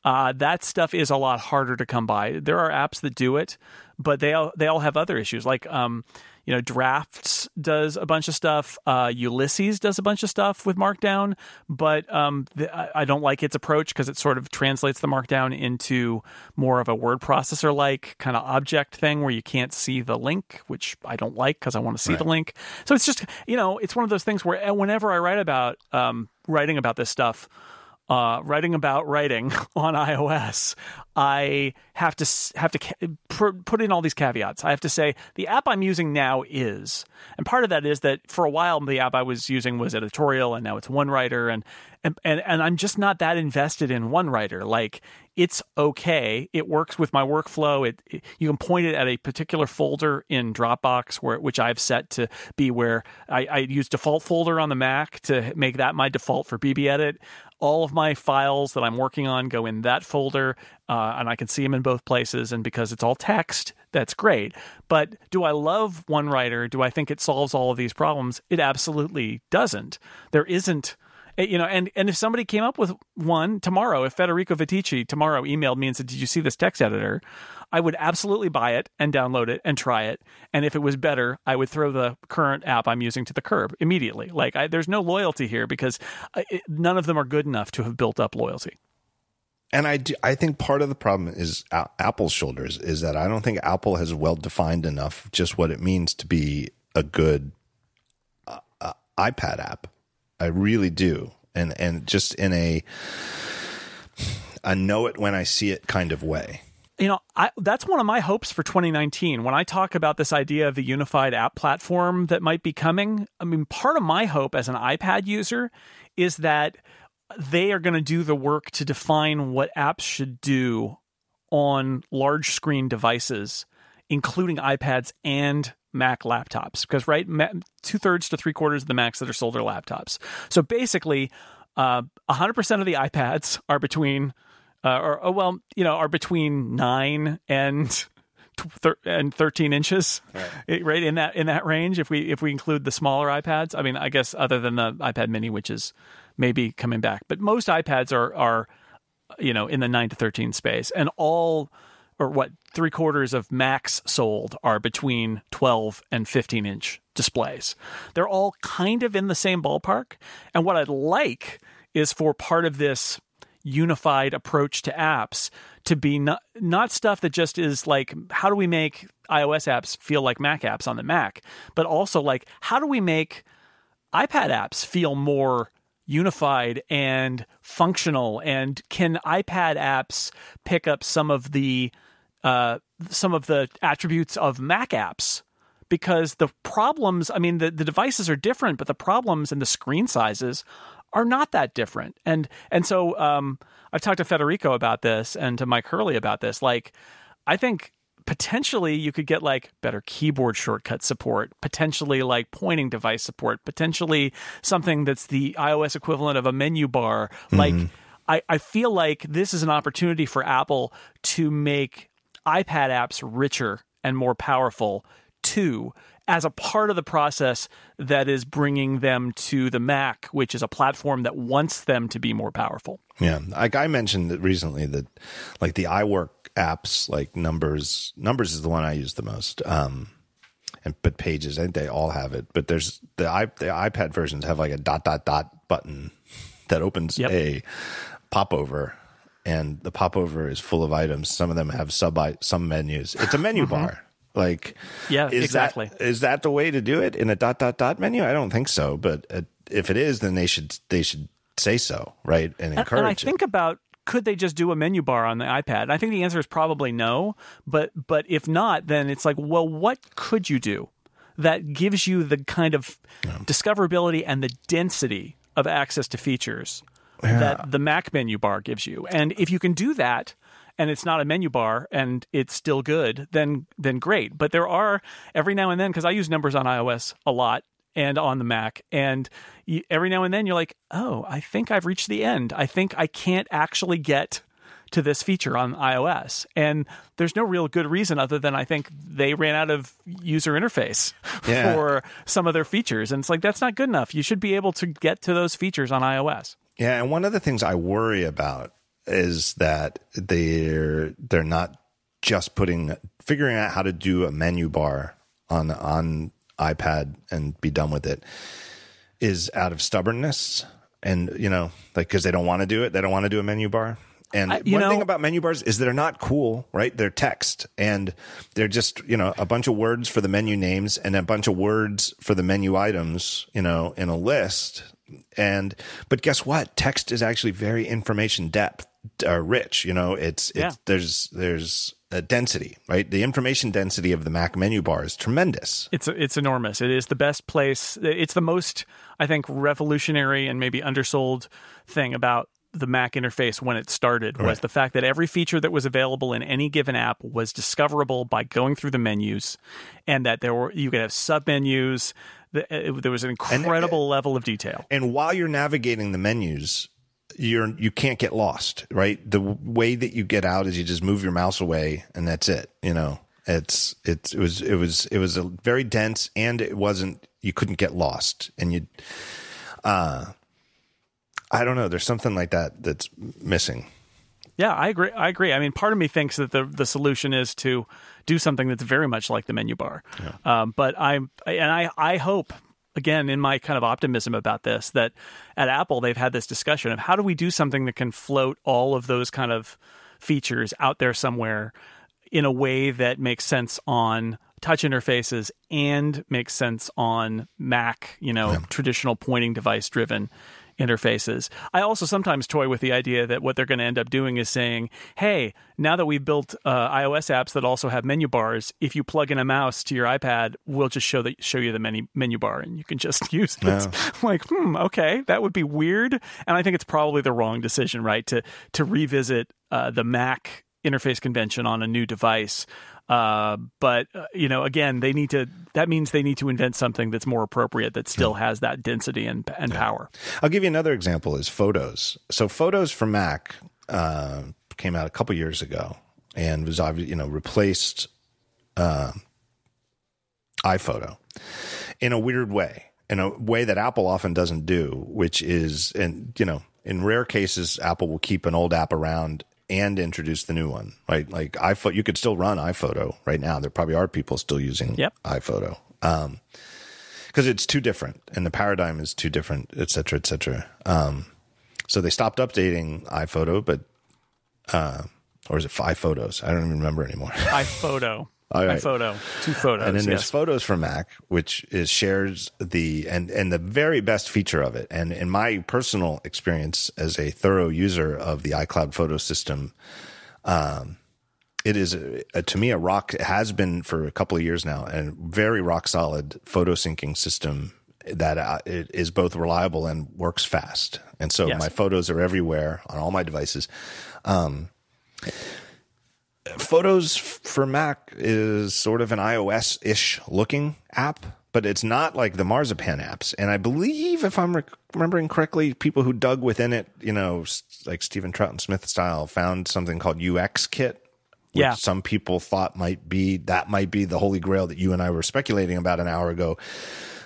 uh, that stuff is a lot harder to come by. There are apps that do it, but they all they all have other issues. Like um, you know, Drafts does a bunch of stuff. Uh, Ulysses does a bunch of stuff with Markdown, but um, the, I don't like its approach because it sort of translates the Markdown into more of a word processor like kind of object thing where you can't see the link, which I don't like because I want to see right. the link. So it's just you know, it's one of those things where whenever I write about um, writing about this stuff uh, writing about writing on iOS, I have to have to put in all these caveats. I have to say the app I'm using now is, and part of that is that for a while the app I was using was editorial, and now it's 1Writer, and and, and and I'm just not that invested in 1Writer. Like it's okay. It works with my workflow. It, it, you can point it at a particular folder in Dropbox where which I've set to be where I, I use default folder on the Mac to make that my default for BBEdit. All of my files that I'm working on go in that folder, uh, and I can see them in both places. And because it's all text, that's great. But do I love 1Writer? Do I think it solves all of these problems? It absolutely doesn't. There isn't Eh, you know, and and if somebody came up with one tomorrow, if Federico Viticci tomorrow emailed me and said, "Did you see this text editor?" I would absolutely buy it and download it and try it. And if it was better, I would throw the current app I'm using to the curb immediately. Like, I, there's no loyalty here because uh, it, none of them are good enough to have built up loyalty. And I, do, I think part of the problem is Apple's shoulders is that I don't think Apple has well defined enough just what it means to be a good uh, uh, iPad app. I really do. And and just in a I know it when I see it kind of way. You know, I, that's one of my hopes for 2019. When I talk about this idea of the unified app platform that might be coming, I mean, part of my hope as an iPad user is that they are going to do the work to define what apps should do on large screen devices, including iPads and Mac laptops because right, two thirds to three quarters of the Macs that are sold are laptops. So basically, uh, hundred percent of the iPads are between, uh, or oh, well, you know, are between nine and and 13 inches right. right. in that in that range if we if we include the smaller ipads i mean i guess other than the ipad mini which is maybe coming back but most ipads are are you know in the 9 to 13 space and all or what three quarters of Macs sold are between 12 and 15 inch displays. They're all kind of in the same ballpark. And what I'd like is for part of this unified approach to apps to be not, not stuff that just is like, how do we make iOS apps feel like Mac apps on the Mac, but also like, how do we make iPad apps feel more unified and functional? And can ipad apps pick up some of the uh, some of the attributes of Mac apps? Because the problems, I mean, the, the devices are different, but the problems and the screen sizes are not that different. And and so um, I've talked to Federico about this and to Mike Hurley about this. Like, I think potentially you could get like better keyboard shortcut support, potentially like pointing device support, potentially something that's the iOS equivalent of a menu bar. Mm-hmm. Like, I, I feel like this is an opportunity for Apple to make iPad apps richer and more powerful too as a part of the process that is bringing them to the Mac, which is a platform that wants them to be more powerful. Yeah, like I mentioned recently that like the iWork apps, like Numbers, Numbers is the one I use the most. Um, and but Pages, I think they all have it. But there's the i the iPad versions have like a dot dot dot button that opens yep. a popover and the popover is full of items. Some of them have sub some menus. It's a menu mm-hmm. bar. Like, yeah, is exactly. That, is that the way to do it in a dot dot dot menu? I don't think so. But uh, if it is, then they should they should say so, right, and encourage. And, and I it. think about could they just do a menu bar on the iPad? I think the answer is probably no. But but if not, then it's like, well, what could you do that gives you the kind of yeah. discoverability and the density of access to features yeah. that the Mac menu bar gives you. And if you can do that, and it's not a menu bar and it's still good, then then great. But there are every now and then because I use numbers on iOS a lot and on the Mac, and you, every now and then you're like, oh, I think I've reached the end. I think I can't actually get to this feature on iOS. And there's no real good reason other than I think they ran out of user interface yeah. for some of their features. And it's like, that's not good enough. You should be able to get to those features on iOS. Yeah, and one of the things I worry about is that they're they're not just putting figuring out how to do a menu bar on on iPad and be done with it is out of stubbornness and you know like because they don't want to do it. They don't want to do a menu bar. And I, one know, thing about menu bars is they're not cool, right? They're text and they're just, you know, a bunch of words for the menu names and a bunch of words for the menu items, you know, in a list. And but guess what? Text is actually very information depth uh, rich you know it's, it's yeah. there's there's uh, density, right? The information density of the Mac menu bar is tremendous. It's it's enormous. It is the best place. It's the most I think revolutionary and maybe undersold thing about the Mac interface when it started was Right. the fact that every feature that was available in any given app was discoverable by going through the menus, and that there were you could have sub menus. There was an incredible level of detail. And while you're navigating the menus, you're you can't get lost, right? The way that you get out is you just move your mouse away and that's it, you know. It's it's it was it was it was a very dense and it wasn't you couldn't get lost and you uh I don't know, there's something like that that's missing. Yeah, I agree. I agree. I mean, part of me thinks that the the solution is to do something that's very much like the menu bar. Um, but I'm and I I hope again in my kind of optimism about this that at Apple they've had this discussion of how do we do something that can float all of those kind of features out there somewhere in a way that makes sense on touch interfaces and makes sense on Mac, you know, traditional pointing device driven interfaces. I also sometimes toy with the idea that what they're going to end up doing is saying, "Hey, now that we've built uh, iOS apps that also have menu bars, if you plug in a mouse to your iPad, we'll just show the show you the menu menu bar, and you can just use it." I'm like, hmm, okay, that would be weird, and I think it's probably the wrong decision, right? To to revisit uh, the Mac interface convention on a new device. Uh, but uh, you know, again, they need to. That means they need to invent something that's more appropriate that still has that density and and power. I'll give you another example is photos. So photos for Mac uh, came out a couple years ago and was obviously you know replaced uh, iPhoto in a weird way, in a way that Apple often doesn't do, which is and you know in rare cases Apple will keep an old app around and introduce the new one. Right, like iPhoto, you could still run iPhoto right now. There probably are people still using Yep. iPhoto. Um, because it's too different and the paradigm is too different, et cetera, et cetera. Um, so they stopped updating iPhoto, but uh, or is it five photos? I don't even remember anymore. iPhoto, All right. iPhoto, two photos. and then there's yes. photos for Mac, which is shares the and and the very best feature of it. And in my personal experience as a thorough user of the iCloud photo system, um, it is a, a, to me a rock it has been for a couple of years now, and very rock solid photo syncing system that uh, it is both reliable and works fast. And so Yes. my photos are everywhere on all my devices. Um, Photos for Mac is sort of an iOS ish looking app, but it's not like the Marzipan apps. And I believe, if I'm rec- remembering correctly, people who dug within it, you know, like Steven Troughton Smith style, found something called UX Kit. Which Yeah. some people thought might be that might be the holy grail that you and I were speculating about an hour ago.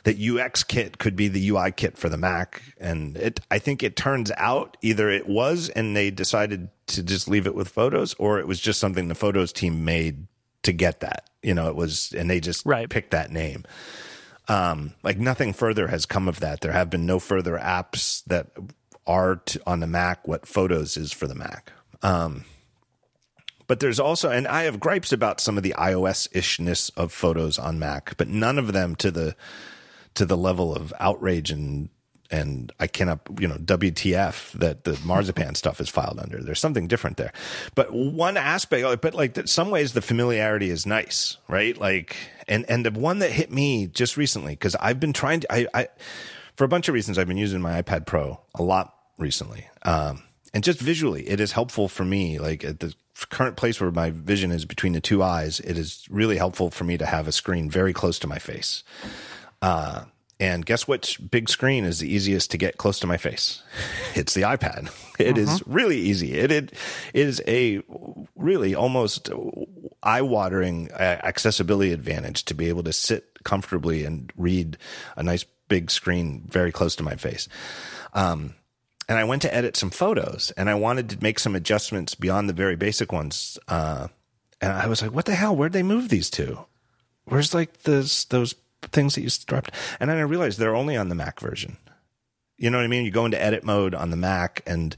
That UX kit could be the UI kit for the Mac, and it. I think it turns out either it was, and they decided to just leave it with photos, or it was just something the photos team made to get that. You know, it was, and they just Right. picked that name. Um, like nothing further has come of that. There have been no further apps that are t- on the Mac what Photos is for the Mac. Um, but there's also, and I have gripes about some of the iOS ishness of Photos on Mac, but none of them to the to the level of outrage and and I cannot, you know, WTF that the marzipan stuff is filed under. There's something different there. But one aspect, but like some ways the familiarity is nice, right? Like, and and the one that hit me just recently because I've been trying to, I, I, for a bunch of reasons, I've been using my iPad Pro a lot recently, um, and just visually, it is helpful for me. Like at the current place where my vision is between the two eyes, it is really helpful for me to have a screen very close to my face. Uh, and guess which big screen is the easiest to get close to my face? It's the iPad. It is really easy. It, it is a really almost eye-watering uh, accessibility advantage to be able to sit comfortably and read a nice big screen very close to my face. Um, and I went to edit some photos, and I wanted to make some adjustments beyond the very basic ones. Uh, and I was like, "What the hell? Where'd they move these to? Where's like those those things that you dropped?" And then I realized they're only on the Mac version. You know what I mean? You go into edit mode on the Mac, and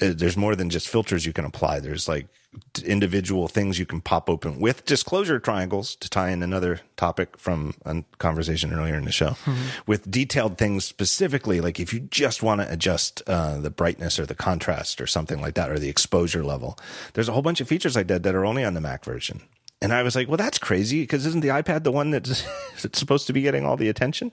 uh, there's more than just filters you can apply. There's like individual things you can pop open with disclosure triangles to tie in another topic from a conversation earlier in the show mm-hmm. with detailed things specifically like if you just want to adjust uh, the brightness or the contrast or something like that or the exposure level there's a whole bunch of features like that that are only on the mac version and i was like well that's crazy because isn't the ipad the one that's, that's supposed to be getting all the attention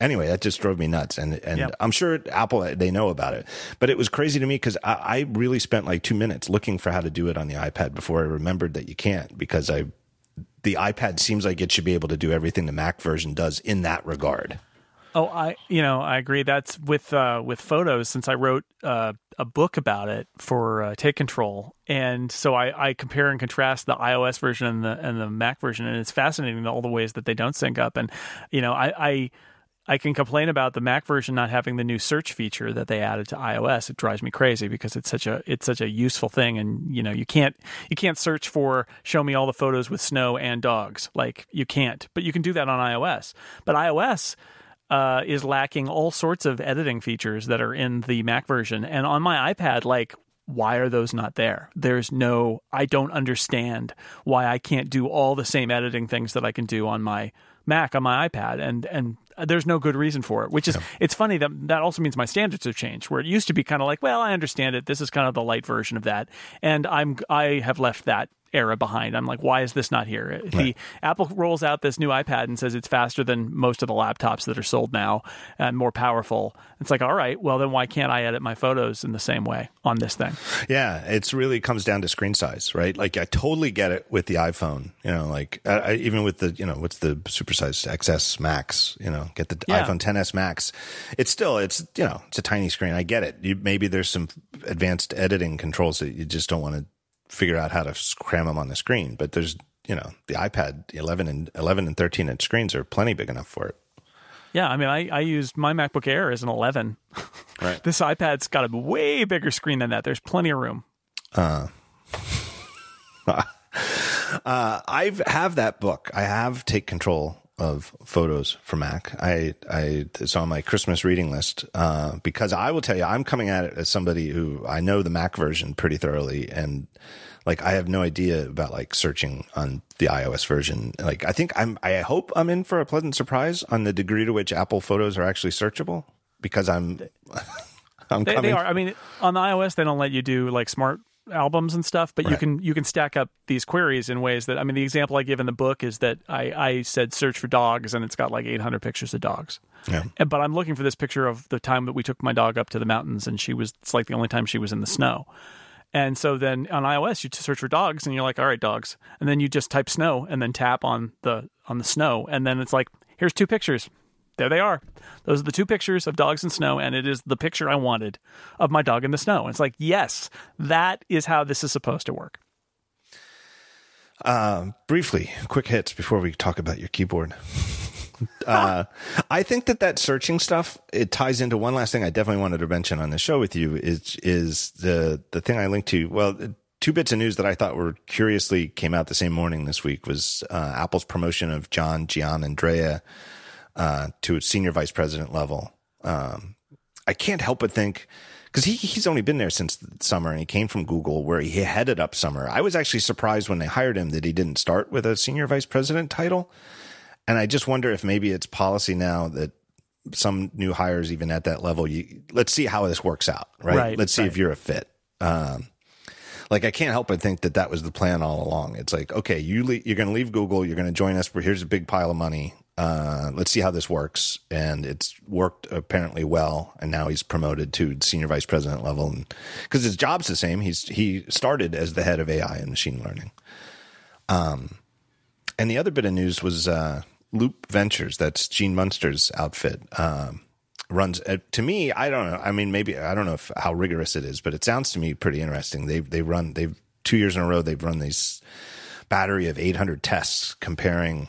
anyway, that just drove me nuts. And and yep. I'm sure Apple they know about it, but it was crazy to me because I, I, really spent like two minutes looking for how to do it on the iPad before I remembered that you can't because I the iPad seems like it should be able to do everything the Mac version does in that regard. Oh, I you know I agree. That's with uh, with photos since I wrote uh, a book about it for uh, Take Control, and so I, I compare and contrast the iOS version and the and the Mac version, and it's fascinating all the ways that they don't sync up. And you know I, I I can complain about the Mac version not having the new search feature that they added to iOS. It drives me crazy because it's such a it's such a useful thing, and you know you can't you can't search for show me all the photos with snow and dogs like you can't, but you can do that on iOS. But iOS uh, is lacking all sorts of editing features that are in the Mac version, and on my iPad, like why are those not there? There's no, I don't understand why I can't do all the same editing things that I can do on my Mac on my iPad, and and there's no good reason for it. Which is, yeah. it's funny that that also means my standards have changed. Where it used to be kind of like, well, I understand it. This is kind of the light version of that, and I'm I have left that era behind. I'm like, why is this not here? Right. The Apple rolls out this new iPad and says it's faster than most of the laptops that are sold now and more powerful. It's like, all right, well then why can't I edit my photos in the same way on this thing? Yeah, it's really comes down to screen size, right? Like I totally get it with the iPhone. You know, like I, even with the you know what's the supersized XS Max. You know, get the yeah. iPhone 10s Max. It's still it's you know it's a tiny screen. I get it. You, maybe there's some advanced editing controls that you just don't want to figure out how to cram them on the screen. But there's, you know, the iPad 11 and 11 and 13 inch screens are plenty big enough for it. Yeah, I mean, I, I used my MacBook Air as an 11. Right. this iPad's got a way bigger screen than that. There's plenty of room. Uh, uh, I have that book. I have Take Control of photos for Mac. I, I, it's on my Christmas reading list, uh, because I will tell you, I'm coming at it as somebody who I know the Mac version pretty thoroughly. And like, I have no idea about like searching on the iOS version. Like, I think I'm, I hope I'm in for a pleasant surprise on the degree to which Apple photos are actually searchable because I'm, I'm they, they, are. I mean, on the iOS, they don't let you do like smart albums and stuff, but right. you can you can stack up these queries in ways that I mean the example I give in the book is that I, I said search for dogs and it's got like 800 pictures of dogs. Yeah. And, but I'm looking for this picture of the time that we took my dog up to the mountains and she was it's like the only time she was in the snow. And so then on iOS you search for dogs and you're like all right dogs and then you just type snow and then tap on the on the snow and then it's like here's two pictures there they are. Those are the two pictures of dogs in snow, and it is the picture I wanted of my dog in the snow. And it's like, yes, that is how this is supposed to work. Uh, briefly, quick hits before we talk about your keyboard. uh, I think that that searching stuff it ties into one last thing I definitely wanted to mention on the show with you is is the the thing I linked to. Well, two bits of news that I thought were curiously came out the same morning this week was uh, Apple's promotion of John Giannandrea uh, to a senior vice president level. Um, I can't help but think because he he's only been there since summer and he came from Google where he headed up summer. I was actually surprised when they hired him that he didn't start with a senior vice president title. And I just wonder if maybe it's policy now that some new hires, even at that level, you let's see how this works out, right? right let's see right. if you're a fit. Um, like I can't help but think that that was the plan all along. It's like, okay, you le- you're going to leave Google, you're going to join us. Here's a big pile of money uh, let's see how this works. And it's worked apparently well. And now he's promoted to senior vice president level. And because his job's the same, he's, he started as the head of AI and machine learning. Um, and the other bit of news was, uh, Loop Ventures. That's Gene Munster's outfit. Um, runs uh, to me. I don't know. I mean, maybe I don't know if, how rigorous it is, but it sounds to me pretty interesting. They they run they've two years in a row they've run these battery of 800 tests comparing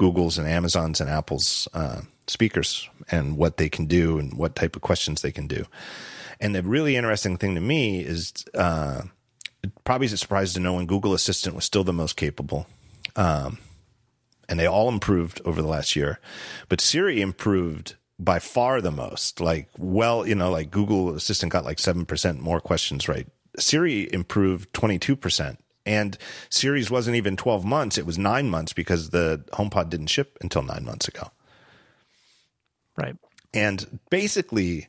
Google's and Amazon's and Apple's uh, speakers and what they can do and what type of questions they can do. And the really interesting thing to me is uh, probably is a surprise to know when Google Assistant was still the most capable. Um, and they all improved over the last year, but Siri improved by far the most. Like, well, you know, like Google Assistant got like 7% more questions right Siri improved 22%. And Siri's wasn't even 12 months, it was nine months because the HomePod didn't ship until nine months ago. Right. And basically,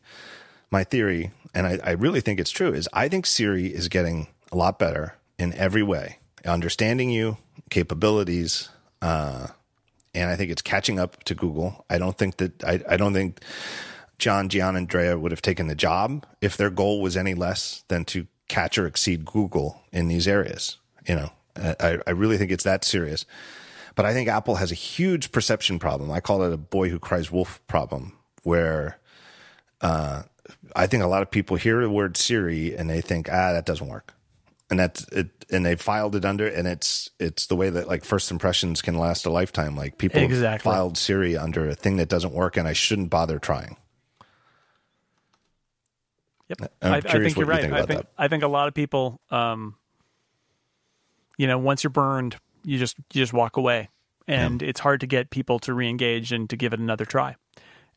my theory, and I, I, really think it's true, is I think Siri is getting a lot better in every way, understanding you, capabilities, uh, and I think it's catching up to Google. I don't think that I, I don't think John, Giannandrea would have taken the job if their goal was any less than to catch or exceed Google in these areas. You know, I, I really think it's that serious. But I think Apple has a huge perception problem. I call it a boy who cries wolf problem, where uh, I think a lot of people hear the word Siri and they think, ah, that doesn't work. And that's it, and they filed it under, and it's it's the way that like first impressions can last a lifetime. Like people exactly. filed Siri under a thing that doesn't work, and I shouldn't bother trying. Yep, I, I, think you're right. You think I think that. I think a lot of people, um, you know, once you're burned, you just you just walk away, and yeah. it's hard to get people to re-engage and to give it another try.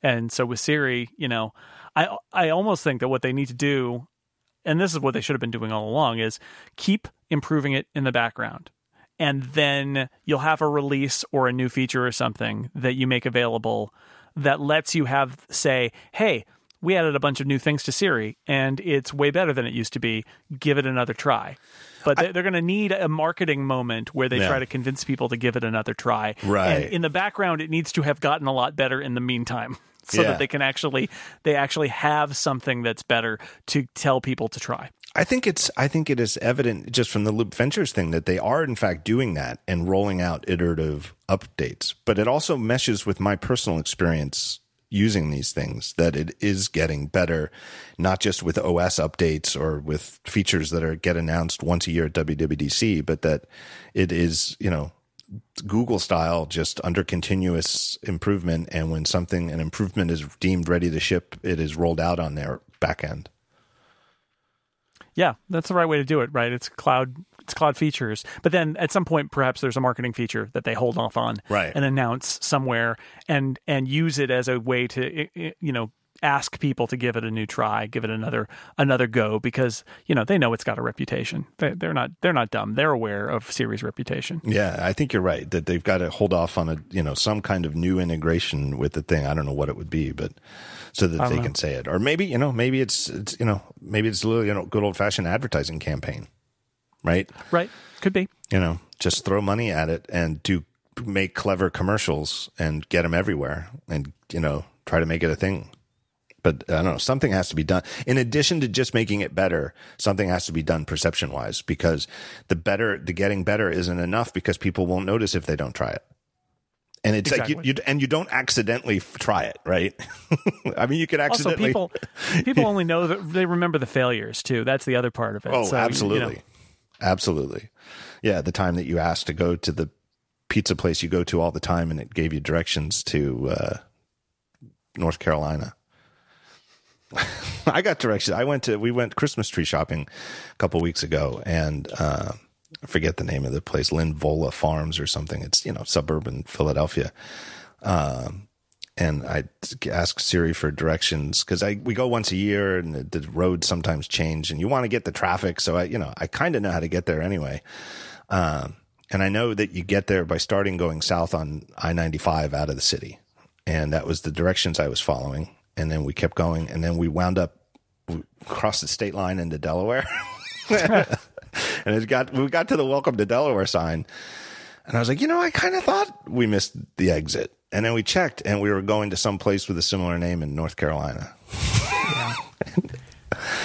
And so with Siri, you know, I I almost think that what they need to do, and this is what they should have been doing all along, is keep improving it in the background. And then you'll have a release or a new feature or something that you make available that lets you have say, hey, we added a bunch of new things to Siri and it's way better than it used to be. Give it another try. But I, they're going to need a marketing moment where they yeah. try to convince people to give it another try. Right. And in the background, it needs to have gotten a lot better in the meantime. So yeah. that they can actually they actually have something that's better to tell people to try. I think it's I think it is evident just from the Loop Ventures thing that they are in fact doing that and rolling out iterative updates. But it also meshes with my personal experience using these things that it is getting better, not just with OS updates or with features that are get announced once a year at WWDC, but that it is, you know, Google style, just under continuous improvement. And when something, an improvement is deemed ready to ship, it is rolled out on their back end. Yeah, that's the right way to do it, right? It's cloud it's cloud features. But then at some point, perhaps there's a marketing feature that they hold off on right. and announce somewhere and and use it as a way to you know ask people to give it a new try, give it another another go because you know they know it's got a reputation. They, are not they're not dumb. They're aware of Siri's reputation. Yeah, I think you're right that they've got to hold off on a you know some kind of new integration with the thing. I don't know what it would be, but so that they know. can say it, or maybe you know maybe it's it's you know maybe it's a little you know good old fashioned advertising campaign right? Right. Could be. You know, just throw money at it and do make clever commercials and get them everywhere and, you know, try to make it a thing. But I don't know, something has to be done. In addition to just making it better, something has to be done perception wise because the better, the getting better isn't enough because people won't notice if they don't try it. And it's exactly. like you, you, and you don't accidentally try it, right? I mean, you could accidentally. Also, people people only know that they remember the failures too. That's the other part of it. Oh, so, absolutely. You know, Absolutely. Yeah, the time that you asked to go to the pizza place you go to all the time and it gave you directions to uh, North Carolina. I got directions. I went to we went Christmas tree shopping a couple weeks ago and uh, I forget the name of the place, Linvilla Farms or something. It's, you know, suburban Philadelphia. Um, and I ask Siri for directions because I we go once a year and the, the roads sometimes change and you want to get the traffic. So I, you know, I kind of know how to get there anyway. Um, and I know that you get there by starting going south on I 95 out of the city. And that was the directions I was following. And then we kept going and then we wound up we crossed the state line into Delaware. and it got, we got to the welcome to Delaware sign. And I was like, you know, I kind of thought we missed the exit. And then we checked, and we were going to some place with a similar name in North Carolina. yeah.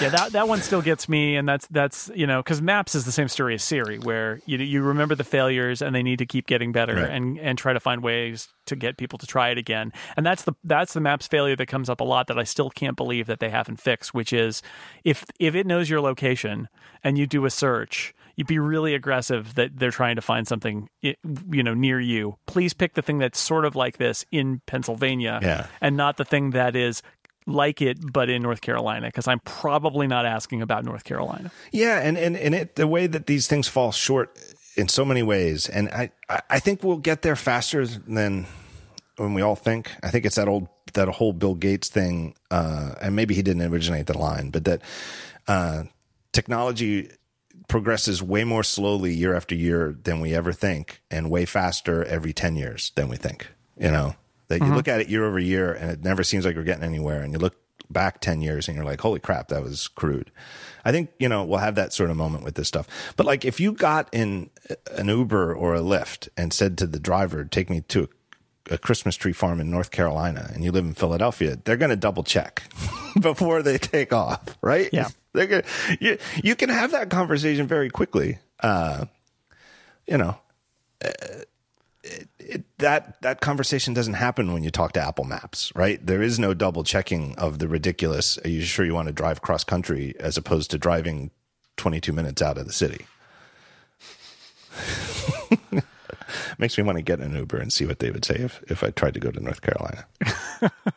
yeah, that that one still gets me, and that's that's you know because Maps is the same story as Siri, where you you remember the failures and they need to keep getting better right. and and try to find ways to get people to try it again. And that's the that's the Maps failure that comes up a lot that I still can't believe that they haven't fixed, which is if if it knows your location and you do a search you'd be really aggressive that they're trying to find something you know near you. Please pick the thing that's sort of like this in pennsylvania yeah. and not the thing that is like it but in north carolina because i'm probably not asking about north carolina. Yeah and and, and it, the way that these things fall short in so many ways and i i think we'll get there faster than when we all think. I think it's that old that whole bill gates thing uh and maybe he didn't originate the line but that uh technology progresses way more slowly year after year than we ever think, and way faster every ten years than we think. You know, that you mm-hmm. look at it year over year, and it never seems like we're getting anywhere, and you look back 10 years and you're like, holy crap, that was crude. I think, you know, we'll have that sort of moment with this stuff. But like if you got in an Uber or a Lyft and said to the driver, take me to a, a Christmas tree farm in North Carolina and you live in Philadelphia, they're going to double check before they take off, right? Yeah. They're gonna, you, you can have that conversation very quickly. Uh, you know, it, that that conversation doesn't happen when you talk to Apple Maps, right? There is no double checking of the ridiculous. Are you sure you want to drive cross country as opposed to driving 22 minutes out of the city? Makes me want to get an Uber and see what they would say if, if I tried to go to North Carolina.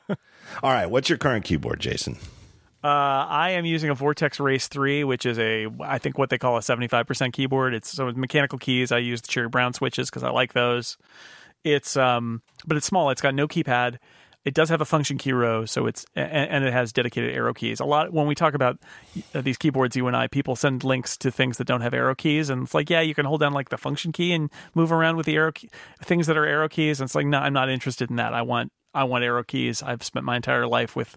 All right, what's your current keyboard, Jason? Uh, I am using a Vortex Race 3, which is a, I think what they call a 75% keyboard. It's so mechanical keys. I use the Cherry Brown switches because I like those. It's, um, but it's small. It's got no keypad. It does have a function key row, so it's and, and it has dedicated arrow keys. A lot when we talk about uh, these keyboards, you and I, people send links to things that don't have arrow keys, and it's like, yeah, you can hold down like the function key and move around with the arrow key, things that are arrow keys. And it's like, no, I'm not interested in that. I want I want arrow keys. I've spent my entire life with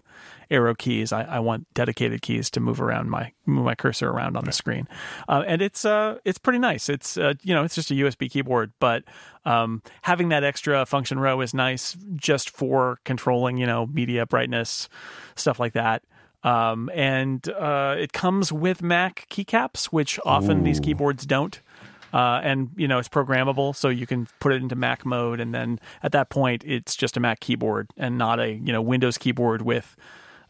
arrow keys. I, I want dedicated keys to move around my move my cursor around on the screen, uh, and it's uh it's pretty nice. It's uh, you know it's just a USB keyboard, but um, having that extra function row is nice just for controlling you know media brightness stuff like that. Um, and uh, it comes with Mac keycaps, which often these keyboards don't. Uh, and you know it's programmable, so you can put it into Mac mode, and then at that point, it's just a Mac keyboard and not a you know Windows keyboard with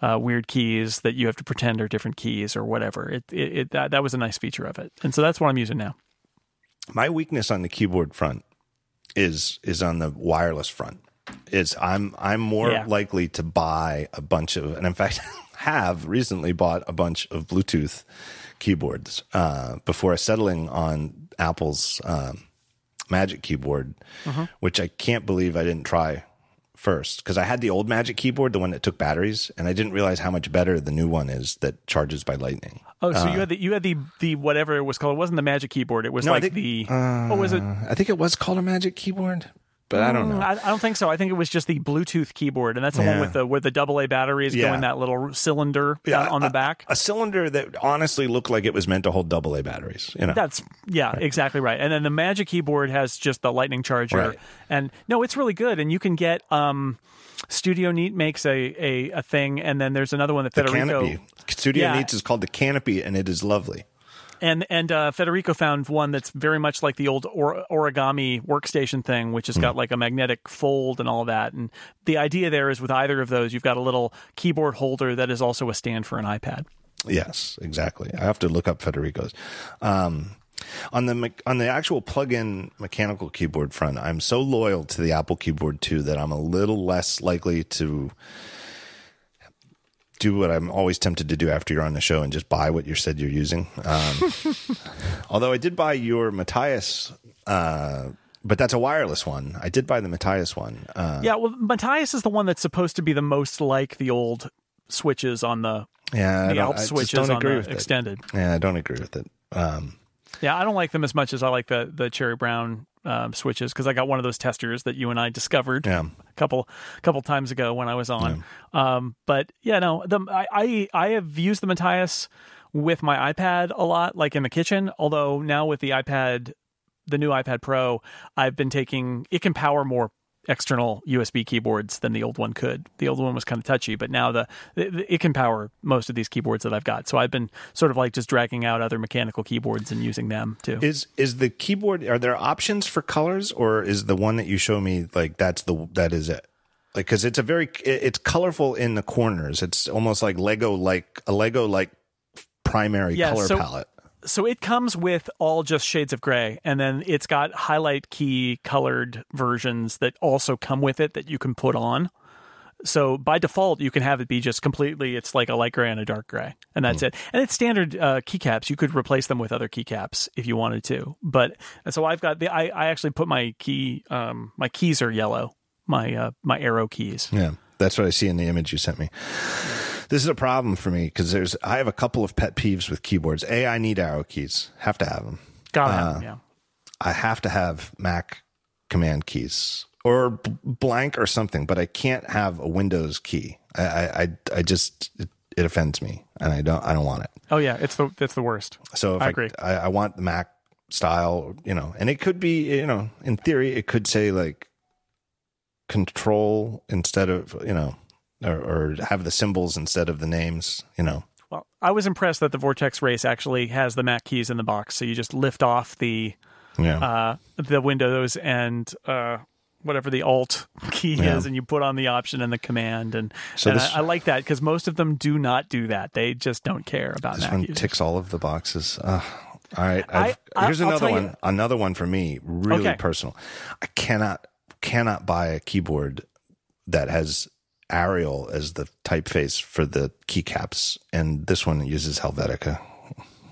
uh, weird keys that you have to pretend are different keys or whatever. It, it, it that that was a nice feature of it, and so that's what I'm using now. My weakness on the keyboard front is is on the wireless front. Is I'm I'm more Yeah. likely to buy a bunch of, and in fact, have recently bought a bunch of Bluetooth keyboards uh, before settling on Apple's um, Magic Keyboard, which I can't believe I didn't try first because I had the old Magic Keyboard, the one that took batteries, and I didn't realize how much better the new one is that charges by lightning. Oh, so you had the you had the the whatever it was called. It wasn't the Magic Keyboard. It was No, like think- the what was it? Uh, I think it was called a Magic Keyboard, but I don't know. Mm, I, I don't think so. I think it was just the Bluetooth keyboard, and that's the one with the with the double A batteries Yeah. go in that little cylinder Yeah, on, on the back. a cylinder that honestly looked like it was meant to hold double A batteries. You know, That's yeah, exactly right. And then the Magic keyboard has just the lightning charger. Right. And no, it's really good. And you can get um Studio Neat makes a, a, a thing, and then there's another one that the Federico canopy. Studio Yeah. Neat's is called the Canopy, and it is lovely. And and uh, Federico found one that's very much like the old or- origami workstation thing, which has got like a magnetic fold and all that. And the idea there is with either of those, you've got a little keyboard holder that is also a stand for an iPad. Yes, exactly. I have to look up Federico's. Um, on the on the actual plug-in mechanical keyboard front, I'm so loyal to the Apple keyboard too that I'm a little less likely to do what I'm always tempted to do after you're on the show and just buy what you said you're using. Um, although I did buy your Matias, uh, but that's a wireless one. I did buy the Matias one. Uh, Yeah, well, Matias is the one that's supposed to be the most like the old switches on the yeah, the Alp switches on the with it. extended. Yeah, I don't agree with it. Um, Yeah, I don't like them as much as I like the the cherry brown um, switches because I got one of those testers that you and I discovered Yeah. a couple couple times ago when I was on. Um, but yeah, no, the I, I I have used the Matias with my iPad a lot, like in the kitchen. Although now with the iPad, the new iPad Pro, I've been taking it can power more external USB keyboards than the old one could. The old one was kind of touchy, but now the, it can power most of these keyboards that I've got. So I've been sort of like just dragging out other mechanical keyboards and using them too. Is is the keyboard? Are there options for colors, or is the one that you show me like that's the that is it? Like because it's a very it's colorful in the corners. It's almost like Lego like a Lego like primary Yeah, color so- palette. So it comes with all just shades of gray and then it's got highlight key colored versions that also come with it that you can put on. So by default you can have it be just completely it's like a light gray and a dark gray and that's it. And it's standard uh, keycaps. You could replace them with other keycaps if you wanted to. But so i've got the i, I actually put my key um, my keys are yellow my uh, my arrow keys. Yeah, that's what I see in the image you sent me. This is a problem for me because there's I have a couple of pet peeves with keyboards. A, I need arrow keys. Have to have them. Gotta Uh, have yeah. I have to have Mac command keys or b- blank or something, but I can't have a Windows key. I I I, I just it, it offends me, and I don't I don't want it. Oh yeah, it's the it's the worst. So if I I, agree. I, I want the Mac style, you know, and it could be, you know, in theory, it could say like control instead of, you know, or, or have the symbols instead of the names, you know. Well, I was impressed that the Vortex Race actually has the Mac keys in the box, so you just lift off the Yeah. uh, the Windows and uh, whatever the Alt key Yeah. is, and you put on the option and the command, and, So and this- I, I like that because most of them do not do that. They just don't care about this Mac one users. ticks all of the boxes. Uh, all right. I- I've, I- here's I'll another one. you- Another one for me, really Okay. personal. I cannot, cannot buy a keyboard that has Arial as the typeface for the keycaps. And this one uses Helvetica.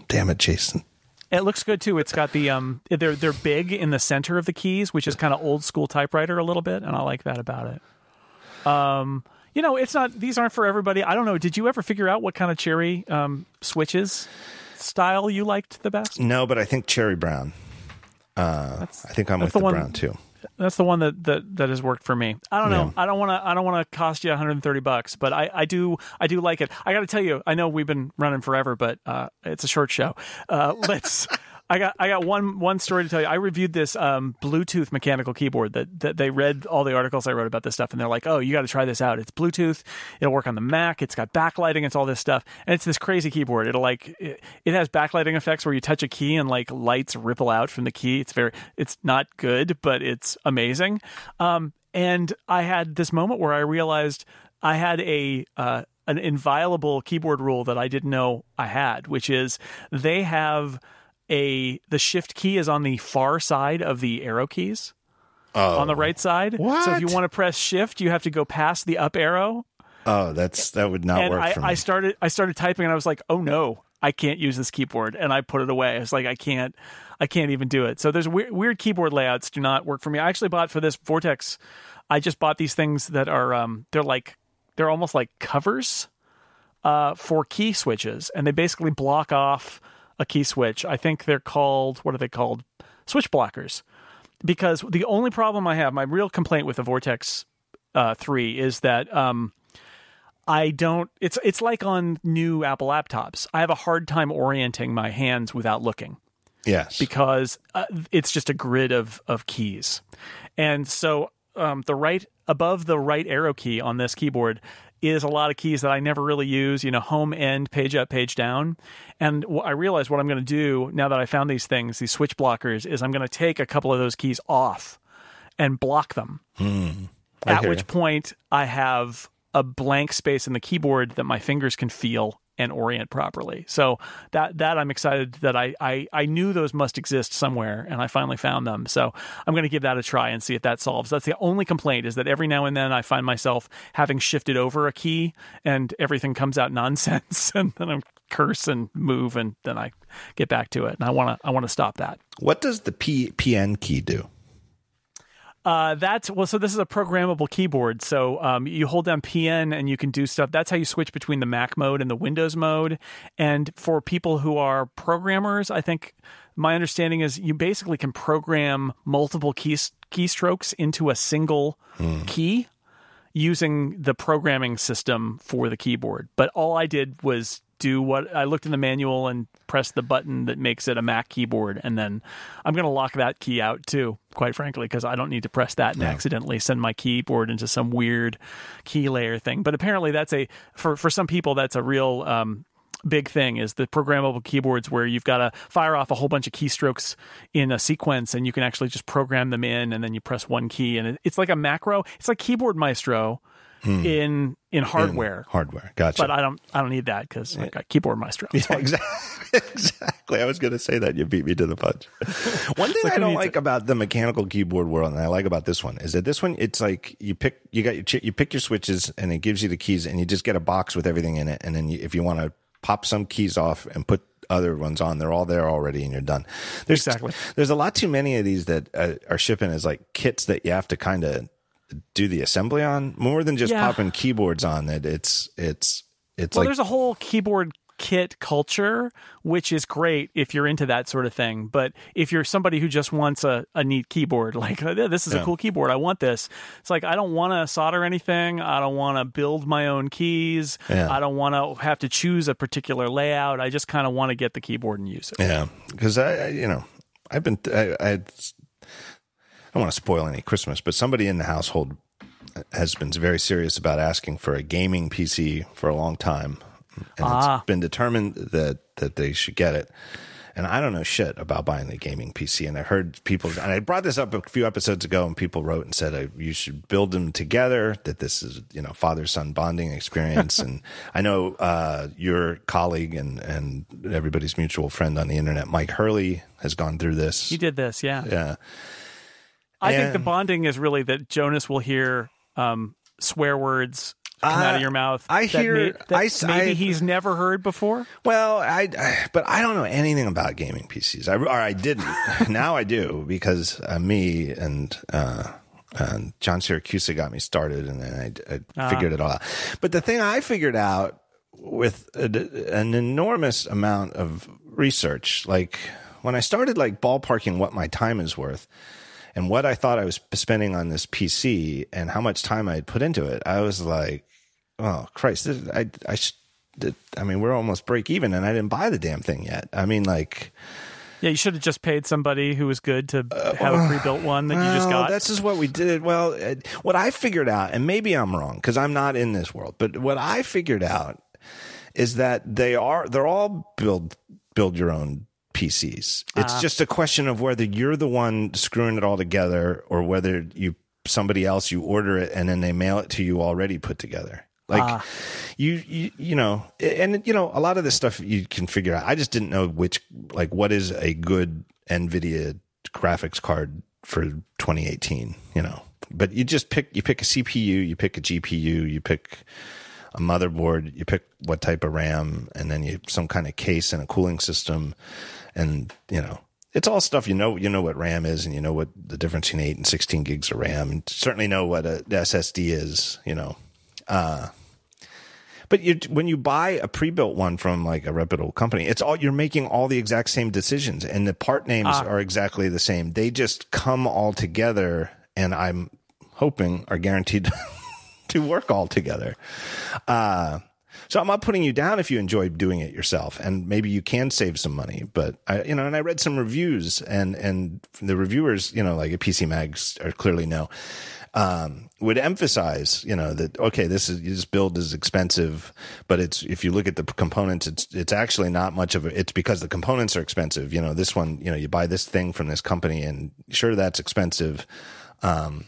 Damn it, Jason. It looks good too. It's got the um, they're they're big in the center of the keys, which is kind of old school typewriter a little bit, and I like that about it. Um, you know, it's not; these aren't for everybody. I don't know. Did you ever figure out what kind of cherry um switches style you liked the best? No, but I think cherry brown. Uh, I think I'm with the the, brown too. That's the one that that, that has worked for me. I don't know. I don't want to. I don't want to cost you 130 bucks, but I, I do. I do like it. I got to tell you. I know we've been running forever, but uh, it's a short show. Uh, let's. I got I got one one story to tell you. I reviewed this um, Bluetooth mechanical keyboard that, that they read all the articles I wrote about this stuff, and they're like, "Oh, you got to try this out. It's Bluetooth. It'll work on the Mac. It's got backlighting. It's all this stuff, and it's this crazy keyboard. It'll like it, it has backlighting effects where you touch a key and like lights ripple out from the key. It's very it's not good, but it's amazing. Um, and I had this moment where I realized I had a uh, an inviolable keyboard rule that I didn't know I had, which is they have a the shift key is on the far side of the arrow keys Oh, on the right side. What? So if you want to press shift, you have to go past the up arrow. oh, that's that would not and work I, for me. I started I started typing and I was like, oh no, I can't use this keyboard, and I put it away. I was like, I can't, I can't even do it. So there's weird, weird keyboard layouts do not work for me. I actually bought for this Vortex. I just bought these things that are um they're like they're almost like covers uh for key switches, and they basically block off a key switch. I think they're called what are they called? Switch blockers. Because the only problem I have, my real complaint with the Vortex uh, three is that um, I don't. It's it's like on new Apple laptops. I have a hard time orienting my hands without looking yes. because uh, it's just a grid of of keys, and so um, the right above the right arrow key on this keyboard is a lot of keys that I never really use. You know, home, end, page up, page down, and I realized what I'm going to do now that I found these things, these switch blockers, is I'm going to take a couple of those keys off and block them. Hmm. At which you. point I have a blank space in the keyboard that my fingers can feel and orient properly. So that that I'm excited that I I, I knew those must exist somewhere and I finally found them. So I'm going to give that a try and see if that solves. That's the only complaint is that every now and then I find myself having shifted over a key and everything comes out nonsense and then I'm curse and move and then I get back to it. And I want to I want to stop that. what does the P, PN key do? Uh, that's well. So this is a programmable keyboard. So um, you hold down PN and you can do stuff. That's how you switch between the Mac mode and the Windows mode. And for people who are programmers, I think my understanding is you basically can program multiple keys keystrokes into a single key using the programming system for the keyboard. But all I did was do what I looked in the manual and pressed the button that makes it a Mac keyboard. And then I'm going to lock that key out too, quite frankly, because I don't need to press that and accidentally send my keyboard into some weird key layer thing. But apparently, that's a, for, for some people, that's a real, um, big thing is the programmable keyboards where you've got to fire off a whole bunch of keystrokes in a sequence and you can actually just program them in and then you press one key and it, it's like a macro it's like keyboard maestro in in hardware Hardware. Gotcha. but I don't I don't need that because I got keyboard maestro. Yeah, exactly. exactly. I was going to say that. You beat me to the punch. One thing like I don't like it? about the mechanical keyboard world, and I like about this one, is that this one, it's like you pick, you got your, you pick your switches, and it gives you the keys, and you just get a box with everything in it, and then you, if you want to pop some keys off and put other ones on, they're all there already, and you're done. There's Exactly. there's a lot too many of these that uh, are shipping as like kits that you have to kind of do the assembly on more than just Yeah. popping keyboards on. it. it's it's it's well, like there's a whole keyboard kit culture, which is great if you're into that sort of thing. But if you're somebody who just wants a, a neat keyboard, like "Oh, this is Yeah. a cool keyboard, I want this. It's like I don't want to solder anything. I don't want to build my own keys. Yeah. I don't want to have to choose a particular layout. I just kind of want to get the keyboard and use it. Yeah, because I, I, you know, I've been, I, I don't want to spoil any Christmas, but somebody in the household has been very serious about asking for a gaming PC for a long time, and Ah. it's been determined that that they should get it. And I don't know shit about buying the gaming PC. And I heard people, and I brought this up a few episodes ago, and people wrote and said uh, you should build them together. That this is, you know, father son bonding experience. and I know uh, your colleague and and everybody's mutual friend on the internet, Mike Hurley, has gone through this. You did this, yeah. Yeah, I think the bonding is really that Jonas will hear um, swear words come out Uh, of your mouth. I that hear- that I maybe I- he's never heard before. Well, I, I- but I don't know anything about gaming PCs. I, or I didn't. now I do because uh, me and uh, and John Siracusa got me started, and then I, I figured it all out. But the thing I figured out with a, an enormous amount of research, like when I started like ballparking what my time is worth. And what I thought I was spending on this PC and how much time I had put into it, I was like, oh Christ, this, I I did- I mean, we're almost break even, and I didn't buy the damn thing yet. I mean, like, Yeah, you should have just paid somebody who was good to have a pre-built one that you just well, got. That's just what we did. Well, uh, what I figured out, and maybe I'm wrong because I'm not in this world, but what I figured out is that they are they're all build build your own PCs. Ah. It's just a question of whether you're the one screwing it all together or whether you somebody else you order it and then they mail it to you already put together. Like ah. you, you, you know, and you know, a lot of this stuff you can figure out. I just didn't know which, like, what is a good NVIDIA graphics card for 2018, you know, but you just pick, you pick a CPU, you pick a GPU, you pick a motherboard, you pick what type of RAM, and then you some kind of case and a cooling system, and you know it's all stuff you know. You know what RAM is, and you know what the difference between eight and sixteen gigs of RAM, and certainly know what a SSD is. You know, uh, but you when you buy a pre-built one from like a reputable company, it's all you're making all the exact same decisions, and the part names are exactly the same. They just come all together, and I'm hoping are guaranteed to work all together. Uh, so I'm not putting you down if you enjoy doing it yourself, and maybe you can save some money. But I, you know, and I read some reviews, and and the reviewers, you know, like at PC Mags, are clearly know, um, would emphasize, you know, that okay, this is this build is expensive, but it's if you look at the components, it's it's actually not much of a. It's because the components are expensive. You know, this one, you know, you buy this thing from this company, and sure, that's expensive. Um,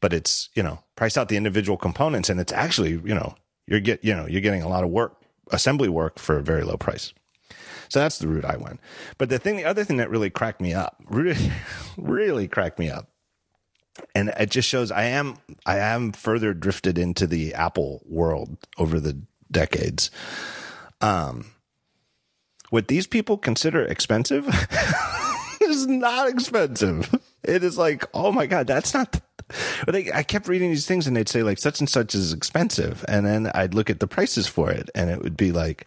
but it's you know price out the individual components and it's actually you know you're get you know you're getting a lot of work assembly work for a very low price. So that's the route i went. But the thing the other thing that really cracked me up really really cracked me up and it just shows i am i am further drifted into the apple world over the decades. Um what these people consider expensive is not expensive. It is like oh my god that's not but they, I kept reading these things and they'd say like such and such is expensive. And then I'd look at the prices for it and it would be like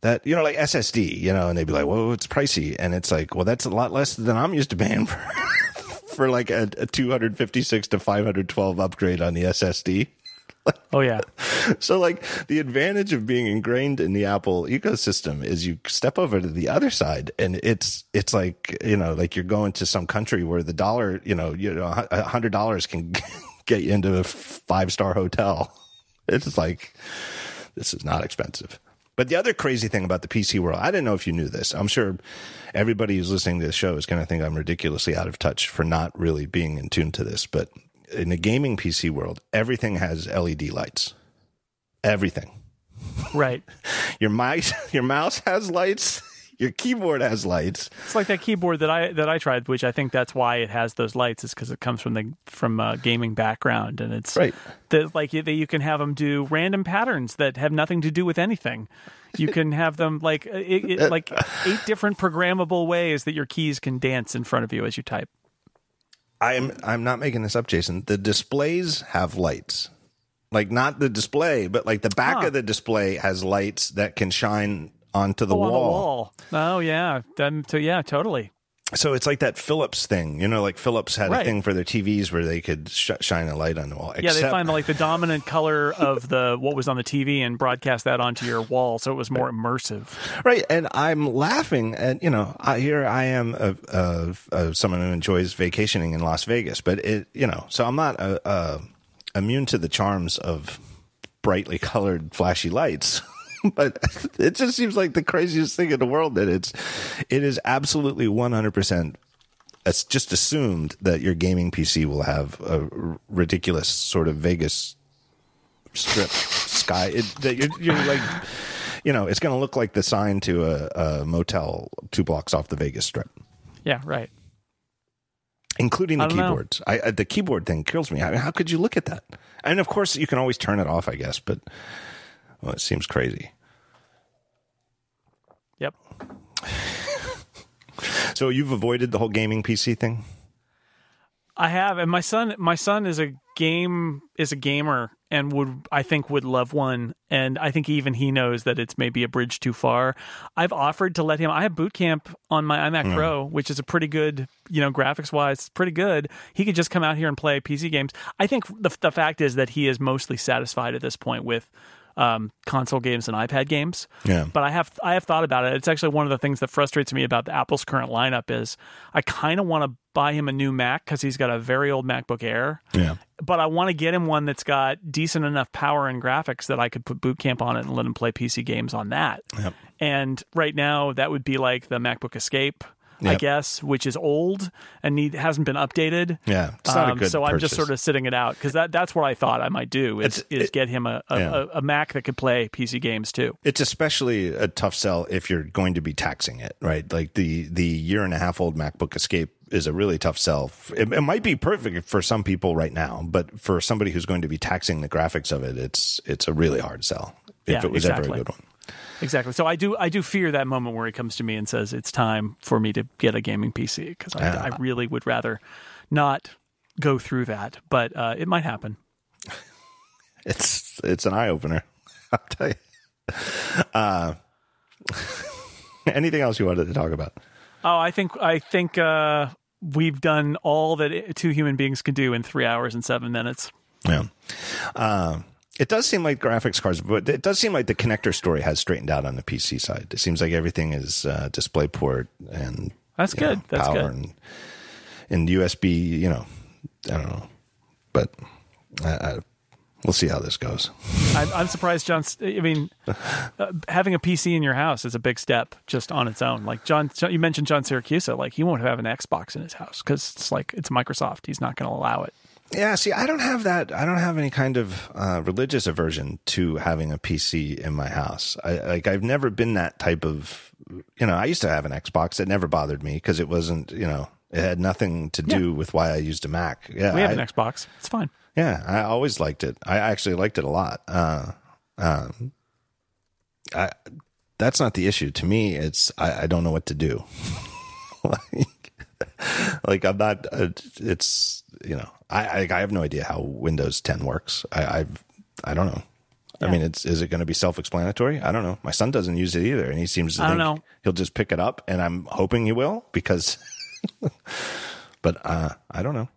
that, you know, like SSD, you know, and they'd be like, whoa, it's pricey. And it's like, well, that's a lot less than I'm used to paying for, for like a, a 256 to 512 upgrade on the SSD. oh yeah, So like the advantage of being ingrained in the Apple ecosystem is you step over to the other side and it's it's like you know like you're going to some country where the dollar you know you know a hundred dollars can get you into a five star hotel. It's like this is not expensive. But the other crazy thing about the PC world, I didn't know if you knew this. I'm sure everybody who's listening to the show is going to think I'm ridiculously out of touch for not really being in tune to this. But in the gaming PC world, everything has LED lights. Everything. right. Your mouse, your mouse has lights. Your keyboard has lights. It's like that keyboard that I that I tried, which I think that's why it has those lights, is because it comes from the from a gaming background, and it's Right. The, like that you can have them do random patterns that have nothing to do with anything. You can have them like it, it, like eight different programmable ways that your keys can dance in front of you as you type. I'm I'm not making this up, Jason. The displays have lights. like not the display, but like the back Huh. of the display has lights that can shine onto the Oh, on wall. the wall. Oh yeah. Then so yeah, totally. So it's like that Philips thing, you know, like Philips had a thing for their TVs where they could sh- shine a light on the wall. Yeah, they find like the dominant color of the what was on the TV and broadcast that onto your wall, so it was more immersive. Right, and I'm laughing, and you know, I, here I am, uh, uh, uh, someone who enjoys vacationing in Las Vegas, but it, you know, so I'm not uh, uh, immune to the charms of brightly colored, flashy lights. but it just seems like the craziest thing in the world that it's, it is absolutely 100. percent It's just assumed that your gaming PC will have a r- ridiculous sort of Vegas strip sky. It, that you're, you're like, you know, it's going to look like the sign to a, a motel two blocks off the Vegas Strip, Yeah, right. including the I keyboards. I, I, the keyboard thing kills me. How, how could you look at that? And of course, you can always turn it off, I guess, but well, it seems crazy. Yep. So you've avoided the whole gaming PC thing. I have, and my son, my son is a game is a gamer, and would I think would love one, and I think even he knows that it's maybe a bridge too far. I've offered to let him. I have Boot Camp on my iMac hmm. Pro, which is a pretty good, you know, graphics wise, pretty good. He could just come out here and play PC games. I think the the fact is that he is mostly satisfied at this point with um, console games and iPad games. Yeah. But I have I have thought about it. It's actually one of the things that frustrates me about the Apple's current lineup is I kind of want to buy him a new Mac because he's got a very old MacBook Air. Yeah. But I want to get him one that's got decent enough power and graphics that I could put Boot Camp on it and let him play PC games on that. Yep. And right now, that would be like the MacBook Escape, I guess, which is old and need, hasn't been updated. Yeah. It's not a Um, good so I'm just sort of sitting it out because that, that's what I thought I might do is, It's- is it- get him a, a, Yeah. a, a Mac that could play PC games too. It's especially a tough sell if you're going to be taxing it, right? Like the the year and a half old MacBook Escape is a really tough sell. It, it might be perfect for some people right now, but for somebody who's going to be taxing the graphics of it, it's it's a really hard sell. If Yeah, it was ever exactly. a good one. Exactly. So I do I do fear that moment where he comes to me and says it's time for me to get a gaming PC because I, Yeah. I really would rather not go through that, but uh, it might happen. It's it's an eye opener. I'll tell you. Uh, anything else you wanted to talk about? Oh, I think I think uh, we've done all that two human beings can do in three hours and seven minutes. Yeah. Um, it does seem like graphics cards, but it does seem like the connector story has straightened out on the PC side. It seems like everything is uh, DisplayPort and That's good. know, That's power good. and and USB. You know, I don't know, but I, I, we'll see how this goes. I'm, I'm surprised, John. I mean, uh, having a PC in your house is a big step just on its own. Like John, you mentioned John Siracusa. Like he won't have an Xbox in his house because it's like it's Microsoft. He's not going to allow it. Yeah, see, I don't have that. I don't have any kind of uh, religious aversion to having a PC in my house. I, like, I've never been that type of. You know, I used to have an Xbox. It never bothered me because it wasn't. You know, it had nothing to do with why I used a Mac. Yeah, We have I, an Xbox. It's fine. yeah, I always liked it. I actually liked it a lot. Uh, um, I, that's not the issue to me. It's I, I don't know what to do. like, like I'm not. Uh, it's you know I, I I have no idea how Windows 10 works. I I've I don't know. I mean, it's is it going to be self-explanatory? I don't know. My son doesn't use it either, and he seems to I don't think know. he'll just pick it up, and I'm hoping he will because. but uh, I don't know.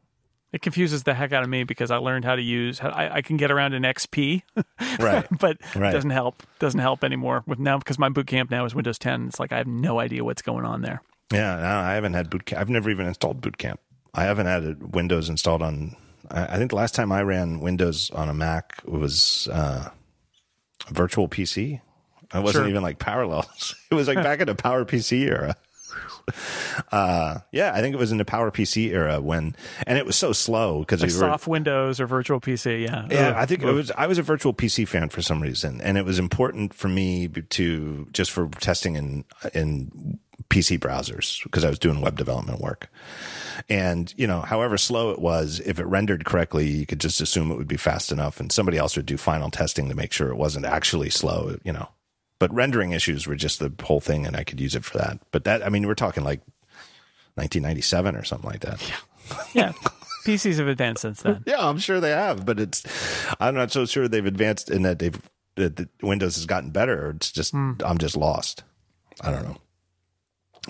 It confuses the heck out of me because I learned how to use. I, I can get around an XP, Right. but Right. it doesn't help. Doesn't help anymore with now because my boot camp now is Windows 10. It's like I have no idea what's going on there. Yeah, no, I haven't had boot camp. I've never even installed boot camp. I haven't had Windows installed on. I I think the last time I ran Windows on a Mac was uh, virtual PC. I wasn't Sure. even like Parallels. It was like back in the Power PC era. Uh, yeah, I think it was in the Power PC era when, and it was so slow because Like we soft Windows or virtual PC. Yeah. Yeah, Ugh. I think it was. I was a virtual PC fan for some reason, and it was important for me to just for testing in in PC browsers because I was doing web development work. And you know, however slow it was, if it rendered correctly, you could just assume it would be fast enough, and somebody else would do final testing to make sure it wasn't actually slow. You know, but rendering issues were just the whole thing, and I could use it for that. But that, I mean, we're talking like 1997 or something like that. Yeah. Yeah. PCs have advanced since then. Yeah, I'm sure they have, but it's I'm not so sure they've advanced in that they've that Windows has gotten better. It's just hmm. I'm just lost. I don't know,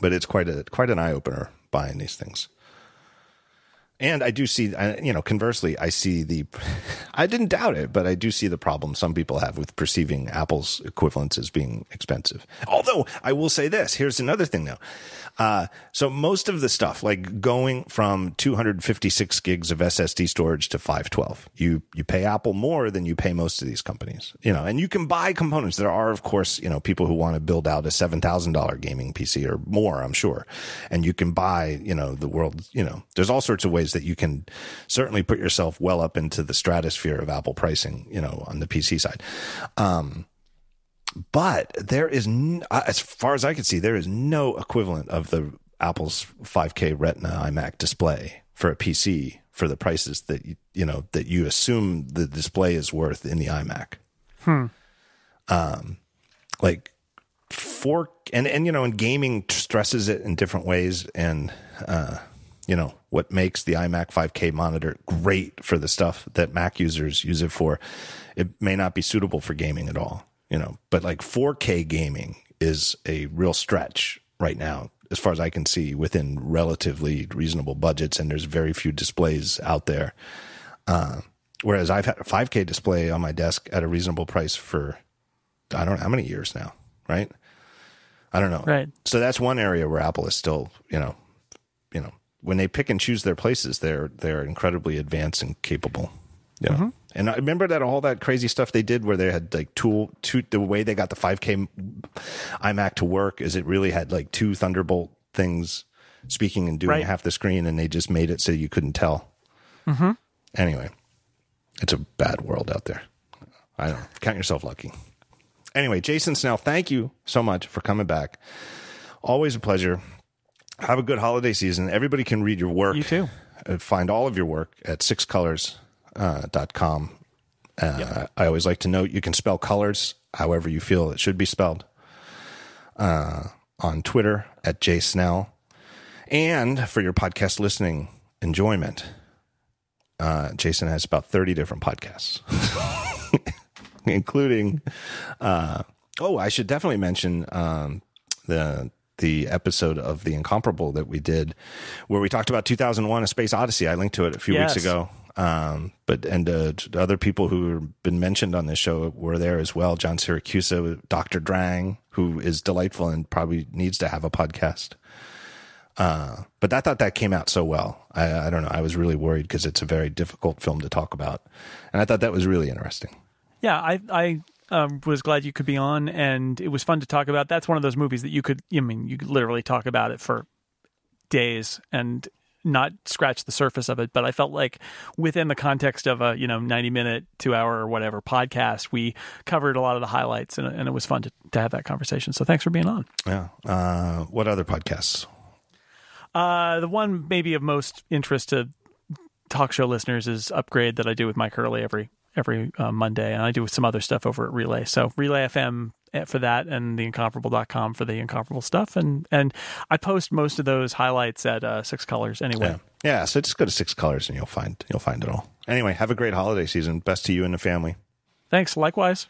but it's quite a quite an eye opener buying these things. And I do see, you know, conversely, I see the, I didn't doubt it, but I do see the problem some people have with perceiving Apple's equivalents as being expensive. Although I will say this, here's another thing though. Uh, so most of the stuff, like going from 256 gigs of SSD storage to 512, you, you pay Apple more than you pay most of these companies, you know, and you can buy components. There are, of course, you know, people who want to build out a $7,000 gaming PC or more, I'm sure. And you can buy, you know, the world, you know, there's all sorts of ways that you can certainly put yourself well up into the stratosphere of Apple pricing, you know, on the PC side. Um, but there is, n- uh, as far as I can see, there is no equivalent of the Apple's 5K Retina iMac display for a PC for the prices that you, you know that you assume the display is worth in the iMac. Um, like four and and you know, and gaming stresses it in different ways, and uh, you know what makes the iMac 5K monitor great for the stuff that Mac users use it for. It may not be suitable for gaming at all, you know, but like 4K gaming is a real stretch right now, as far as I can see, within relatively reasonable budgets, and there's very few displays out there. Uh, whereas I've had a 5K display on my desk at a reasonable price for I don't know how many years now, right? I don't know. Right. So that's one area where Apple is still, you know, you know, when they pick and choose their places, they're they're incredibly advanced and capable. Yeah. Mm-hmm. And I remember that all that crazy stuff they did where they had like tool two the way they got the 5K iMac to work is it really had like two Thunderbolt things speaking and doing Right. half the screen and they just made it so you couldn't tell. Mm-hmm. Anyway, it's a bad world out there. I don't know. Count yourself lucky. Anyway, Jason Snell, thank you so much for coming back. Always a pleasure. Have a good holiday season. Everybody can read your work. You too. Uh, find all of your work at Six Uh, dot com. uh, I always like to note you can spell colors however you feel it should be spelled. Uh, on Twitter at Jay Snell. And for your podcast listening enjoyment, uh, Jason has about 30 different podcasts, including, uh, oh, I should definitely mention um, the the episode of The Incomparable that we did where we talked about 2001 A Space Odyssey. I linked to it a few Yes. weeks ago. Um, but and uh, other people who have been mentioned on this show were there as well. John Siracusa, Dr. Drang, who is delightful and probably needs to have a podcast. Uh, but I thought that came out so well. I, I don't know. I was really worried because it's a very difficult film to talk about, and I thought that was really interesting. Yeah, I I um, was glad you could be on, and it was fun to talk about. That's one of those movies that you could, I mean, you could literally talk about it for days and not scratch the surface of it. But I felt like within the context of a you know ninety minute, two hour or whatever podcast, we covered a lot of the highlights, and, and it was fun to to have that conversation. So thanks for being on. Yeah. Uh, what other podcasts? Uh, the one maybe of most interest to talk show listeners is Upgrade that I do with Mike Hurley every every uh, Monday, and I do some other stuff over at Relay. So Relay FM for that, and theincomparable.com for the incomparable stuff, and and I post most of those highlights at uh, Six Colors anyway. Yeah. Yeah. So just go to Six Colors and you'll find you'll find it all. Anyway, have a great holiday season. Best to you and the family. Thanks. Likewise.